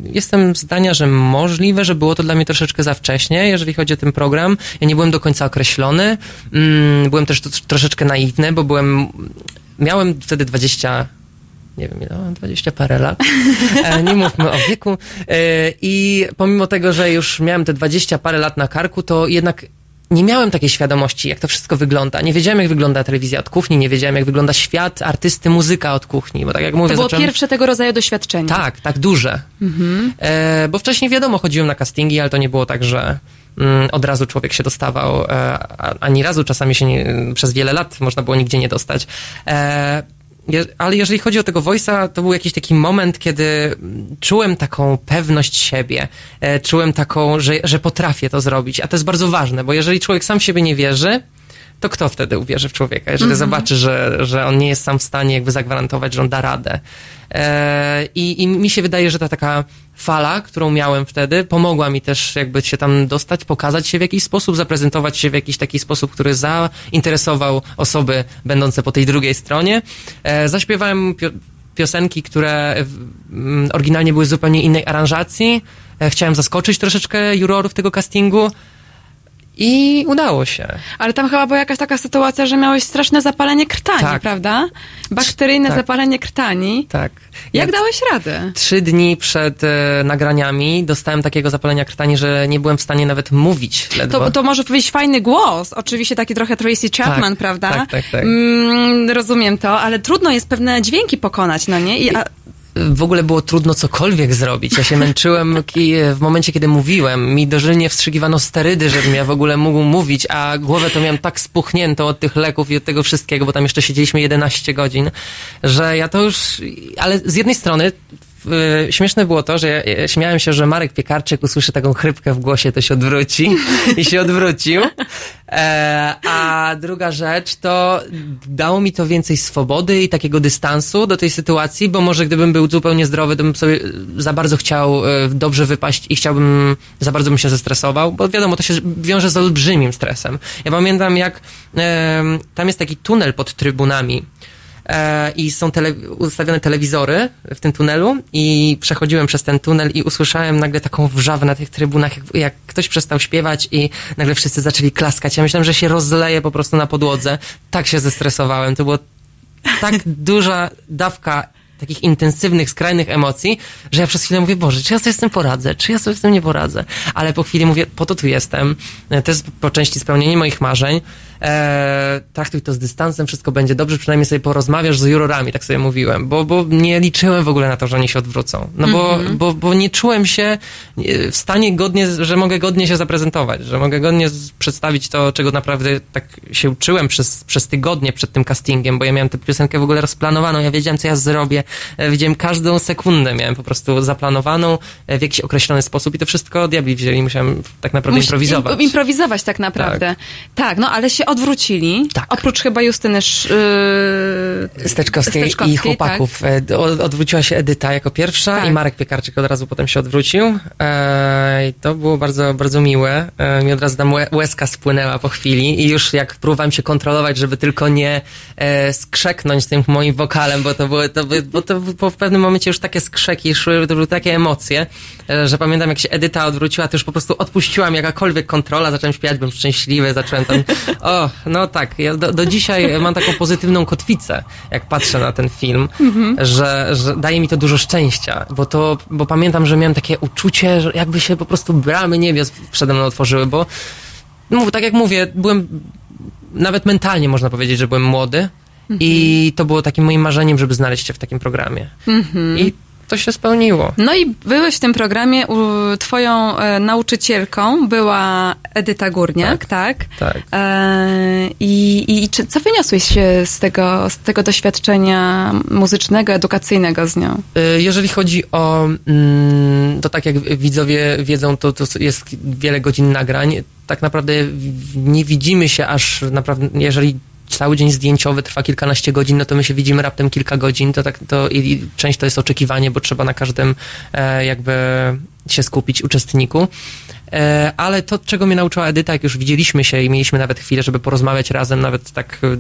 [SPEAKER 7] jestem zdania, że możliwe, że było to dla mnie troszeczkę za wcześnie, jeżeli chodzi o ten program. Ja nie byłem do końca określony. Mm, byłem też tr- troszeczkę naiwny, bo byłem... Miałem wtedy 20 nie wiem, ile, mam, 20 parę lat. E, nie mówmy o wieku. E, I pomimo tego, że już miałem te 20 parę lat na karku, to jednak nie miałem takiej świadomości, jak to wszystko wygląda. Nie wiedziałem, jak wygląda telewizja od kuchni, nie wiedziałem, jak wygląda świat artysty, muzyka od kuchni, bo tak jak mówię,
[SPEAKER 1] To było
[SPEAKER 7] zacząłem...
[SPEAKER 1] pierwsze tego rodzaju doświadczenie.
[SPEAKER 7] Tak, tak, duże. E, bo wcześniej wiadomo, chodziłem na castingi, ale to nie było tak, że od razu człowiek się dostawał, e, ani razu czasami się nie, przez wiele lat można było nigdzie nie dostać. E, ale jeżeli chodzi o tego voice'a, to był jakiś taki moment, kiedy mm, czułem taką pewność siebie, e, czułem taką, że, że potrafię to zrobić, a to jest bardzo ważne, bo jeżeli człowiek sam w siebie nie wierzy, to kto wtedy uwierzy w człowieka, jeżeli zobaczy, że, że on nie jest sam w stanie jakby zagwarantować, że on da radę. E, i, I mi się wydaje, że ta taka fala, którą miałem wtedy, pomogła mi też jakby się tam dostać, pokazać się w jakiś sposób, zaprezentować się w jakiś taki sposób, który zainteresował osoby będące po tej drugiej stronie. E, zaśpiewałem pio- piosenki, które mm, oryginalnie były zupełnie innej aranżacji. E, chciałem zaskoczyć troszeczkę jurorów tego castingu. I udało się.
[SPEAKER 1] Ale tam chyba była jakaś taka sytuacja, że miałeś straszne zapalenie krtani,
[SPEAKER 7] Tak.
[SPEAKER 1] prawda? Bakteryjne
[SPEAKER 7] Tak.
[SPEAKER 1] zapalenie krtani.
[SPEAKER 7] Tak.
[SPEAKER 1] Jak
[SPEAKER 7] Ja
[SPEAKER 1] dałeś radę?
[SPEAKER 7] Trzy dni przed e, nagraniami dostałem takiego zapalenia krtani, że nie byłem w stanie nawet mówić ledwo.
[SPEAKER 1] To, to może powiedzieć fajny głos. Oczywiście taki trochę Tracy Chapman,
[SPEAKER 7] Tak,
[SPEAKER 1] prawda?
[SPEAKER 7] tak, tak, tak.
[SPEAKER 1] Mm, rozumiem to, ale trudno jest pewne dźwięki pokonać, no nie? I, a,
[SPEAKER 7] w ogóle było trudno cokolwiek zrobić. Ja się męczyłem w momencie, kiedy mówiłem. Mi dożylnie wstrzykiwano sterydy, żebym ja w ogóle mógł mówić, a głowę to miałem tak spuchniętą od tych leków i od tego wszystkiego, bo tam jeszcze siedzieliśmy 11 godzin, że ja to już... Ale z jednej strony śmieszne było to, że ja, ja śmiałem się, że Marek Piekarczyk usłyszy taką chrypkę w głosie, to się odwróci i się odwrócił. E, a druga rzecz to dało mi to więcej swobody i takiego dystansu do tej sytuacji, bo może gdybym był zupełnie zdrowy, to bym sobie za bardzo chciał e, dobrze wypaść i chciałbym, za bardzo bym się zestresował, bo wiadomo, to się wiąże z olbrzymim stresem. Ja pamiętam jak tam jest taki tunel pod trybunami, e, i są tele, ustawione telewizory w tym tunelu i przechodziłem przez ten tunel i usłyszałem nagle taką wrzawę na tych trybunach, jak, jak ktoś przestał śpiewać i nagle wszyscy zaczęli klaskać. Ja myślałem, że się rozleje po prostu na podłodze. Tak się zestresowałem. To była tak duża dawka takich intensywnych, skrajnych emocji, że ja przez chwilę mówię, Boże, czy ja sobie z tym poradzę? Czy ja sobie z tym nie poradzę? Ale po chwili mówię, po to tu jestem. E, To jest po części spełnienie moich marzeń. E, traktuj to z dystansem, wszystko będzie dobrze, przynajmniej sobie porozmawiasz z jurorami, tak sobie mówiłem, bo, bo nie liczyłem w ogóle na to, że oni się odwrócą. No bo, bo, bo nie czułem się w stanie godnie, że mogę godnie się zaprezentować, że mogę godnie przedstawić to, czego naprawdę tak się uczyłem przez, przez tygodnie przed tym castingiem, bo ja miałem tę piosenkę w ogóle rozplanowaną, ja wiedziałem, co ja zrobię, e, wiedziałem każdą sekundę, miałem po prostu zaplanowaną e, w jakiś określony sposób i to wszystko diabli wzięli, musiałem tak naprawdę
[SPEAKER 1] Musisz
[SPEAKER 7] improwizować.
[SPEAKER 1] im- improwizować tak naprawdę. Tak. no ale się odwrócili.
[SPEAKER 7] Tak.
[SPEAKER 1] Oprócz chyba Justyny yy,
[SPEAKER 7] Steczkowskiej,
[SPEAKER 1] Steczkowskiej,
[SPEAKER 7] i chłopaków. E, od- Odwróciła się Edyta jako pierwsza
[SPEAKER 1] Tak.
[SPEAKER 7] i Marek Piekarczyk od razu potem się odwrócił. E, I to było bardzo, bardzo miłe. E, mi od razu tam łe- łezka spłynęła po chwili i już jak próbowałem się kontrolować, żeby tylko nie e, skrzeknąć tym moim wokalem, bo to były, to, bo to było w pewnym momencie już takie skrzeki szły, to były takie emocje, e, że pamiętam jak się Edyta odwróciła, to już po prostu odpuściłam jakakolwiek kontrola, zacząłem śpiewać, byłem szczęśliwy, zacząłem tam, o, no tak, ja do, do dzisiaj mam taką pozytywną kotwicę, jak patrzę na ten film, że, że daje mi to dużo szczęścia, bo to, bo pamiętam, że miałem takie uczucie, że jakby się po prostu bramy niebios przede mną otworzyły, bo no, tak jak mówię, byłem nawet mentalnie można powiedzieć, że byłem młody i to było takim moim marzeniem, żeby znaleźć się w takim programie. I to się spełniło.
[SPEAKER 1] No i byłeś w tym programie, twoją e, nauczycielką była Edyta Górniak, tak?
[SPEAKER 7] Tak.
[SPEAKER 1] E, I, i czy, co wyniosłeś się z tego, z tego doświadczenia muzycznego, edukacyjnego z nią?
[SPEAKER 7] Y, Jeżeli chodzi o, mm, to tak jak widzowie wiedzą, to, to jest wiele godzin nagrań. Tak naprawdę nie widzimy się aż naprawdę, jeżeli cały dzień zdjęciowy trwa kilkanaście godzin, no to my się widzimy raptem kilka godzin, to tak, to i, część to jest oczekiwanie, bo trzeba na każdym e, jakby się skupić uczestniku. E, ale to, czego mnie nauczyła Edyta, jak już widzieliśmy się i mieliśmy nawet chwilę, żeby porozmawiać razem, nawet tak e,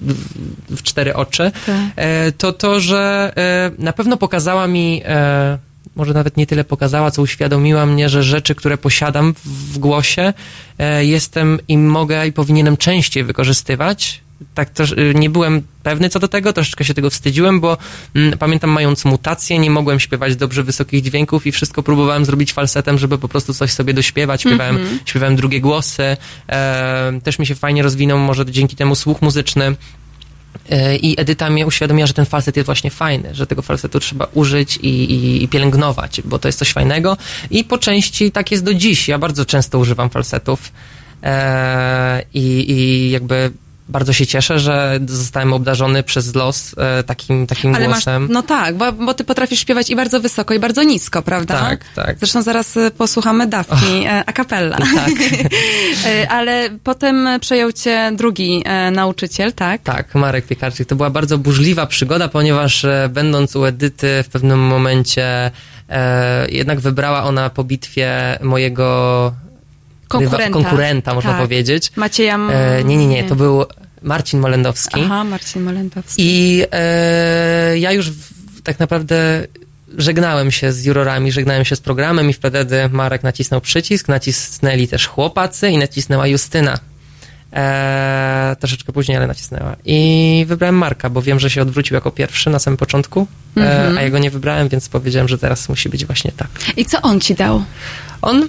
[SPEAKER 7] w- w cztery oczy, e, to to, że e, na pewno pokazała mi, e, może nawet nie tyle pokazała, co uświadomiła mnie, że rzeczy, które posiadam w, głosie, e, jestem i mogę i powinienem częściej wykorzystywać. Tak też nie byłem pewny co do tego, troszeczkę się tego wstydziłem, bo mm, pamiętam mając mutację, nie mogłem śpiewać dobrze wysokich dźwięków i wszystko próbowałem zrobić falsetem, żeby po prostu coś sobie dośpiewać. Śpiewałem, śpiewałem drugie głosy. E, też mi się fajnie rozwinął może dzięki temu słuch muzyczny. E, I Edyta mnie uświadomiła, że ten falset jest właśnie fajny, że tego falsetu trzeba użyć i, i, i pielęgnować, bo to jest coś fajnego. I po części tak jest do dziś. Ja bardzo często używam falsetów e, i, i jakby bardzo się cieszę, że zostałem obdarzony przez los e, takim, takim
[SPEAKER 1] Ale masz,
[SPEAKER 7] głosem.
[SPEAKER 1] no tak, bo, bo ty potrafisz śpiewać i bardzo wysoko, i bardzo nisko, prawda?
[SPEAKER 7] Tak, tak.
[SPEAKER 1] Zresztą zaraz e, posłuchamy dawki e, a cappella.
[SPEAKER 7] Tak.
[SPEAKER 1] Ale potem przejął cię drugi nauczyciel, tak?
[SPEAKER 7] Tak, Marek Piekarczyk. To była bardzo burzliwa przygoda, ponieważ będąc u Edyty w pewnym momencie jednak wybrała ona po bitwie mojego
[SPEAKER 1] Konkurenta.
[SPEAKER 7] rywa- konkurenta można
[SPEAKER 1] Tak.
[SPEAKER 7] powiedzieć.
[SPEAKER 1] Macieja...
[SPEAKER 7] E, nie, nie, nie, to był Marcin Molendowski.
[SPEAKER 1] Aha, Marcin Malentowski.
[SPEAKER 7] I e, ja już w, tak naprawdę żegnałem się z jurorami, żegnałem się z programem i wtedy Marek nacisnął przycisk, nacisnęli też chłopacy i nacisnęła Justyna. E, troszeczkę później, ale nacisnęła. I wybrałem Marka, bo wiem, że się odwrócił jako pierwszy na samym początku, e, a ja go nie wybrałem, więc powiedziałem, że teraz musi być właśnie tak.
[SPEAKER 1] I co on ci dał?
[SPEAKER 7] On,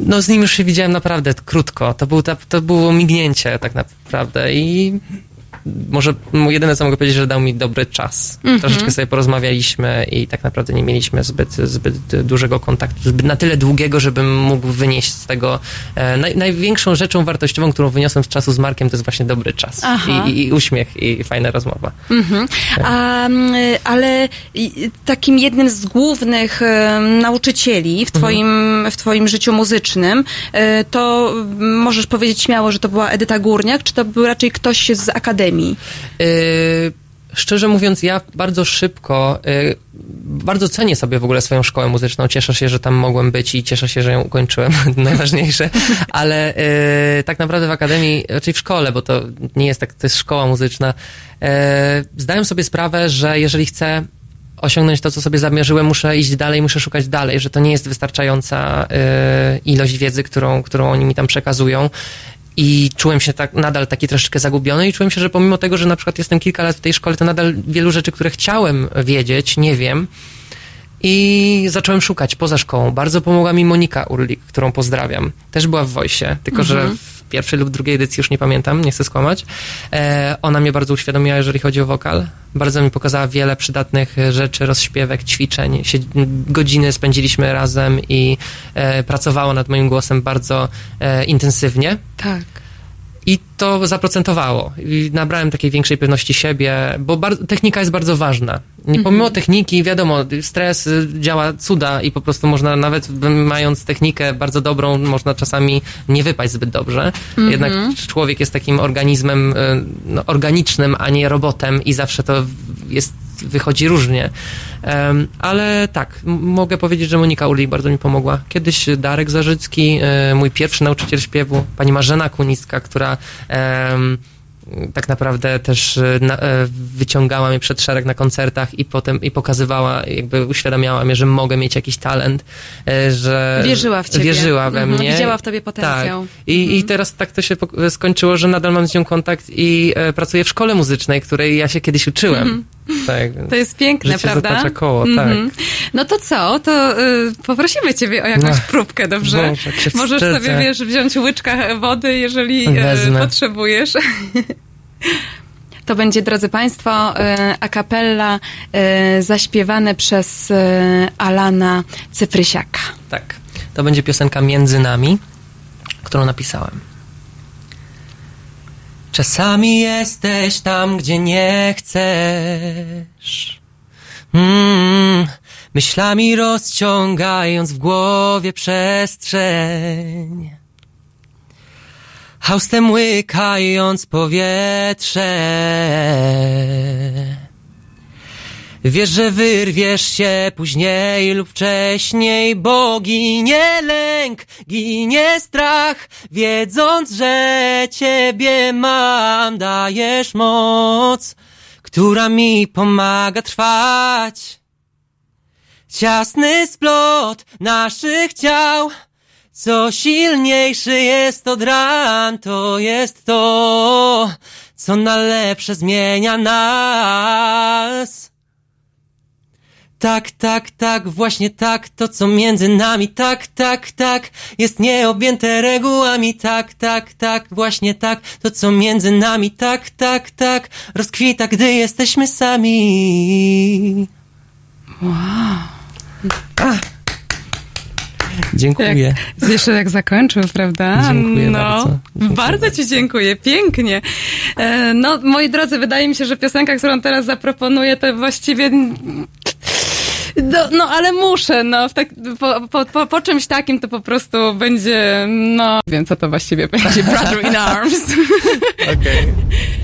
[SPEAKER 7] no z nim już się widziałem naprawdę krótko. To, był to było mignięcie tak naprawdę i może jedyne co mogę powiedzieć, że dał mi dobry czas. Troszeczkę sobie porozmawialiśmy i tak naprawdę nie mieliśmy zbyt, zbyt dużego kontaktu, zbyt na tyle długiego, żebym mógł wynieść z tego. E, naj, największą rzeczą wartościową, którą wyniosłem z czasu z Markiem, to jest właśnie dobry czas. I, i, i uśmiech i fajna rozmowa.
[SPEAKER 1] Mhm. A, mm, ale takim jednym z głównych em, nauczycieli w twoim, w twoim życiu muzycznym, e, to mm, możesz powiedzieć śmiało, że to była Edyta Górniak, czy to był raczej ktoś z akademii?
[SPEAKER 7] Yy, szczerze mówiąc, ja bardzo szybko, yy, bardzo cenię sobie w ogóle swoją szkołę muzyczną. Cieszę się, że tam mogłem być i cieszę się, że ją ukończyłem, najważniejsze. Ale yy, tak naprawdę w akademii, raczej w szkole, bo to nie jest tak, to jest szkoła muzyczna, zdałem sobie sprawę, że jeżeli chcę osiągnąć to, co sobie zamierzyłem, muszę iść dalej, muszę szukać dalej, że to nie jest wystarczająca y, ilość wiedzy, którą, którą oni mi tam przekazują. I czułem się tak, nadal taki troszeczkę zagubiony i czułem się, że pomimo tego, że na przykład jestem kilka lat w tej szkole, to nadal wielu rzeczy, które chciałem wiedzieć, nie wiem. I zacząłem szukać poza szkołą. Bardzo pomogła mi Monika Urlik, którą pozdrawiam. Też była w Wojsie, tylko że w pierwszej lub drugiej edycji już nie pamiętam, nie chcę skłamać. E, ona mnie bardzo uświadomiła, jeżeli chodzi o wokal. Bardzo mi pokazała wiele przydatnych rzeczy, rozśpiewek, ćwiczeń. Godziny spędziliśmy razem i e, pracowała nad moim głosem bardzo e, intensywnie.
[SPEAKER 1] Tak.
[SPEAKER 7] I to zaprocentowało. I nabrałem takiej większej pewności siebie, bo technika jest bardzo ważna. Nie, pomimo techniki, wiadomo, stres działa cuda i po prostu można, nawet mając technikę bardzo dobrą, można czasami nie wypaść zbyt dobrze. Jednak człowiek jest takim organizmem y, no, organicznym, a nie robotem i zawsze to jest, wychodzi różnie. Ale tak, mogę powiedzieć, że Monika Urlik bardzo mi pomogła. Kiedyś Darek Zarzycki, e, mój pierwszy nauczyciel śpiewu, pani Marzena Kunicka, która tak naprawdę też e, na, e, wyciągała mnie przed szereg na koncertach i potem i pokazywała, jakby uświadamiała mnie, że mogę mieć jakiś talent, że
[SPEAKER 1] Wierzyła w ciebie.
[SPEAKER 7] Wierzyła we
[SPEAKER 1] Mhm,
[SPEAKER 7] mnie.
[SPEAKER 1] widziała w tobie potencjał.
[SPEAKER 7] Tak. I, I teraz tak to się skończyło, że nadal mam z nią kontakt i pracuję w szkole muzycznej, której ja się kiedyś uczyłem. Tak,
[SPEAKER 1] To jest piękne,
[SPEAKER 7] życie
[SPEAKER 1] prawda?
[SPEAKER 7] zatacza koło,
[SPEAKER 1] Mhm.
[SPEAKER 7] tak.
[SPEAKER 1] No to co? To y, poprosimy ciebie o jakąś
[SPEAKER 7] No.
[SPEAKER 1] próbkę, dobrze?
[SPEAKER 7] Boże,
[SPEAKER 1] Możesz
[SPEAKER 7] wstydzę.
[SPEAKER 1] sobie, wiesz, wziąć łyczka wody, jeżeli y, potrzebujesz. To będzie, drodzy Państwo, y, a cappella y, zaśpiewane przez y, Alana Cyprysiaka.
[SPEAKER 7] Tak. To będzie piosenka Między nami, którą napisałem. Czasami jesteś tam, gdzie nie chcesz. Mm, myślami rozciągając w głowie przestrzeń. Haustem łykając powietrze. Wiesz, że wyrwiesz się później lub wcześniej, bo ginie lęk, ginie strach, wiedząc, że ciebie mam, dajesz moc, która mi pomaga trwać. Ciasny splot naszych ciał, co silniejszy jest od ran, to jest to, co na lepsze zmienia nas. Tak, tak, tak, właśnie tak, to co między nami, tak, tak, tak, jest nieobjęte regułami, tak, tak, tak, właśnie tak, to co między nami, tak, tak, tak, rozkwita, gdy jesteśmy sami. Wow. Dziękuję.
[SPEAKER 1] Jeszcze jak zakończył, prawda?
[SPEAKER 7] Dziękuję
[SPEAKER 1] no,
[SPEAKER 7] bardzo. Dziękuję
[SPEAKER 1] bardzo ci dziękuję, pięknie. E, No, moi drodzy, wydaje mi się, że piosenka, którą teraz zaproponuję, to właściwie... No, no ale muszę, no, w tak, po, po, po, po czymś takim to po prostu będzie, no, wiem co to właściwie będzie, Brother in Arms.
[SPEAKER 7] Okej.
[SPEAKER 3] W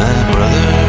[SPEAKER 8] in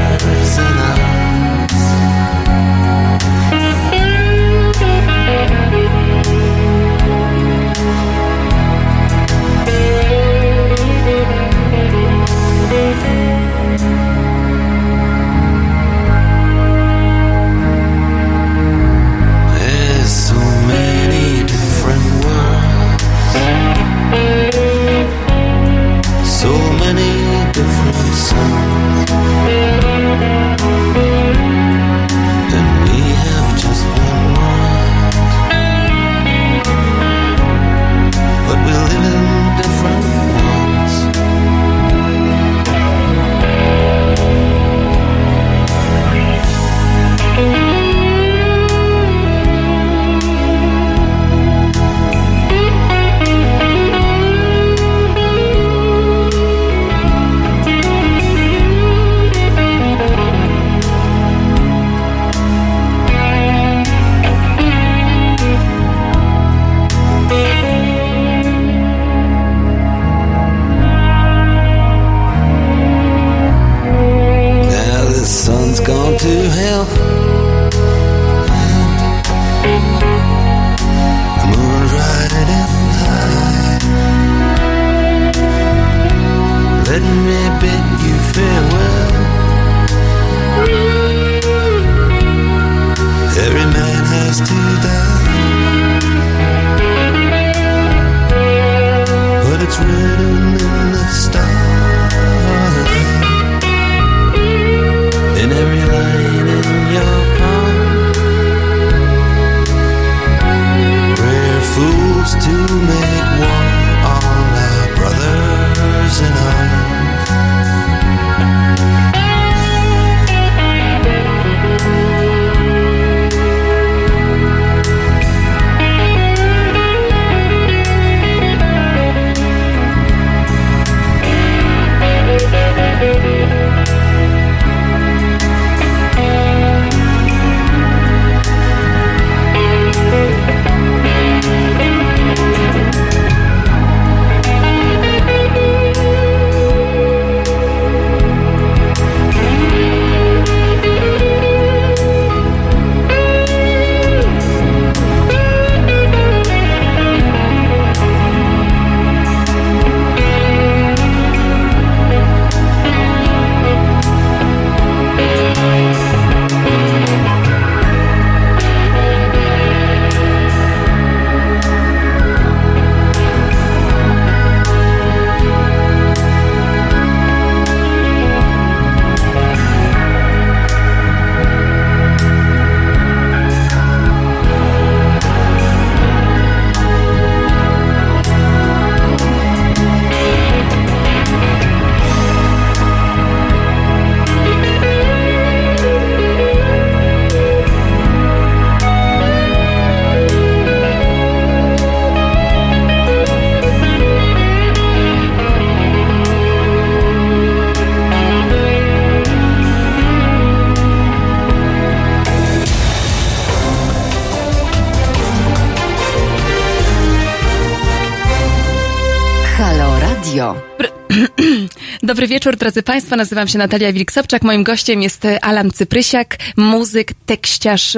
[SPEAKER 1] Dobry wieczór, drodzy Państwo. Nazywam się Natalia Wilk-Sobczak. Moim gościem jest e, Alan Cyprysiak, muzyk, tekściarz,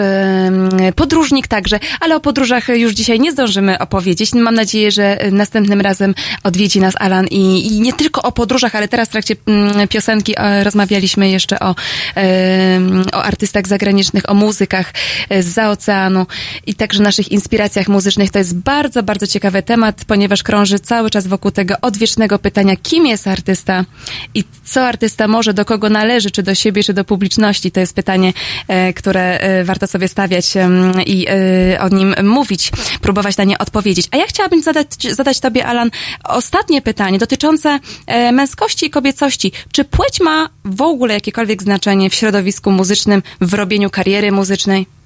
[SPEAKER 1] podróżnik także, ale o podróżach już dzisiaj nie zdążymy opowiedzieć. Mam nadzieję, że następnym razem odwiedzi nas Alan i, i nie tylko o podróżach, ale teraz w trakcie mm, piosenki e, rozmawialiśmy jeszcze o, o artystach zagranicznych, o muzykach e, z oceanu i także naszych inspiracjach muzycznych. To jest bardzo, bardzo ciekawy temat, ponieważ krąży cały czas wokół tego odwiecznego pytania, kim jest artysta i co artysta może, do kogo należy, czy do siebie, czy do publiczności. To jest pytanie, e, które e, warto sobie stawiać i e, o nim mówić, próbować na nie odpowiedzieć. A ja chciałabym zadać, zadać Tobie, Alan, ostatnie pytanie dotyczące męskości i kobiecości. Czy płeć ma w ogóle jakiekolwiek znaczenie w środowisku muzycznym, w robieniu kariery muzycznej?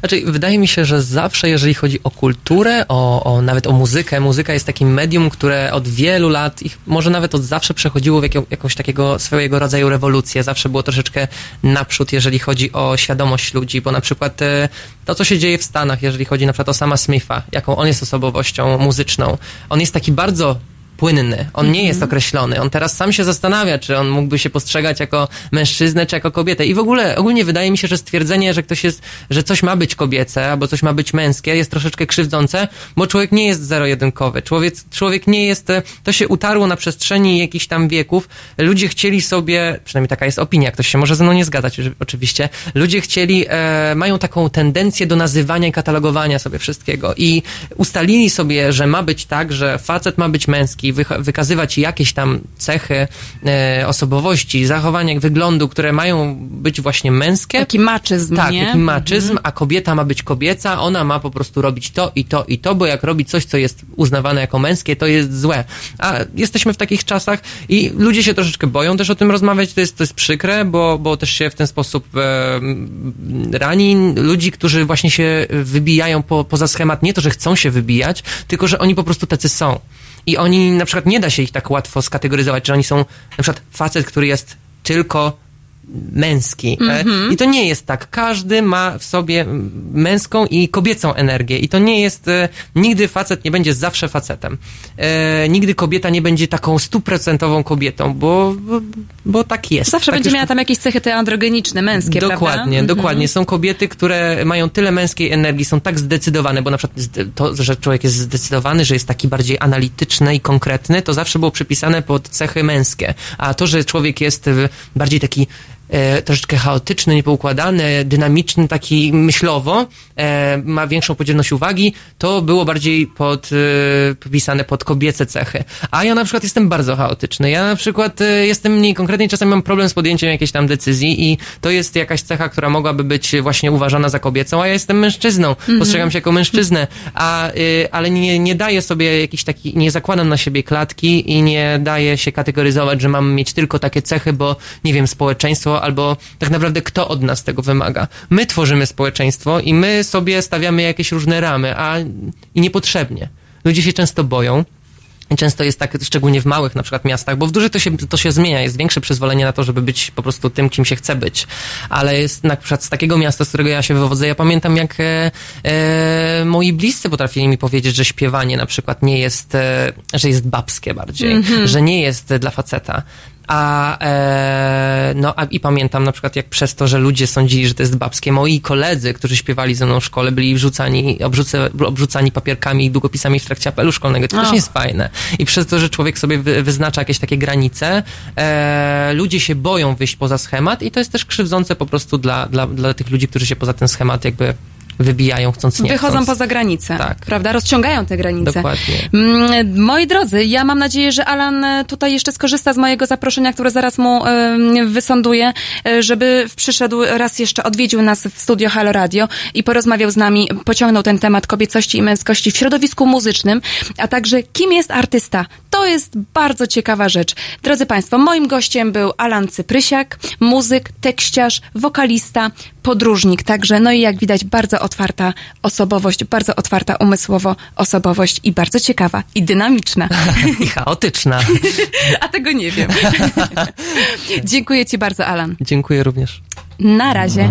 [SPEAKER 7] Znaczy, wydaje mi się, że zawsze, jeżeli chodzi o kulturę, o, o nawet o muzykę, muzyka jest takim medium, które od wielu lat, ich może nawet od zawsze przechodziło w jaką, jakąś takiego swojego rodzaju rewolucję. Zawsze było troszeczkę naprzód, jeżeli chodzi o świadomość ludzi, bo na przykład e, to, co się dzieje w Stanach, jeżeli chodzi na przykład o sama Smitha, jaką on jest osobowością muzyczną, on jest taki bardzo płynny. On nie jest określony. On teraz sam się zastanawia, czy on mógłby się postrzegać jako mężczyznę, czy jako kobietę. I w ogóle, ogólnie wydaje mi się, że stwierdzenie, że ktoś jest, że coś ma być kobiece, albo coś ma być męskie, jest troszeczkę krzywdzące, bo człowiek nie jest zero-jedynkowy. Człowiek, człowiek nie jest, e, to się utarło na przestrzeni jakichś tam wieków. Ludzie chcieli sobie, przynajmniej taka jest opinia, ktoś się może ze mną nie zgadzać, oczywiście. Ludzie chcieli, e, mają taką tendencję do nazywania i katalogowania sobie wszystkiego. I ustalili sobie, że ma być tak, że facet ma być męski, wych- wykazywać jakieś tam cechy e, osobowości, zachowania, wyglądu, które mają być właśnie męskie.
[SPEAKER 1] Taki maczyzm,
[SPEAKER 7] Tak,
[SPEAKER 1] nie?
[SPEAKER 7] taki maczyzm, a kobieta ma być kobieca, ona ma po prostu robić to i to i to, bo jak robi coś, co jest uznawane jako męskie, to jest złe. A jesteśmy w takich czasach i ludzie się troszeczkę boją też o tym rozmawiać, to jest, to jest przykre, bo, bo też się w ten sposób e, rani ludzi, którzy właśnie się wybijają po, poza schemat, nie to, że chcą się wybijać, tylko, że oni po prostu tacy są. I oni, na przykład, nie da się ich tak łatwo skategoryzować, że oni są, na przykład, facet, który jest tylko męski. e, I to nie jest tak. Każdy ma w sobie męską i kobiecą energię. I to nie jest, e, nigdy facet nie będzie zawsze facetem. E, nigdy kobieta nie będzie taką stuprocentową kobietą, bo, bo, bo tak jest.
[SPEAKER 1] Zawsze
[SPEAKER 7] tak
[SPEAKER 1] będzie
[SPEAKER 7] już
[SPEAKER 1] miała tam jakieś cechy te androgeniczne, męskie,
[SPEAKER 7] Dokładnie,
[SPEAKER 1] prawda?
[SPEAKER 7] Dokładnie. Są kobiety, które mają tyle męskiej energii, są tak zdecydowane, bo na przykład to, że człowiek jest zdecydowany, że jest taki bardziej analityczny i konkretny, to zawsze było przypisane pod cechy męskie. A to, że człowiek jest bardziej taki e, troszeczkę chaotyczny, niepoukładany, dynamiczny, taki myślowo, e, ma większą podzielność uwagi, to było bardziej pod, e, pod kobiece cechy. A ja na przykład jestem bardzo chaotyczny. Ja na przykład e, jestem mniej konkretny, czasami mam problem z podjęciem jakiejś tam decyzji i to jest jakaś cecha, która mogłaby być właśnie uważana za kobiecą, a ja jestem mężczyzną. Postrzegam się jako mężczyznę, a, y, ale nie, nie daję sobie jakiś taki, nie zakładam na siebie klatki i nie daję się kategoryzować, że mam mieć tylko takie cechy, bo nie wiem, społeczeństwo albo tak naprawdę kto od nas tego wymaga. My tworzymy społeczeństwo i my sobie stawiamy jakieś różne ramy, a i niepotrzebnie. Ludzie się często boją. I Często jest tak, szczególnie w małych na przykład miastach, bo w dużych to się, to się zmienia, jest większe przyzwolenie na to, żeby być po prostu tym, kim się chce być. Ale jest na przykład z takiego miasta, z którego ja się wywodzę, ja pamiętam jak e, e, moi bliscy potrafili mi powiedzieć, że śpiewanie na przykład nie jest, e, że jest babskie bardziej, że nie jest dla faceta. A, e, no, a i pamiętam na przykład, jak przez to, że ludzie sądzili, że to jest babskie, moi koledzy, którzy śpiewali ze mną w szkole, byli wrzucani, obrzuce, obrzucani papierkami i długopisami w trakcie apelu szkolnego. To też
[SPEAKER 1] Och.
[SPEAKER 7] nie jest fajne. I przez to, że człowiek sobie wy, wyznacza jakieś takie granice, e, ludzie się boją wyjść poza schemat i to jest też krzywdzące po prostu dla, dla, dla tych ludzi, którzy się poza ten schemat jakby wybijają, chcąc nie
[SPEAKER 1] Wychodzą
[SPEAKER 7] chcąc.
[SPEAKER 1] poza granice,
[SPEAKER 7] Tak.
[SPEAKER 1] prawda? Rozciągają te granice.
[SPEAKER 7] Dokładnie.
[SPEAKER 1] Mm, Moi drodzy, ja mam nadzieję, że Alan e, tutaj jeszcze skorzysta z mojego zaproszenia, które zaraz mu wysąduję, e, żeby przyszedł raz jeszcze, odwiedził nas w studio Halo Radio i porozmawiał z nami, pociągnął ten temat kobiecości i męskości w środowisku muzycznym, a także kim jest artysta. To jest bardzo ciekawa rzecz. Drodzy Państwo, moim gościem był Alan Cyprysiak, muzyk, tekściarz, wokalista, podróżnik także, no i jak widać bardzo otwarta osobowość, bardzo otwarta umysłowo osobowość i bardzo ciekawa i dynamiczna.
[SPEAKER 7] I chaotyczna.
[SPEAKER 1] A tego nie wiem. Dziękuję Ci bardzo, Alan.
[SPEAKER 7] Dziękuję również.
[SPEAKER 1] Na razie.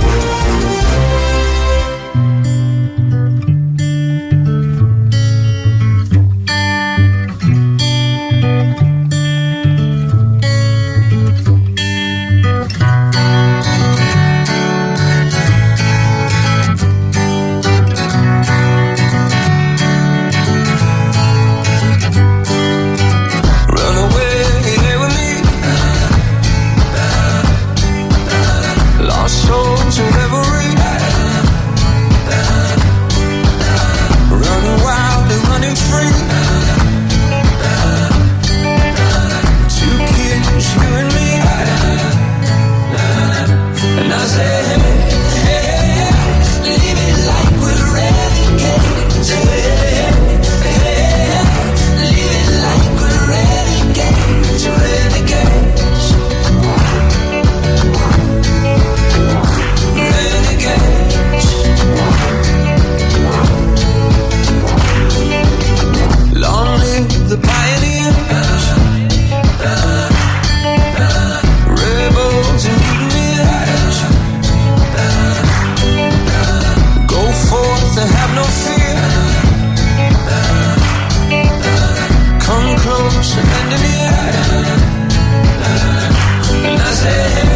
[SPEAKER 8] Listen to me, and I
[SPEAKER 9] said.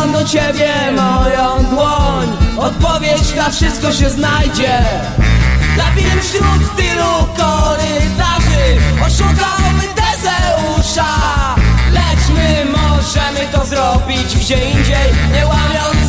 [SPEAKER 9] Wyciągam do ciebie moją dłoń. Odpowiedź na wszystko się znajdzie. Labirynt wśród tylu korytarzy Oszukałby Tezeusza. Lecz my możemy to zrobić gdzie indziej Nie łamiąc